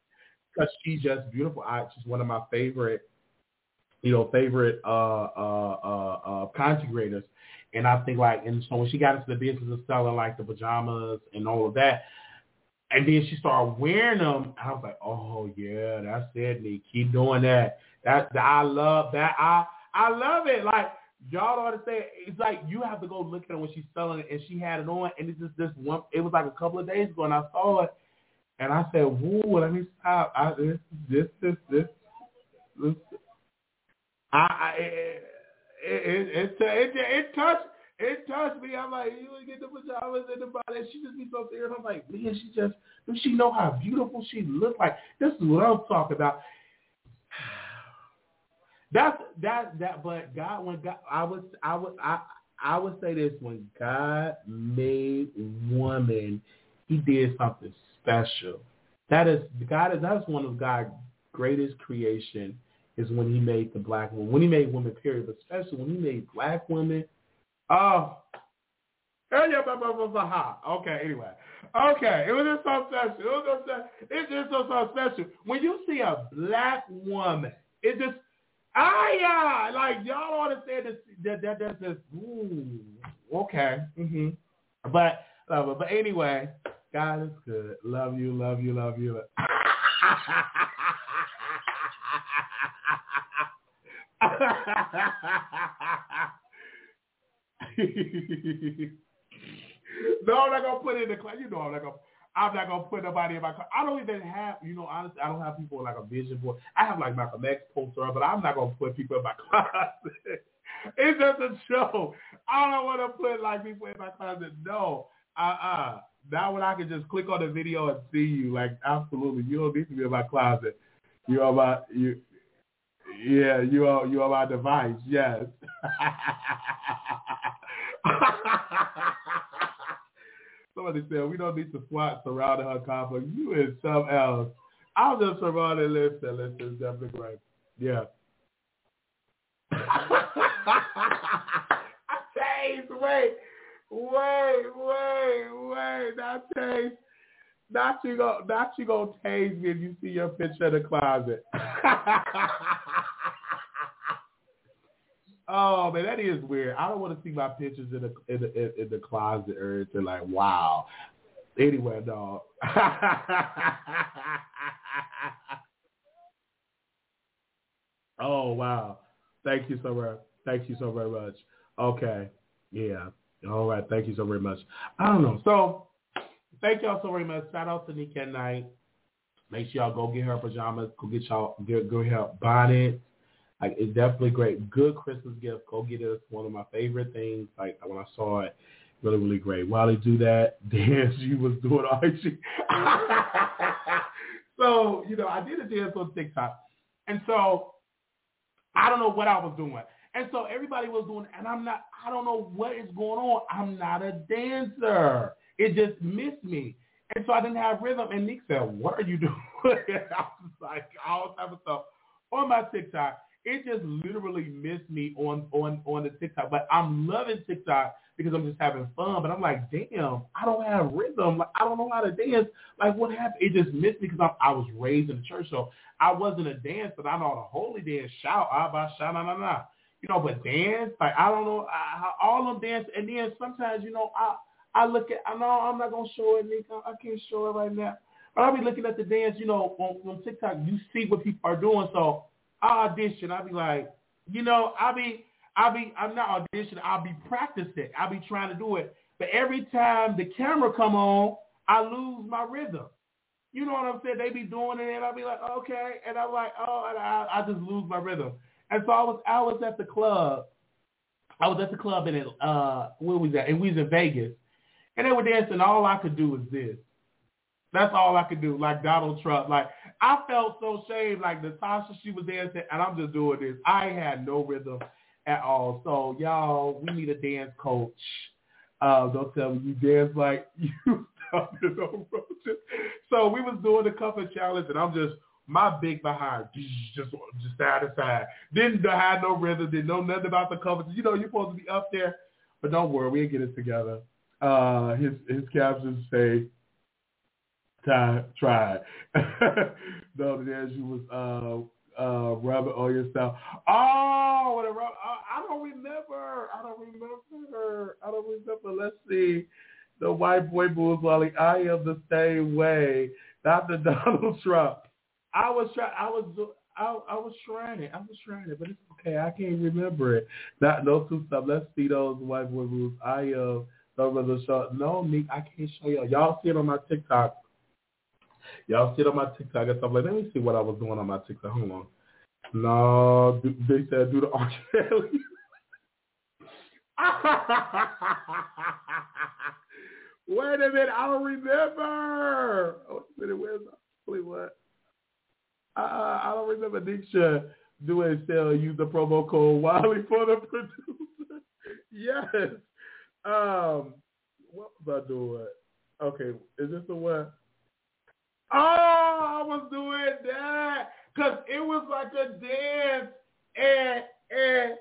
because she's just beautiful. I she's one of my favorite, you know, favorite uh uh uh, uh content creators. And I think like, and so when she got into the business of selling like the pajamas and all of that, and then she started wearing them, I was like, oh yeah, that's it, Neek. Keep doing that. That, I love that. I I love it. Like y'all don't understand. It's like you have to go look at her when she's selling it, and she had it on, and it's just this one. It was like a couple of days ago, and I saw it, and I said, "Woo, let me stop. I, this, this, this, this, this." I, I it, it, it, it, it, it touched. It touched me. I'm like, you would get the pajamas and the body. She just be so serious. I'm like, man, she just does she know how beautiful she looked like? This is what I'm talking about. That's that that but God when God I was I would I I would say this when God made woman, he did something special. That is God is that's one of God's greatest creation is when he made the black woman. When he made women period, but especially when he made black women. Oh yeah. Okay, anyway. Okay, it was just so special. It was so special. It's just so, so special. When you see a black woman, it just Ah, yeah. Like y'all don't understand this. That that that's just ooh. Okay. Mm-hmm. But uh, but anyway, God is good. Love you. Love you. Love you. no, I'm not gonna put in the class. You know, I'm not gonna. I'm not gonna put nobody in my car. I don't even have, you know, honestly, I don't have people like a vision board. I have like Malcolm X poster, but I'm not gonna put people in my closet. it's just a show. I don't want to put like people in my closet. No, uh, uh Now when I can just click on the video and see you, like absolutely, you don't need to be in my closet. You are my you. Yeah, you are you are my device. Yes. Somebody said we don't need to SWAT surrounding her conflict. You is something else. I'll just surround and listen. Listen, definitely great. Yeah. Taste, wait, wait, wait, wait. Not taste. Not you go. Not you gonna tase me if you see your picture in the closet. Oh man, that is weird. I don't want to see my pictures in the in the in the closet or anything. Like, wow. Anyway, dog. oh wow. Thank you so much. Thank you so very much. Okay. Yeah. All right. Thank you so very much. I don't know. So thank y'all so very much. Shout out to Nika Night. Make sure y'all go get her pajamas. Go get y'all get go her bonnet like it's definitely great. Good Christmas gift. Go get it. One of my favorite things. Like when I saw it, really, really great. While they do that, dance you was doing all so, you know, I did a dance on TikTok. And so I don't know what I was doing. And so everybody was doing and I'm not I don't know what is going on. I'm not a dancer. It just missed me. And so I didn't have rhythm. And Nick said, What are you doing? I was like all type of stuff on my TikTok it just literally missed me on on on the TikTok. But I'm loving TikTok because I'm just having fun. But I'm like, damn, I don't have rhythm. Like I don't know how to dance. Like what happened? It just missed me because I, I was raised in the church, so I wasn't a dancer. But I know the holy dance, shout, ah, abba, shout, na na na. You know, but dance, like I don't know, I, all them dance. And then sometimes, you know, I I look at, I know I'm not gonna show it, Nick. I can't show it right now. But I'll be looking at the dance, you know, on, on TikTok. You see what people are doing, so I audition. I'll be like, you know, I'll be, I'll be, I'm not auditioning. I'll be practicing. I'll be trying to do it. But every time the camera come on, I lose my rhythm. You know what I'm saying? They be doing it, and I'll be like, okay, and I'm like, oh, and I, I just lose my rhythm. And so I was, I was at the club. I was at the club in, uh, where was that? And we was in Vegas, and they were dancing. All I could do was this. That's all I could do, like Donald Trump. Like I felt so ashamed, like Natasha, she was dancing, and I'm just doing this. I had no rhythm at all. So y'all, we need a dance coach. Uh, don't tell me you dance like you started on roaches. So we was doing the cover challenge, and I'm just my big behind just just side to side. Didn't have no rhythm, didn't know nothing about the covers. You know, you're supposed to be up there, but don't worry, we'll get it together. Uh, his his captions say Ty tried. the other she was uh uh rubbing on yourself. Oh, what a rub! I don't remember. I don't remember. I don't remember. Let's see. The white boy bulls, Wiley. I am the same way. Dr. Donald Trump. I was trying. I was. I, I was trying it. I was trying it, but it's okay. I can't remember it. Not those two stuff. Let's see those white boy rules. I am. Uh, show. No, me. I can't show y'all. Y'all see it on my TikTok. Y'all see it on my TikTok and stuff like. Let me see what I was doing on my TikTok. Hold on. No, they said do the R. Wait a minute, I don't remember. Wait a minute, where's wait, what? Uh, I don't remember Nisha doing sell use the promo code Wiley for the producer. yes. Um, what was I doing? Okay, is this the one? Oh, I was doing that because it was like a dance, and and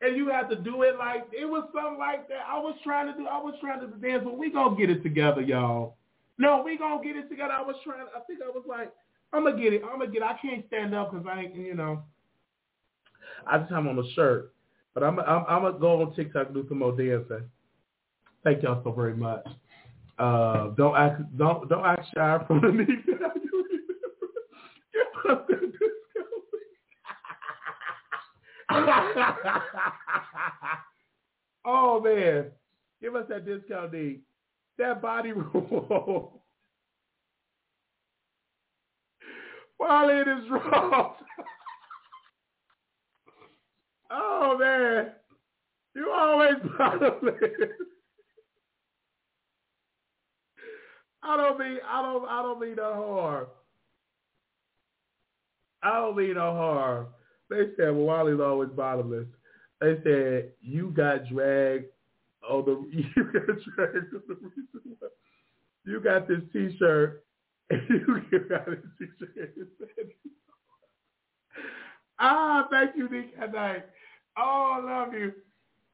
and you have to do it like it was something like that. I was trying to do. I was trying to dance, but we gonna get it together, y'all. No, we gonna get it together. I was trying. I think I was like, I'm gonna get it. I'm gonna get. It. I can't stand up because I ain't, you know. I just have on a shirt, but I'm I'm, I'm gonna go on TikTok and do some more dancing. Thank y'all so very much. Uh, don't act don't don't act shy from the knee. oh man, give us that discount D. That body roll. While it is wrong. oh man, you always bottom it. I don't mean I don't I don't mean no harm. I don't mean no harm. They said well, Wiley's always bottomless. They said you got dragged on the you got dragged on the reason why. You got this T-shirt and you got this T-shirt. ah, thank you, Nick. At night. Oh, I love you.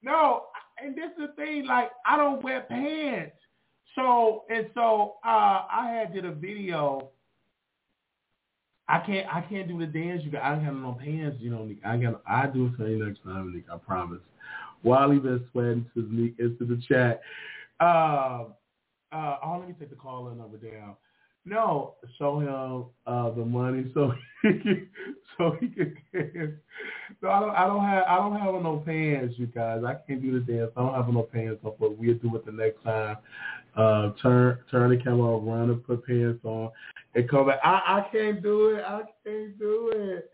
No, and this is the thing. Like I don't wear pants. So and so uh, I had did a video. I can't I can't do the dance. You got I don't have no pants. You know I got I do it for you next time, Nick. I promise. Wiley been sweating to me into the chat. Uh, uh, oh, let me take the call in number down. No, show him uh, the money so he can, so he can dance. So I don't I don't have I don't have no pants, you guys. I can't do the dance. I don't have no pants on, but we'll do it the next time. Uh, turn turn the camera around and put pants on and come back. I, I can't do it. I can't do it.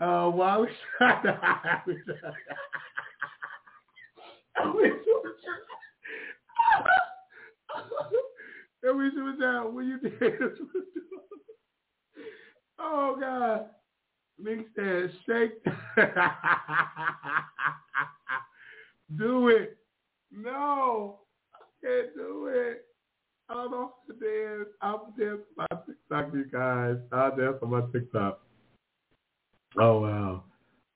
Uh, why we trying to And we was out when you dance. oh God. Nick said, shake. do it. No can't do it. I don't to dance. I'm dance on my TikTok, you guys. I'll dance on my TikTok. Oh, wow.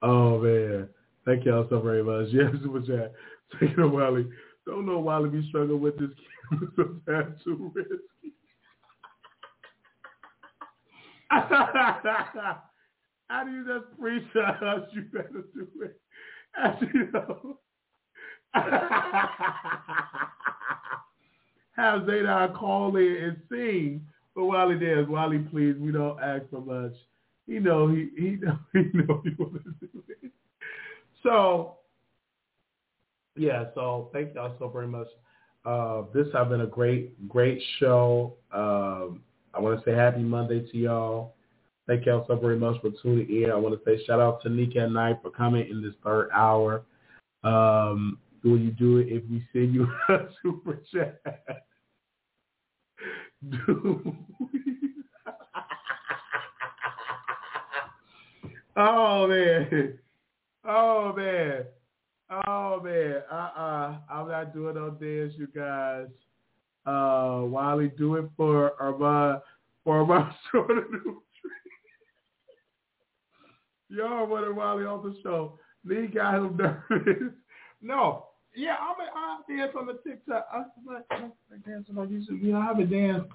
Oh, man. Thank y'all so very much. Yes, super chat. Thank you, Wiley. Don't know Wiley be struggling with this camera sometimes too risky. How do you just preach us? You better do it. As you know. Have Zadar call in and sing for Wiley Dance. Wiley, please, we don't ask for much. He know he he know he know he want to do it. So yeah, so thank y'all so very much. Uh, this has been a great, great show. Um, I want to say happy Monday to y'all. Thank y'all so very much for tuning in. I want to say shout out to Nika and Knight for coming in this third hour. Um, will you do it if we send you a super chat? oh man. Oh man. Oh man. Uh uh-uh. uh. i am not doing no dance, you guys. Uh Wiley, do it for Armand for Armand new Y'all wanted Wiley on the show. Lee got him nervous. no, yeah, I'm I dance on the TikTok. I, I, I dancing on YouTube. You know, I haven't danced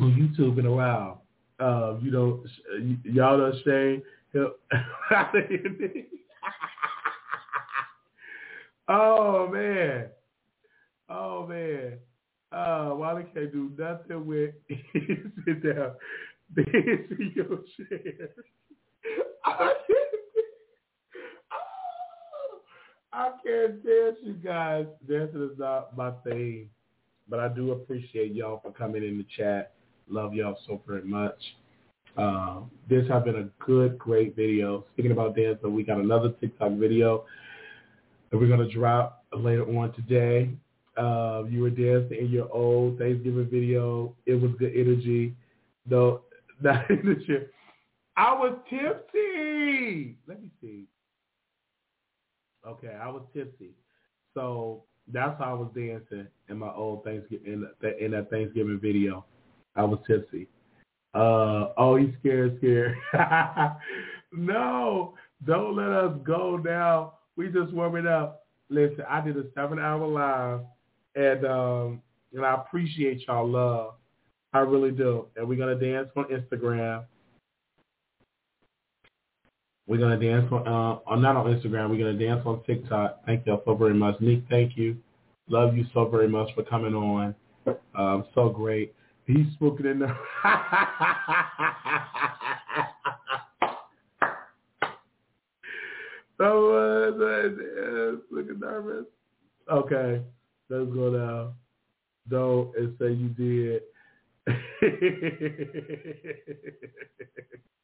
on YouTube in a while. Uh, you know, y'all done Shane. oh man, oh man. Uh, Wiley can't do nothing with sit down, dance your chair. I can't dance, you guys. Dancing is not my thing. But I do appreciate y'all for coming in the chat. Love y'all so very much. Uh, this has been a good, great video. Speaking about dancing, we got another TikTok video. that we're gonna drop later on today. Uh, you were dancing in your old Thanksgiving video. It was good energy. In the chair. I was tipsy. Let me see. Okay, I was tipsy. So that's how I was dancing in my old Thanksgiving in, that, in that Thanksgiving video. I was tipsy. Uh, oh, he's scared, scared. no, don't let us go now. We just warming up. Listen, I did a seven-hour live, and um, and I appreciate y'all love. I really do. And we're gonna dance on Instagram. We're gonna dance on, uh, not on Instagram. We're gonna dance on TikTok. Thank y'all so very much, Nick. Thank you. Love you so very much for coming on. Um, so great. He's smoking in the. oh, uh, looking nervous. Okay, let's go now. Don't and say you did.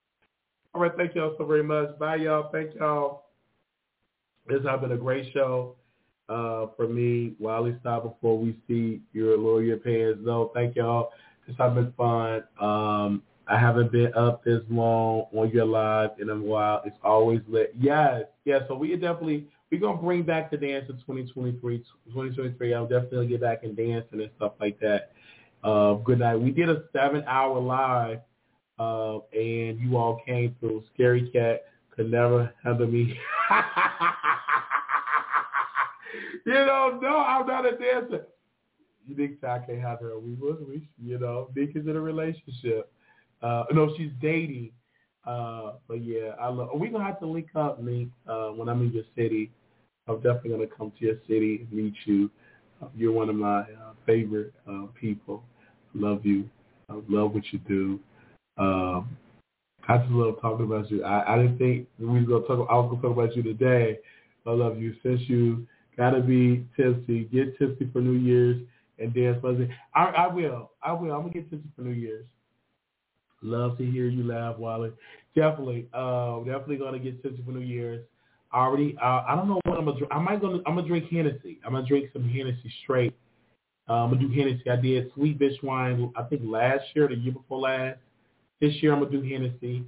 All right, thank y'all so very much. Bye, y'all. Thank y'all. This has been a great show uh, for me. Wiley, stop before we see your lawyer pants. No, thank y'all. This has been fun. Um, I haven't been up this long on your live in a while. It's always lit. Yes, yes. So we definitely we're gonna bring back the dance in 2023. 2023. I'll definitely get back and dancing and stuff like that. Uh, good night. We did a seven hour live, uh, and you all came through. Scary Cat could never handle me. you know, no, I'm not a dancer. You think I can't have her? We was, we, you know, Nick is in a relationship. Uh, no, she's dating. Uh, but yeah, I love. We gonna have to link up, Nick. Uh, when I'm in your city, I'm definitely gonna come to your city and meet you. Uh, you're one of my uh, favorite uh, people. Love you. I love what you do. Um, I just love talking about you. I, I didn't think we was gonna talk. I was gonna talk about you today. I love you. Since you gotta be tipsy, get tipsy for New Year's and dance fuzzy. I, I will. I will. I'm gonna get tipsy for New Year's. Love to hear you laugh, Wiley. Definitely, uh, definitely gonna get tipsy for New Year's. Already, uh, I don't know what I'm gonna. I might gonna. I'm gonna drink Hennessy. I'm gonna drink some Hennessy straight. Uh, I'm gonna do Hennessy. I did sweet bitch wine. I think last year, the year before last. This year, I'm gonna do Hennessy.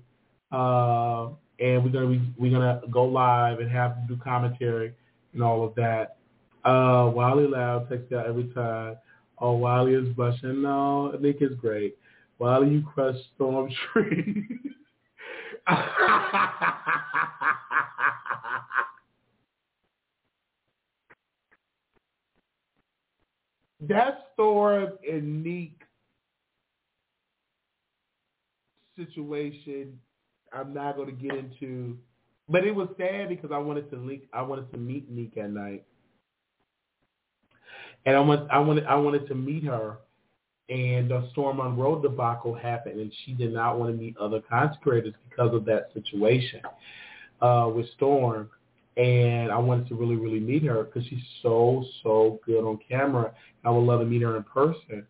Uh, and we're gonna be, we're gonna go live and have do commentary and all of that. Uh, Wiley Loud texts out every time. Oh, Wiley is blushing. No, Nick is great. Wiley, you crushed Storm Tree. that Storm and Nick situation, I'm not going to get into. But it was sad because I wanted to link. I wanted to meet Nick at night, and I want I wanted I wanted to meet her. And the Storm Monroe debacle happened, and she did not want to meet other consecrators because of that situation uh, with Storm. And I wanted to really, really meet her because she's so, so good on camera. I would love to meet her in person.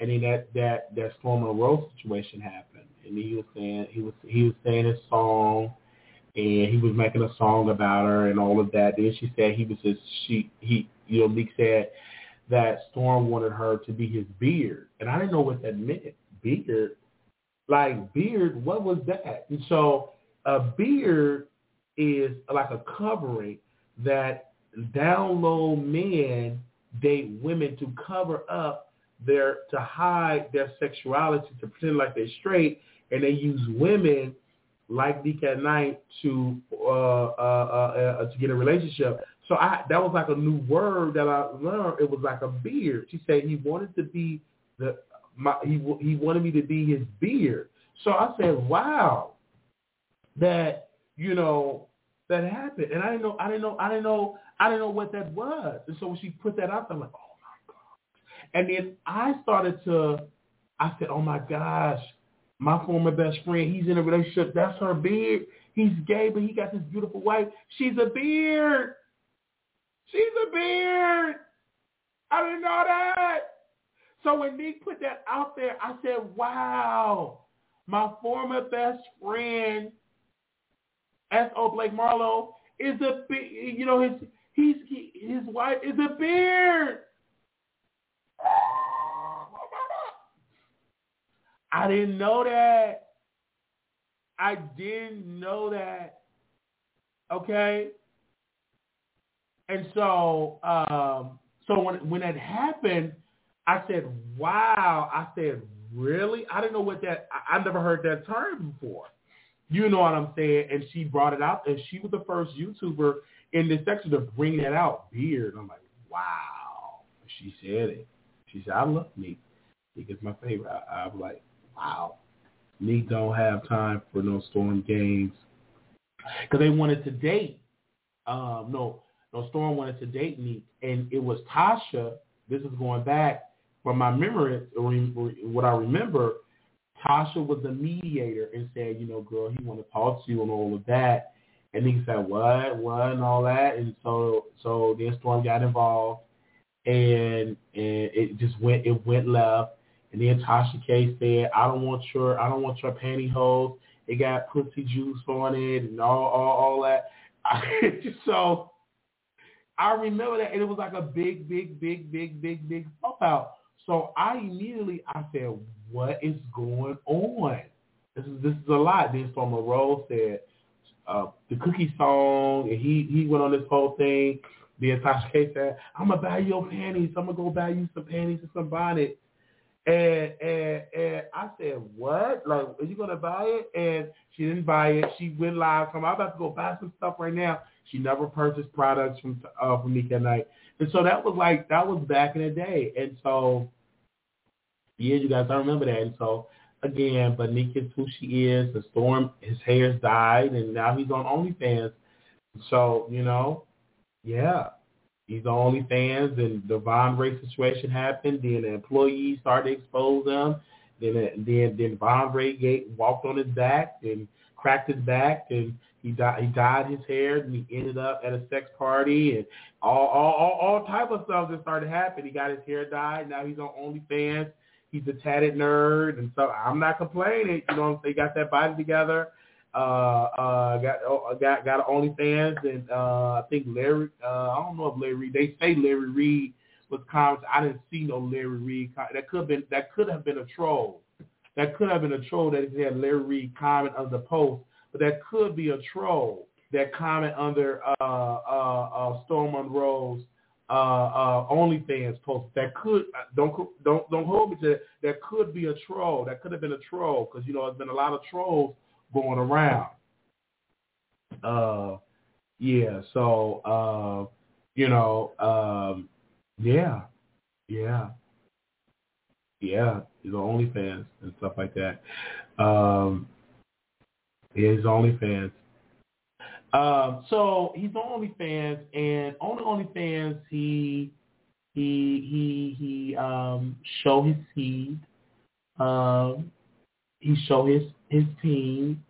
And then that that that Storm Monroe situation happened, and he was saying he was he was saying his song, and he was making a song about her and all of that. Then she said he was just she he you know Nick said that Storm wanted her to be his beard, and I didn't know what that meant. Beard, like beard, what was that? And so a beard is like a covering that down low men date women to cover up their to hide their sexuality to pretend like they're straight, and they use women like Nick at Night to uh, uh, uh, uh, to get a relationship. So I that was like a new word that I learned. It was like a beard. She said he wanted to be the my he he wanted me to be his beard. So I said, wow, that you know that happened, and I didn't know I didn't know I didn't know I didn't know what that was. And so when she put that out, I'm like, oh my god. And then I started to, I said, oh my gosh, my former best friend, he's in a relationship. That's her beard. He's gay, but he got this beautiful wife. She's a beard. She's a beard. I didn't know that. So when Nick put that out there, I said, wow, my former best friend, S.O. Blake Marlowe, is a big, you know, his He's he, his wife is a beard. I didn't know that. I didn't know that. Okay. And so, um, so when when that happened, I said, "Wow!" I said, "Really?" I didn't know what that. I, I never heard that term before. You know what I'm saying? And she brought it out, and she was the first YouTuber in this section to bring that out. Beard. I'm like, wow. She said it. She said, I love me." Meek is my favorite. I, I'm like, wow. Meek don't have time for no Storm games because they wanted to date. Um, no, no, Storm wanted to date Meek, and it was Tasha. This is going back from my memory, what I remember. Tasha was the mediator and said, you know, girl, he want to talk to you and all of that. And he said, what, what, and all that. And so, so then Storm got involved, and and it just went, it went left. And then Tasha K said, I don't want your, I don't want your pantyhose. It got pussy juice on it and all, all, all that. so I remember that, and it was like a big, big, big, big, big, big pop out. So I immediately I said, "What is going on? This is this is a lot." Then Storm Rose said uh, the Cookie song, and he he went on this whole thing. Then Tasha K said, "I'm gonna buy your panties. I'm gonna go buy you some panties and some bonnet." And and and I said, "What? Like, are you gonna buy it?" And she didn't buy it. She went live. Come, I'm about to go buy some stuff right now. She never purchased products from uh, from at Night, and so that was like that was back in the day. And so yeah, you guys, I remember that. And so again, but Nick is who she is. The storm, his hair's dyed, and now he's on OnlyFans. So you know, yeah, he's on OnlyFans. And the Von Ray situation happened. Then the employees started to expose him. Then uh, then then Von Ray gate walked on his back and cracked his back and he died. He dyed his hair, and he ended up at a sex party, and all all all, all type of stuff that started happening. He got his hair dyed. Now he's on OnlyFans he's a tatted nerd, and so I'm not complaining. You know, they got that body together. Uh, uh, got uh, got got OnlyFans, and uh, I think Larry. Uh, I don't know if Larry. They say Larry Reed was comments. I didn't see no Larry Reed. That could have been that could have been a troll. That could have been a troll that had Larry Reed comment on the post, but that could be a troll that comment under uh, uh, uh, Storm Monroe's uh, uh, OnlyFans post that could uh, don't don't don't hold me to that. That could be a troll. That could have been a troll because you know there's been a lot of trolls going around. Uh, yeah. So uh, you know, um, yeah, yeah, yeah. He's on OnlyFans and stuff like that. Um, yeah, he's OnlyFans. Um, so he's on OnlyFans, and on OnlyFans, he he he he um, show his seed. Um, he show his his team,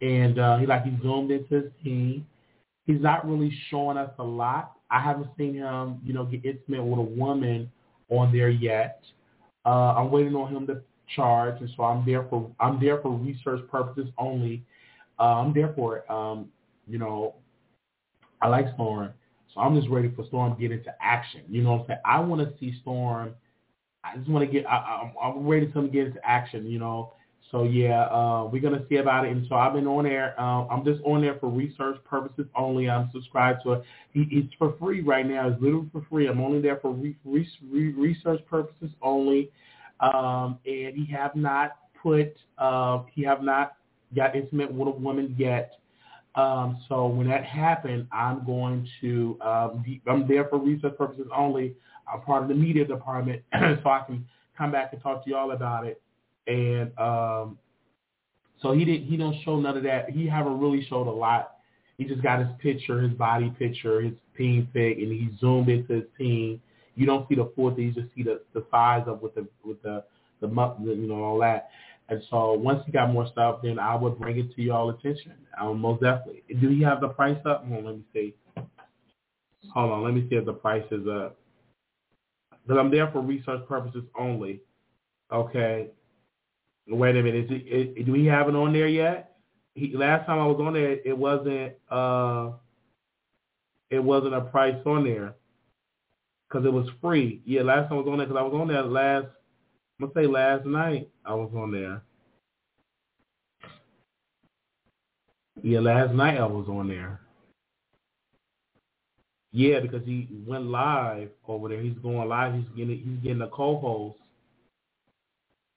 and uh, he like he zoomed into his team. He's not really showing us a lot. I haven't seen him, you know, get intimate with a woman on there yet. Uh, I'm waiting on him to charge, and so I'm there for I'm there for research purposes only uh, I'm there for. Um, you know, I like Storm, so I'm just ready for Storm to get into action. You know what I'm saying? I want to see Storm. I just want to get. I, I'm, I'm ready to get into action. You know. So yeah, uh, we're gonna see about it. And so I've been on there. Uh, I'm just on there for research purposes only. I'm subscribed to it. It's for free right now. It's literally for free. I'm only there for re, re, re, research purposes only. Um, and he have not put. Uh, he have not got intimate with a woman yet. Um, so when that happened, I'm going to, um, be, I'm there for research purposes only. I'm part of the media department, so I can come back and talk to y'all about it. And um, so he didn't, he don't show none of that. He haven't really showed a lot. He just got his picture, his body picture, his peen pic, and he zoomed into his peen. You don't see the fourth. you just see the the size of with the with the the, you know all that. And so once he got more stuff, then I would bring it to y'all attention. Um, most definitely. Do you have the price up? Hold on, let me see. Hold on, let me see if the price is up. Because I'm there for research purposes only. Okay. Wait a minute. Is it, do we have it on there yet? He, last time I was on there, it wasn't. Uh, it wasn't a price on there because it was free. Yeah, last time I was on there because I was on there last. I'm gonna say last night I was on there. Yeah, last night I was on there. Yeah, because he went live over there. He's going live. He's getting he's getting a co-host,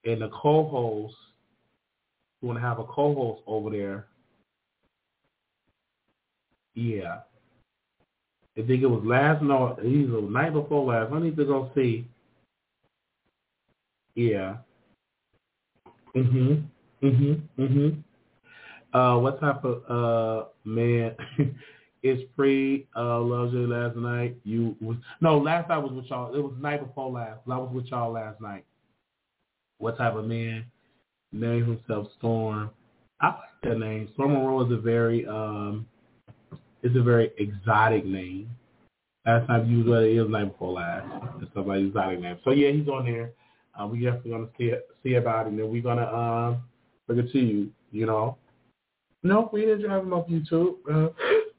and the co-host want to have a co-host over there. Yeah, I think it was last night, he's the night before last. I need to go see. Yeah. Mhm. Mhm. Mhm. Uh, what type of uh man? it's free. Uh, you last night. You was no last night was with y'all. It was night before last. I was with y'all last night. What type of man? Name himself Storm. I like that name. Storm Monroe is a very um, it's a very exotic name. Last time you was it was night before last. It's a like exotic name. So yeah, he's on there. Uh, we definitely gonna see see about it, and then we're gonna um bring it to you. You know. No, we didn't have him off YouTube. Uh,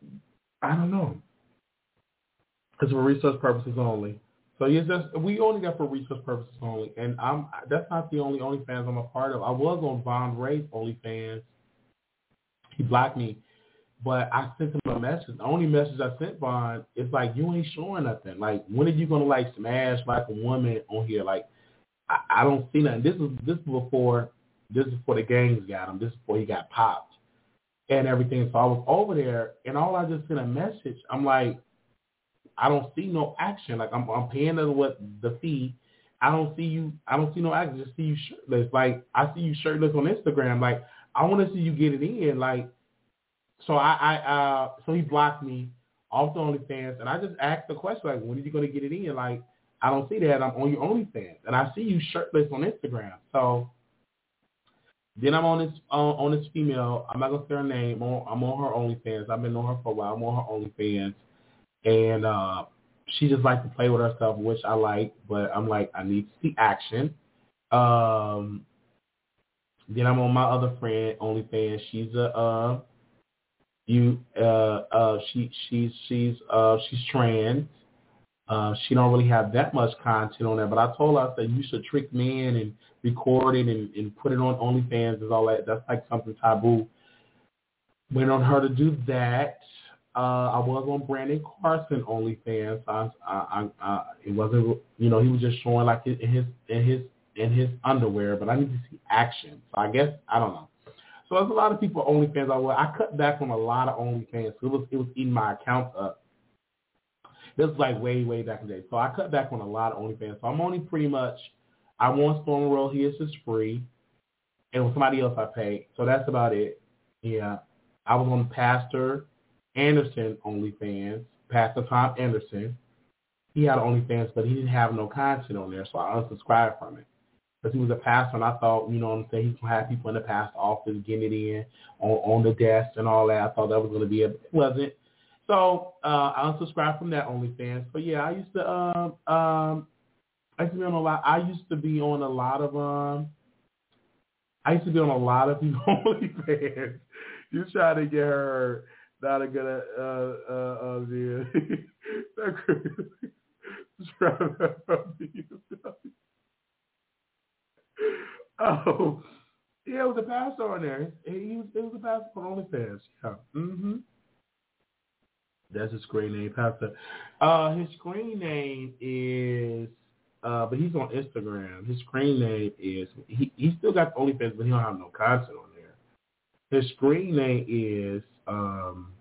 I don't know. It's for research purposes only. So yes, that's, we only got for research purposes only, and I'm that's not the only OnlyFans I'm a part of. I was on Von Ray's OnlyFans. He blocked me, but I sent him a message. The only message I sent Von is like, you ain't showing nothing. Like, when are you gonna like smash like a woman on here? Like, I, I don't see nothing. This is this is before this is before the gangs got him. This is before he got popped and everything. So I was over there, and all I just sent a message. I'm like, I don't see no action. Like I'm, I'm paying the what the fee. I don't see you. I don't see no action. Just see you shirtless. Like I see you shirtless on Instagram. Like I want to see you get it in. Like so I, I uh so he blocked me off the OnlyFans, and I just asked the question like, when are you gonna get it in? Like I don't see that. I'm on your OnlyFans, and I see you shirtless on Instagram. So then I'm on this uh, on this female. I'm not gonna say her name. I'm on, I'm on her OnlyFans. I've been on her for a while. I'm on her OnlyFans, and uh, she just likes to play with herself, which I like. But I'm like, I need to see action. Um, then I'm on my other friend OnlyFans. She's a uh, you uh, uh, she she's she's uh, she's trans. Uh, she don't really have that much content on there, but I told her I said you should trick men and record it and, and put it on OnlyFans and all that. That's like something taboo. Went on her to do that. Uh, I was on Brandon Carson OnlyFans. I, I, I, it wasn't, you know, he was just showing like in his in his in his underwear, but I need to see action. So I guess I don't know. So there's a lot of people OnlyFans. I I cut back on a lot of OnlyFans. It was it was eating my account up. This is like way way back in the day. So I cut back on a lot of OnlyFans. So I'm only pretty much I want Storm Roll His is just free, and with somebody else I pay. So that's about it. Yeah, I was on Pastor Anderson OnlyFans, Pastor Tom Anderson. He had OnlyFans, but he didn't have no content on there, so I unsubscribed from it. Because he was a pastor, and I thought, you know what I'm saying, he's going to have people in the pastor office getting it in on, on the desk and all that. I thought that was going to be a, It wasn't. So uh, I unsubscribed from that OnlyFans. But yeah, I used to um, um, I used to be on a lot. I used to be on a lot of um. I used to be on a lot of people OnlyFans. You try to get her not a good uh uh Oh, yeah, it was a pastor on there. He was it was a pastor for OnlyFans. Yeah. Mm-hmm. That's his screen name, Pastor. Uh, his screen name is uh, but he's on Instagram. His screen name is he he still got OnlyFans, but he don't have no content on there. His screen name is um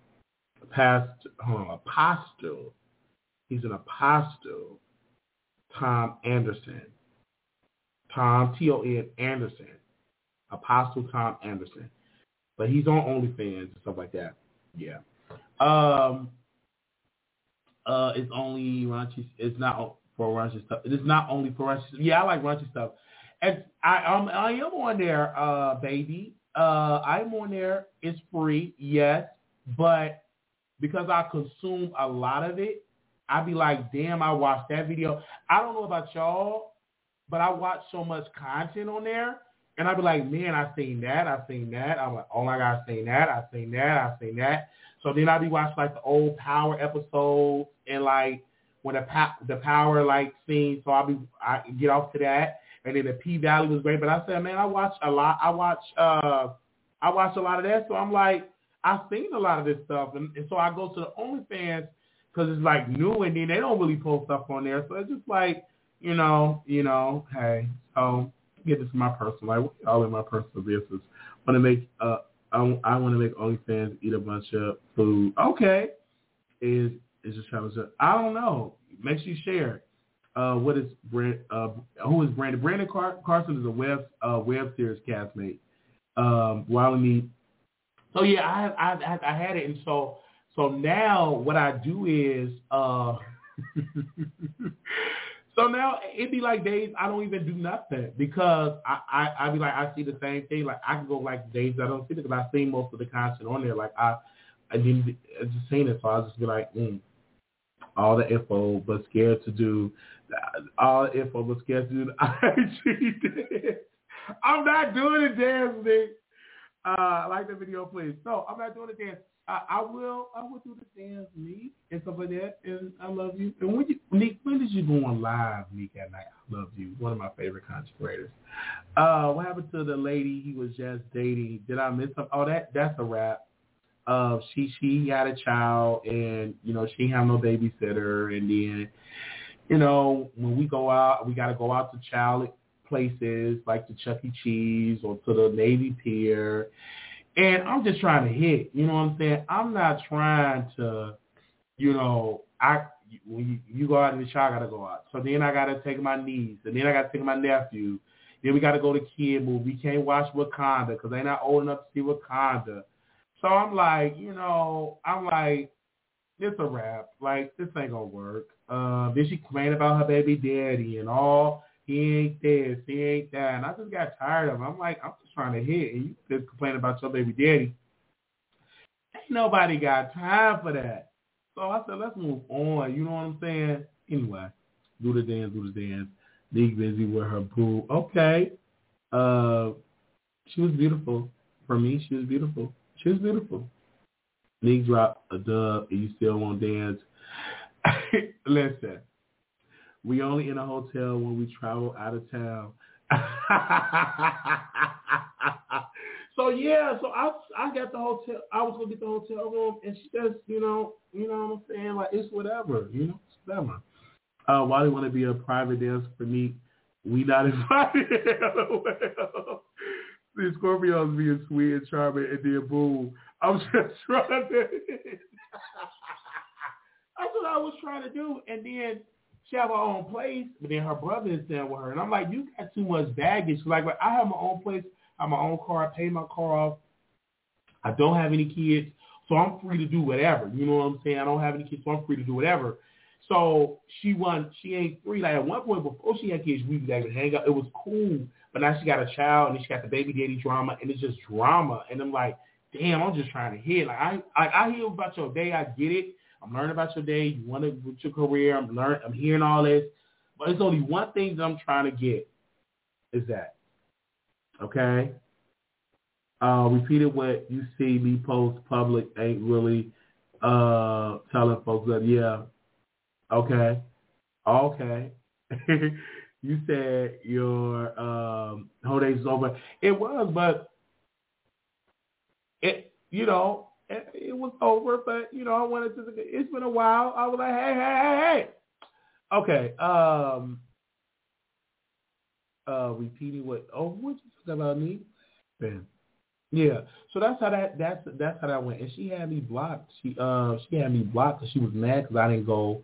past hold on, apostle. He's an apostle. Tom Anderson. Tom T O N Anderson. Apostle Tom Anderson. But he's on OnlyFans and stuff like that. Yeah. Um uh it's only raunchy it's not for raunchy stuff. It is not only for raunchy. Yeah, I like raunchy stuff. And I um I am on there, uh, baby. Uh, I'm on there. It's free, yes, but because I consume a lot of it, I'd be like, damn, I watched that video. I don't know about y'all, but I watch so much content on there, and I'd be like, man, I seen that, I seen that. I'm like, oh my god, I seen that, I seen that, I seen that. so then I'd be watching like the old Power episodes and like when the pa- the Power like scene. So I'll be I get off to that. And then the P Valley was great. But I said, man, I watch a lot. I watch uh I watch a lot of that. So I'm like, I've seen a lot of this stuff, and, and so I go to the OnlyFans because it's like new, and then they don't really post stuff on there. So it's just like, you know, you know, hey, so get this in my personal life, all in my personal business. Want to make uh, I, I want to make OnlyFans eat a bunch of food. Okay, is is just trying. I don't know. Make sure you share. Uh, what is Brand? Uh, who is Brandon? Brandon Car- Carson is a web uh, web series castmate. Um, Wiley so yeah, I have, I, I, I had it, and so so now what I do is, uh, so now it'd be like days I don't even do nothing because I I I be like I see the same thing. Like I can go like days I don't see it because I see most of the content on there. Like I I didn't I just seen it, so I just be like, mm, all the info, but scared to do all the info, but scared to do the IG I'm not doing it, damn thing. Uh, like the video, please. So I'm not doing the dance. I, I will. I will do the dance, Meek, and stuff like that. And I love you. And when you, Nick, when did you go on live, Meek, at night? I love you. One of my favorite content creators. Uh, what happened to the lady he was just dating? Did I miss something? Oh, that that's a wrap. Uh, she she had a child, and you know she had no babysitter, and then you know when we go out, we got to go out to child places like the Chuck E. Cheese or to the Navy Pier. And I'm just trying to hit, you know what I'm saying? I'm not trying to, you know, I when you, you go out in the shower, I gotta go out. So then I gotta take my niece, and then I gotta take my nephew. Then we gotta go to kid movie. We can't watch Wakanda because they're not old enough to see Wakanda. So I'm like, you know, I'm like, it's a wrap. Like this ain't gonna work. Uh, then she complained about her baby daddy and all he ain't this, he ain't that. And I just got tired of him. I'm like, I'm just trying to hit, and you just complain about your baby daddy. Ain't nobody got time for that. So I said, let's move on. You know what I'm saying? Anyway, do the dance, do the dance. Nick busy with her boo. Okay. Uh, she was beautiful. For me, she was beautiful. She was beautiful. Nick dropped a dub, and you still won't dance. Listen, we only in a hotel when we travel out of town. so yeah, so I I got the hotel. I was gonna get the hotel room, and she says, you know, you know what I'm saying? Like it's whatever, you know, it's whatever. Uh, why do you want to be a private dancer for me? We not invited. well, the Scorpios being sweet and charming, and then boom, I'm just trying to. That's what I was trying to do, and then she have her own place, but then her brother is there with her. And I'm like, you got too much baggage. Like, I have my own place, I have my own car, I pay my car off. I don't have any kids, so I'm free to do whatever. You know what I'm saying? I don't have any kids, so I'm free to do whatever. So she won. She ain't free. Like at one point before she had kids, we would hang out. It was cool, but now she got a child and she got the baby daddy drama, and it's just drama. And I'm like, damn, I'm just trying to hit. Like I, I, I hear about your day. I get it. I'm learning about your day. You want to with your career. I'm learning. I'm hearing all this, but it's only one thing that I'm trying to get. Is that okay? Uh, repeated what you see me post public ain't really uh, telling folks that yeah, okay, okay. you said your um, whole is over. It was, but it you know it was over, but you know, I wanted to. It's been a while. I was like, hey, hey, hey, hey. Okay. Um. Uh, repeating what? Oh, what you talking about me? Ben. Yeah. So that's how that. That's that's how that went. And she had me blocked. She uh she had me blocked because she was mad because I didn't go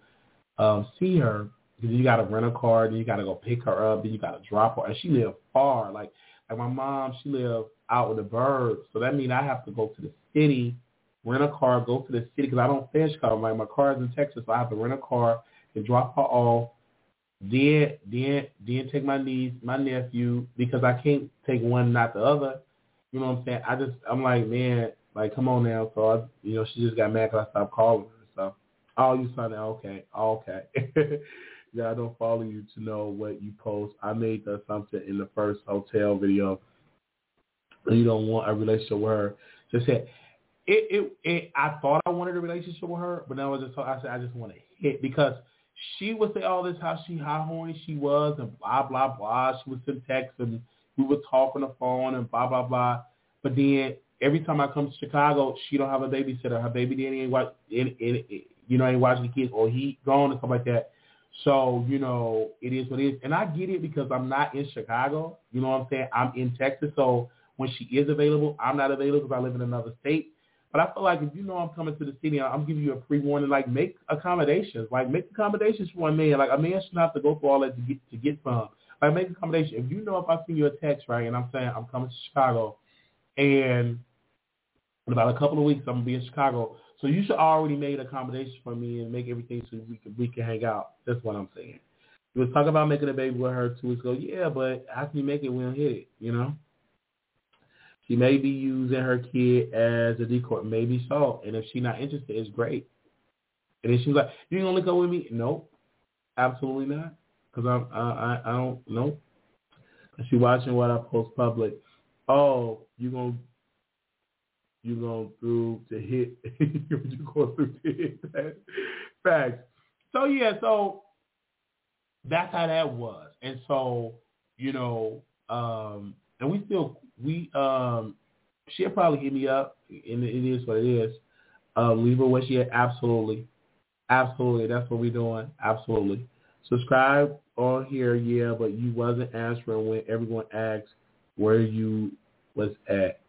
um see her because you got to rent a car, then you got to go pick her up, then you got to drop her, and she lived far. Like like my mom, she lived out with the birds, so that means I have to go to the city rent a car, go to the city because I don't stay in Chicago. My car is in Texas, so I have to rent a car and drop her off. Then, then, then take my niece, my nephew, because I can't take one, not the other. You know what I'm saying? I just, I'm like, man, like, come on now. So I, you know, she just got mad because I stopped calling her. So, oh, you son, okay, oh, okay. yeah, I don't follow you to know what you post. I made the assumption in the first hotel video. You don't want a relationship with her. Just said, it, it, it, I thought I wanted a relationship with her, but then I just, I said, I just want to hit because she would say all this, how she, how horny she was and blah, blah, blah. She would send texts and we would talk on the phone and blah, blah, blah. But then every time I come to Chicago, she don't have a babysitter. Her baby daddy ain't watch, in, in, you know, ain't watching the kids or he gone and stuff like that. So, you know, it is what it is. And I get it because I'm not in Chicago. You know what I'm saying? I'm in Texas. So when she is available, I'm not available because I live in another state. But I feel like if you know I'm coming to the city, I'm giving you a pre-warning. Like make accommodations. Like make accommodations for a man. Like a man should not have to go through all that to get to get some. Like make accommodation. If you know if I send you a text right, and I'm saying I'm coming to Chicago, and in about a couple of weeks I'm gonna be in Chicago, so you should already made accommodations for me and make everything so we can we can hang out. That's what I'm saying. You was talking about making a baby with her two weeks ago. Yeah, but can you make it when hit it? You know. She may be using her kid as a decoy. Maybe so. And if she's not interested, it's great. And then she's like, "You gonna link up with me?" Nope, absolutely not. Because I'm I, I don't nope. She watching what I post public. Oh, you gonna you go through to hit you go through to hit that facts. So yeah, so that's how that was. And so, you know, um and we still we um she'll probably hit me up and it is what it is. Um leave her where she at absolutely. Absolutely. That's what we're doing. Absolutely. Subscribe on here, yeah, but you wasn't answering when everyone asked where you was at.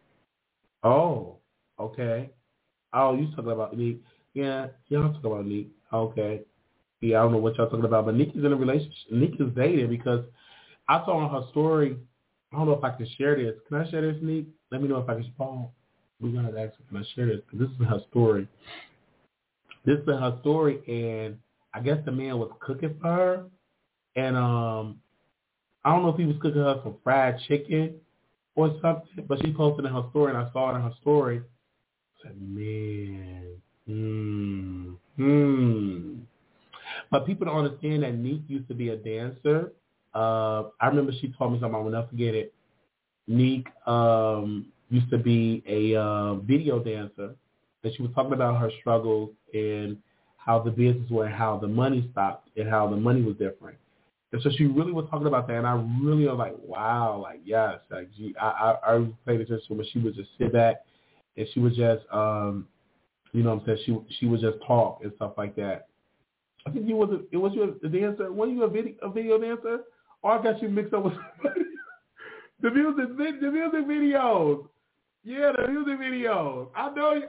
Oh, okay. Oh, you talking about Nick? Yeah, y'all talking about Nick. Okay. Yeah, I don't know what y'all talking about, but Nick is in a relationship. Nick is dating because I saw on her story. I don't know if I can share this. Can I share this, Nick? Let me know if I can. Paul, we're gonna ask can I share this? Because this is her story. This is her story, and I guess the man was cooking for her, and um, I don't know if he was cooking her some fried chicken or something, but she posted in her story, and I saw it in her story I said, man, hmm, hmm. But people don't understand that Neek used to be a dancer. Uh, I remember she told me something, I will never forget it. Neek um, used to be a uh, video dancer, and she was talking about her struggles and how the business were how the money stopped and how the money was different. And so she really was talking about that, and I really was like, wow, like yes, like gee, I I, I paid attention when she would just sit back and she would just um you know what I'm saying she she would just talk and stuff like that. I think you was a, it was you a dancer. Were you a video a video dancer? I got you mixed up with the music the music videos. Yeah, the music videos. I know you.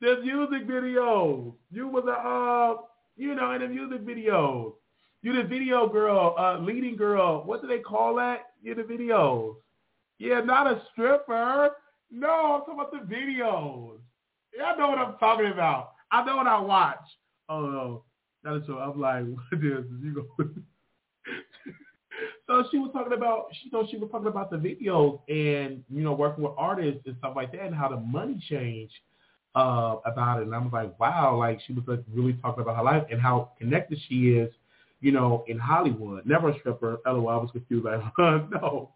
the music videos. You was a uh you know in the music videos. You the video girl, uh leading girl. What do they call that? You the videos. Yeah, not a stripper. No, I'm talking about the videos. Yeah, I know what I'm talking about. I know what I watch. Oh no, that is so. I'm like, what is you go? so she was talking about, she you know, she was talking about the videos and you know working with artists and stuff like that and how the money changed uh, about it. And I'm like, wow, like she was like really talking about her life and how connected she is, you know, in Hollywood. Never a stripper. LOL, I was confused. Like, no,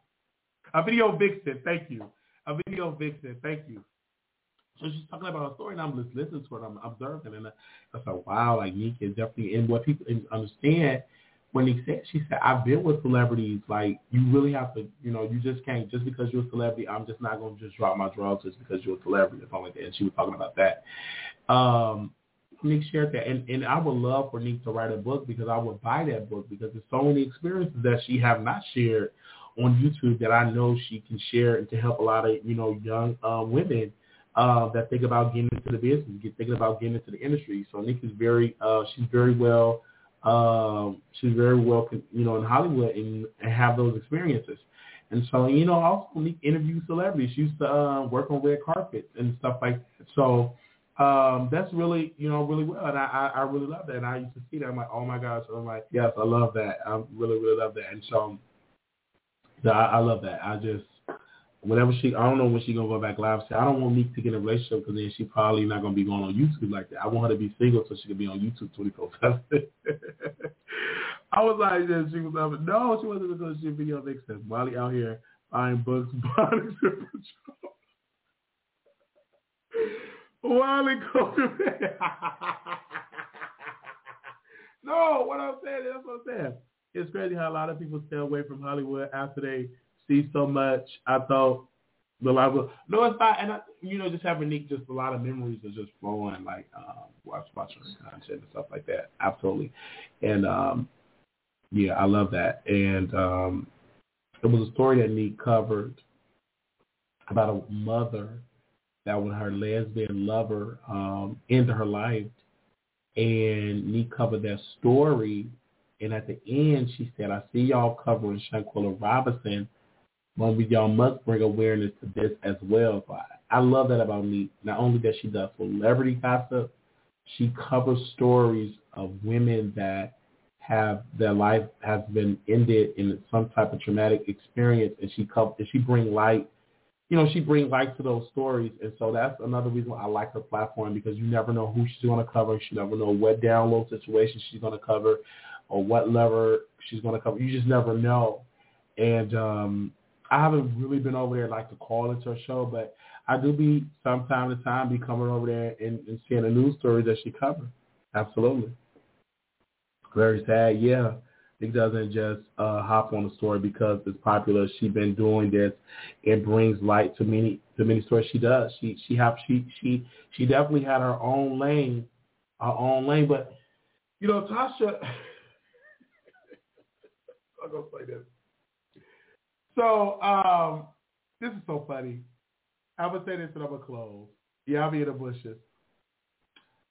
a video vixen, thank you. A video vixen, thank you. So she's talking about her story, and I'm just listening to it. I'm observing, and I, I said, "Wow, like Nika is definitely." And what people understand when he said, she said, "I've been with celebrities. Like you really have to, you know, you just can't just because you're a celebrity. I'm just not going to just drop my drugs just because you're a celebrity or something like that." And she was talking about that. Um, Nick shared that, and and I would love for Nick to write a book because I would buy that book because there's so many experiences that she have not shared on YouTube that I know she can share and to help a lot of you know young uh, women uh, that think about getting into the business, get thinking about getting into the industry. So Nick is very uh, she's very well um, she's very well you know in Hollywood and, and have those experiences. And so you know also Nick interview celebrities. She used to uh, work on red carpets and stuff like that. So um, that's really, you know, really well. And I, I, I really love that. And I used to see that. I'm like, oh my gosh. So I'm like, yes, I love that. I really, really love that. And so so I, I love that. I just whenever she, I don't know when she gonna go back live. So I don't want Neek to get in a relationship because then she probably not gonna be going on YouTube like that. I want her to be single so she can be on YouTube twenty four seven. I was like, yeah, she was like, no, she wasn't because she video vixen. Molly out here buying books, buying Wally Coleman. no, what I'm saying, that's what I'm saying. It's crazy how a lot of people stay away from Hollywood after they see so much. I thought the level. No, it's not. And I, you know, just having Nick, just a lot of memories are just flowing, like um, watch watching content and stuff like that. Absolutely, and um, yeah, I love that. And um, it was a story that Nick covered about a mother that when her lesbian lover um, ended her life, and Nick covered that story. And at the end, she said, "I see y'all covering Shanquella Robinson." But y'all must bring awareness to this as well. I, love that about me. Not only that she does celebrity gossip, she covers stories of women that have their life has been ended in some type of traumatic experience, and she cover, and she bring light. You know, she bring light to those stories, and so that's another reason why I like her platform because you never know who she's going to cover. You never know what download situation she's going to cover, or what lever she's going to cover. You just never know, and um, I haven't really been over there like to call into her show, but I do be from time to time be coming over there and, and seeing the news stories that she covers. Absolutely. Very sad. Yeah. It doesn't just uh, hop on the story because it's popular. She's been doing this. It brings light to many to many stories she does. She she have she she she definitely had her own lane, her own lane. But you know, Tasha, I'm gonna say this. So um, this is so funny. I'm gonna say this and I'm gonna close. Yeah, I'll be in the bushes.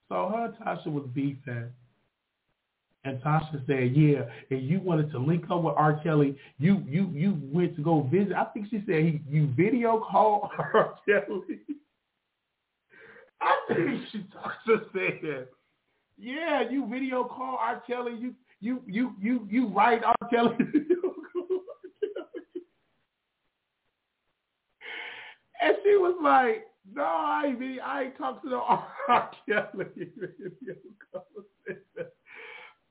So her and Tasha was beefing. And Tasha said, "Yeah, and you wanted to link up with R. Kelly. You you you went to go visit. I think she said he, you video called R. Kelly. I think she Tasha said, "Yeah, you video call R. Kelly. You you you you you write R. Kelly And she was like, no, I ain't, I ain't talked to no R. Kelly.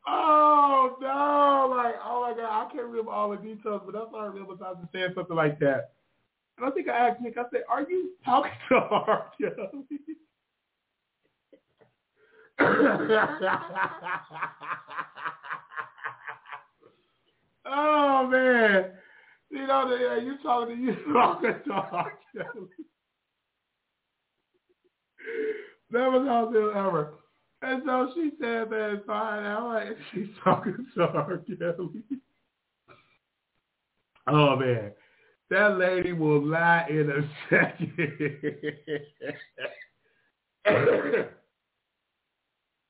oh, no. Like, oh, my God. I can't remember all the details, but that's all I remember Tasha saying something like that. And I think I asked Nick, I said, are you talking to R. Kelly? oh, man. You know, yeah, you talking to you talking to R. Kelly. Never talked to him ever. And so she said that fine. I'm like, she's talking to R. Kelly. Oh man. That lady will lie in a second.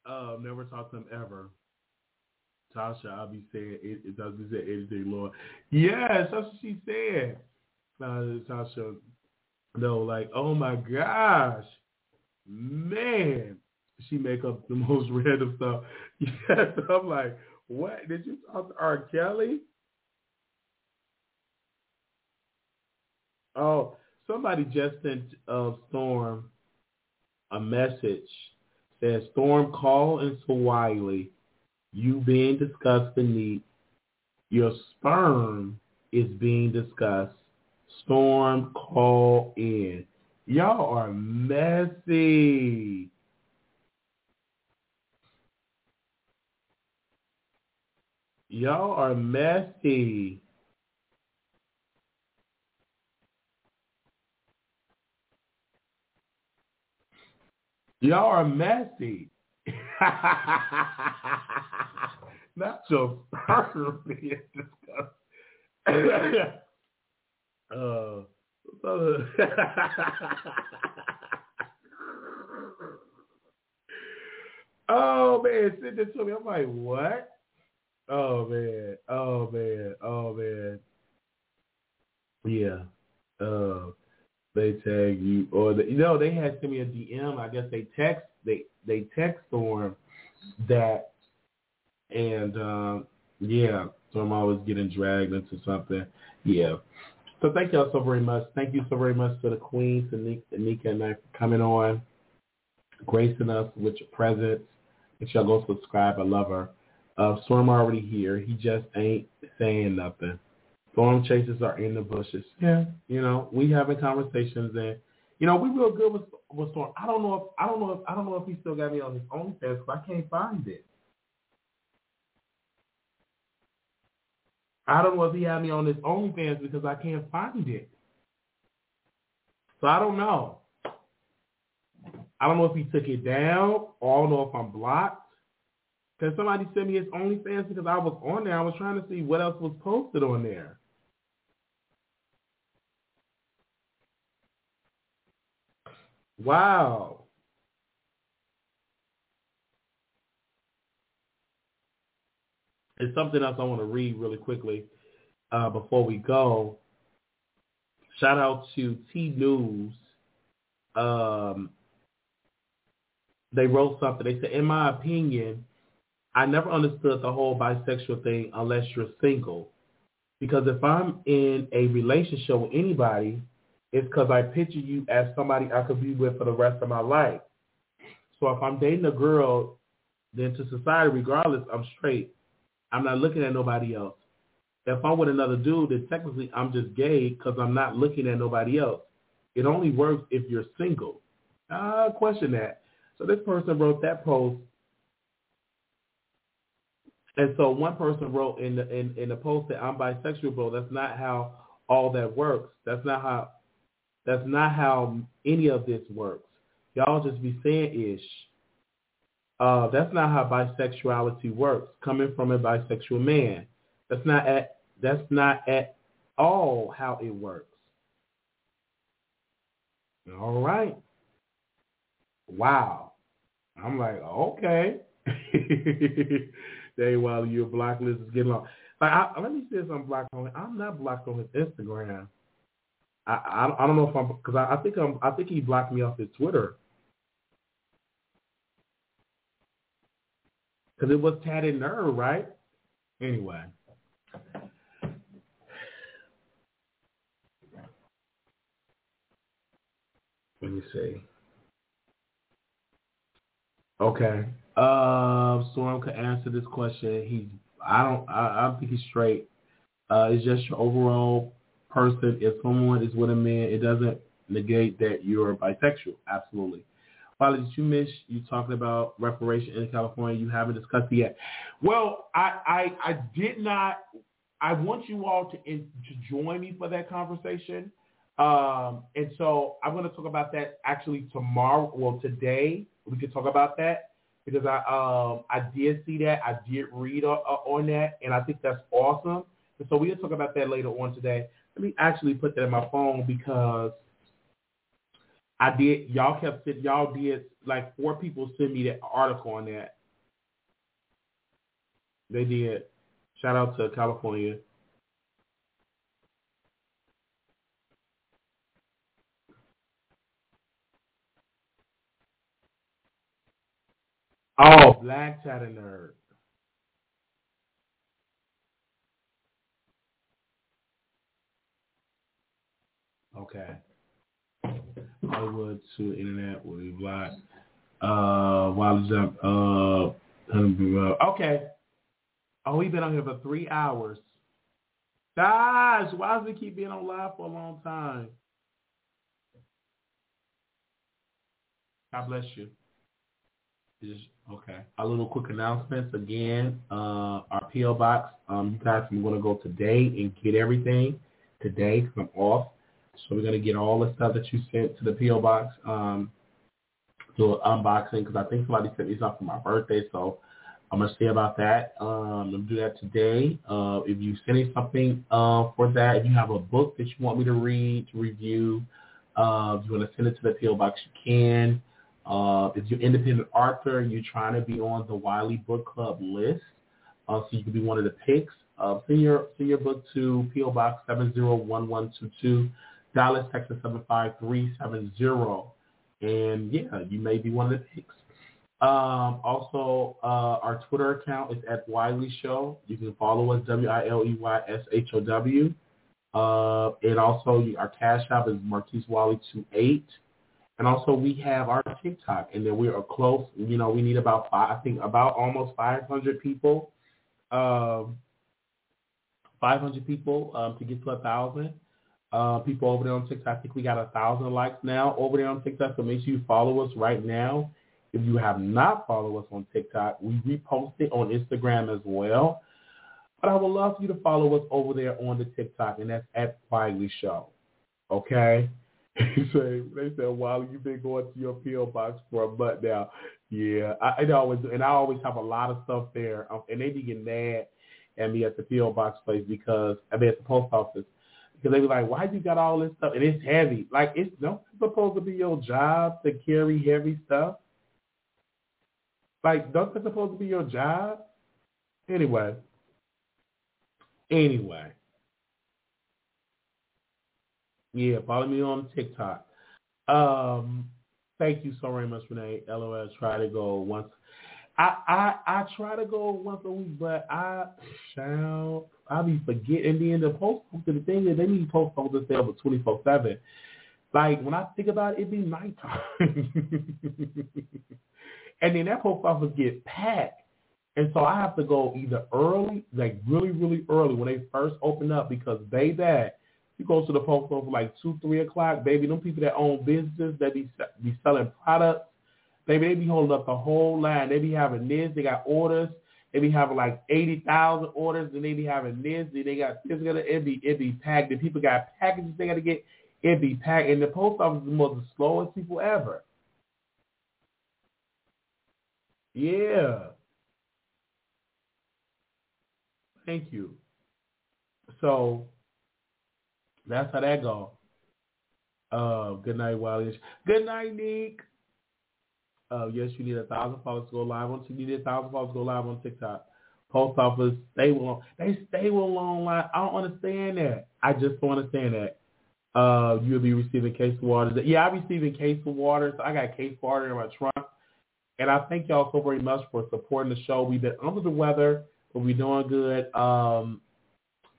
oh, never talked to him ever. Tasha, I'll be saying it, it doesn't say anything, Lord. Yes, that's what she said. Uh, Tasha, no, like, oh my gosh, man, she make up the most random stuff. Yes, I'm like, what? Did you talk to R. Kelly? Oh, somebody just sent uh, Storm a message. Says Storm, call into Wiley you being discussed beneath. Your sperm is being discussed. Storm, call in. Y'all are messy. Y'all are messy. Y'all are messy. Not sperm being discussed. uh, oh man, send it to me. I'm like, what? Oh man, oh man, oh man. Yeah. Uh, they tag you or the, you know they had sent me a DM. I guess they text they they text Storm that, and um, yeah, so I'm always getting dragged into something. Yeah. So thank y'all so very much. Thank you so very much to the Queen, to Nika and I for coming on, gracing us with your presence. Sure y'all go subscribe. I love her. Uh, Storm already here. He just ain't saying nothing. Storm chasers are in the bushes. Yeah, you know, we having conversations and you know, we real good with with Storm. I don't know if I don't know if I don't know if he still got me on his own OnlyFans because I can't find it. I don't know if he had me on his OnlyFans because I can't find it. So I don't know. I don't know if he took it down or I don't know if I'm blocked. Can somebody send me his OnlyFans because I was on there. I was trying to see what else was posted on there. Wow. It's something else I want to read really quickly uh, before we go. Shout out to T News. Um, they wrote something. They said, in my opinion, I never understood the whole bisexual thing unless you're single. Because if I'm in a relationship with anybody, it's because I picture you as somebody I could be with for the rest of my life. So if I'm dating a girl, then to society, regardless, I'm straight. I'm not looking at nobody else. If I'm with another dude, then technically I'm just gay because I'm not looking at nobody else. It only works if you're single. I question that. So this person wrote that post and so one person wrote in the in, in the post that I'm bisexual, bro. That's not how all that works. That's not how that's not how any of this works. Y'all just be saying ish. Uh, that's not how bisexuality works. Coming from a bisexual man, that's not at that's not at all how it works. All right. Wow. I'm like, okay. day while your block list is getting long. Like, I, let me see if I'm blocked on. I'm not blocked on his Instagram. I I, don't know if I'm because I, I think I'm I think he blocked me off his Twitter because it was tatted nerve, right? Anyway. Let me see. Okay. Uh, Storm could answer this question. He's I don't I, I don't think he's straight. Uh, it's just your overall person. If someone is with a man, it doesn't negate that you're bisexual. Absolutely. Wally, did you miss you talking about reparation in California? You haven't discussed it yet. Well, I I, I did not. I want you all to in, to join me for that conversation. Um, and so I'm going to talk about that actually tomorrow. Well, today we can talk about that because I um I did see that I did read on, on that and I think that's awesome. And so we'll talk about that later on today. Let me actually put that in my phone because I did. Y'all kept y'all did like four people send me that article on that. They did. Shout out to California. Oh, Black Chatter Nerd. Okay. Hollywood to internet will be blocked. Uh, Wild Jump. Uh, okay. Oh, we've been on here for three hours. Gosh, why does it keep being on live for a long time? God bless you. Just Okay. A little quick announcements again. Uh, our PO box. Um, you guys, you want to go today and get everything today because I'm off. So we're gonna get all the stuff that you sent to the PO box. Um, do an unboxing because I think somebody sent me something for my birthday. So I'm gonna say about that. Um, I'm gonna do that today. Uh, if you send me something uh, for that, if you have a book that you want me to read, to review, uh, if you want to send it to the PO box, you can. Uh, if you're independent author, you're trying to be on the Wiley Book Club list, uh, so you can be one of the picks. Uh, send your send your book to PO Box seven zero one one two two, Dallas, Texas seven five three seven zero, and yeah, you may be one of the picks. Um, also, uh, our Twitter account is at Wiley Show. You can follow us W I L E Y S H O W. Uh, and also our cash app is Marquise Wiley two eight. And also we have our TikTok, and then we are close. You know, we need about five, I think about almost 500 people um, 500 people um, to get to a thousand. Uh, people over there on TikTok. I think we got a thousand likes now over there on TikTok. So make sure you follow us right now. If you have not followed us on TikTok, we repost it on Instagram as well. But I would love for you to follow us over there on the TikTok, and that's at Wiley Show. Okay? they they said, Wally, you've been going to your PO box for a month now. Yeah, I, I always and I always have a lot of stuff there, um, and they be getting mad at me at the PO box place because I mean at the post office because they be like, why you got all this stuff and it's heavy? Like it's not supposed to be your job to carry heavy stuff. Like, don't that supposed to be your job? Anyway. Anyway. Yeah, follow me on TikTok. Um, thank you so very much, Renee. LOL. Try to go once. I I I try to go once a week, but I shall I be forgetting. And then the post the thing is they need post there for twenty four seven. Like when I think about it, it be nighttime. and then that post office get packed. And so I have to go either early, like really, really early when they first open up because they that you go to the post office like two, three o'clock, baby. Them people that own businesses that be be selling products, baby, they be holding up the whole line. They be having this, they got orders. They be having like eighty thousand orders, and they be having this. And they got this. It be it be packed. And people got packages they got to get. It be packed. And the post office is one of the slowest people ever. Yeah. Thank you. So that's how that go. Uh, good night, Wiley. Good night, Nick. Uh, yes, you need a thousand followers to go live on. You need a thousand followers to go live on TikTok. Post office, they will. They stay with long line. I don't understand that. I just don't understand that. Uh, you'll be receiving case water. Yeah, I'm receiving case water. So I got case water in my trunk. And I thank y'all so very much for supporting the show. We've been under the weather, but we're doing good. Um,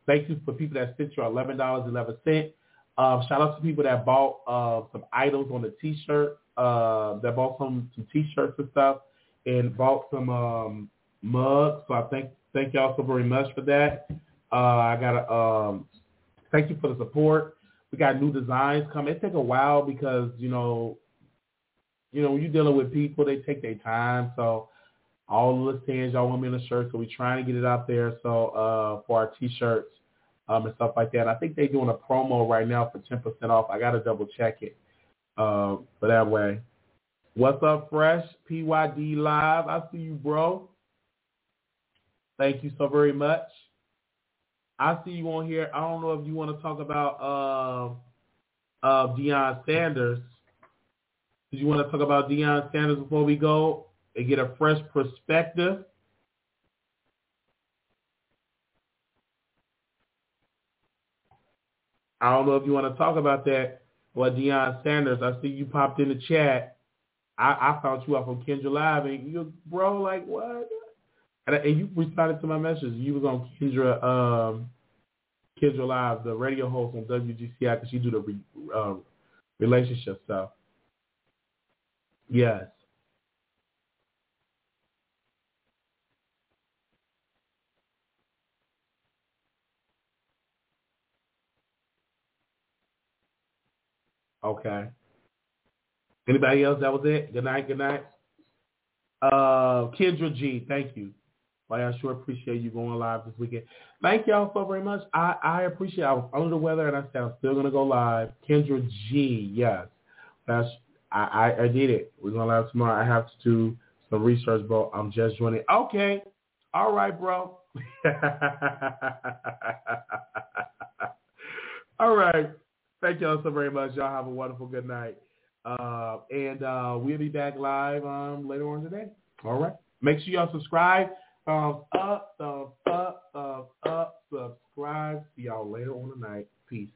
thank you for people that sent you eleven dollars eleven cent. Um, shout out to people that bought uh, some items on the T-shirt. Uh, that bought some some T-shirts and stuff, and bought some um, mugs. So I thank thank y'all so very much for that. Uh, I got to um, thank you for the support. We got new designs coming. It take a while because you know you know, when you're dealing with people, they take their time. So all the stands, y'all want me in a shirt, so we're trying to get it out there. So uh, for our T-shirts um, and stuff like that. I think they're doing a promo right now for 10% off. I got to double check it uh, for that way. What's up, Fresh? PYD Live. I see you, bro. Thank you so very much. I see you on here. I don't know if you want to talk about uh, uh, Deion Sanders. Did you want to talk about Deion Sanders before we go and get a fresh perspective? I don't know if you want to talk about that. Well, Deion Sanders, I see you popped in the chat. I, I found you up on Kendra Live, and you, bro, like what? And, and you responded to my message. You was on Kendra, um, Kendra Live, the radio host on WGCI, because you do the re, uh, relationship stuff. Yes. Okay. Anybody else? That was it. Good night. Good night. Uh, Kendra G, thank you. I sure appreciate you going live this weekend. Thank y'all so very much. I, I appreciate. I was under the weather, and I said I'm still gonna go live. Kendra G, yes, that's I, I, I did it. We're gonna live tomorrow. I have to do some research, bro. I'm just joining. Okay. All right, bro. All right. Thank y'all so very much. Y'all have a wonderful good night. Uh, and uh, we'll be back live um, later on today. All right. Make sure y'all subscribe. Thumbs up, thumbs up, thumbs up, subscribe. See y'all later on tonight. Peace.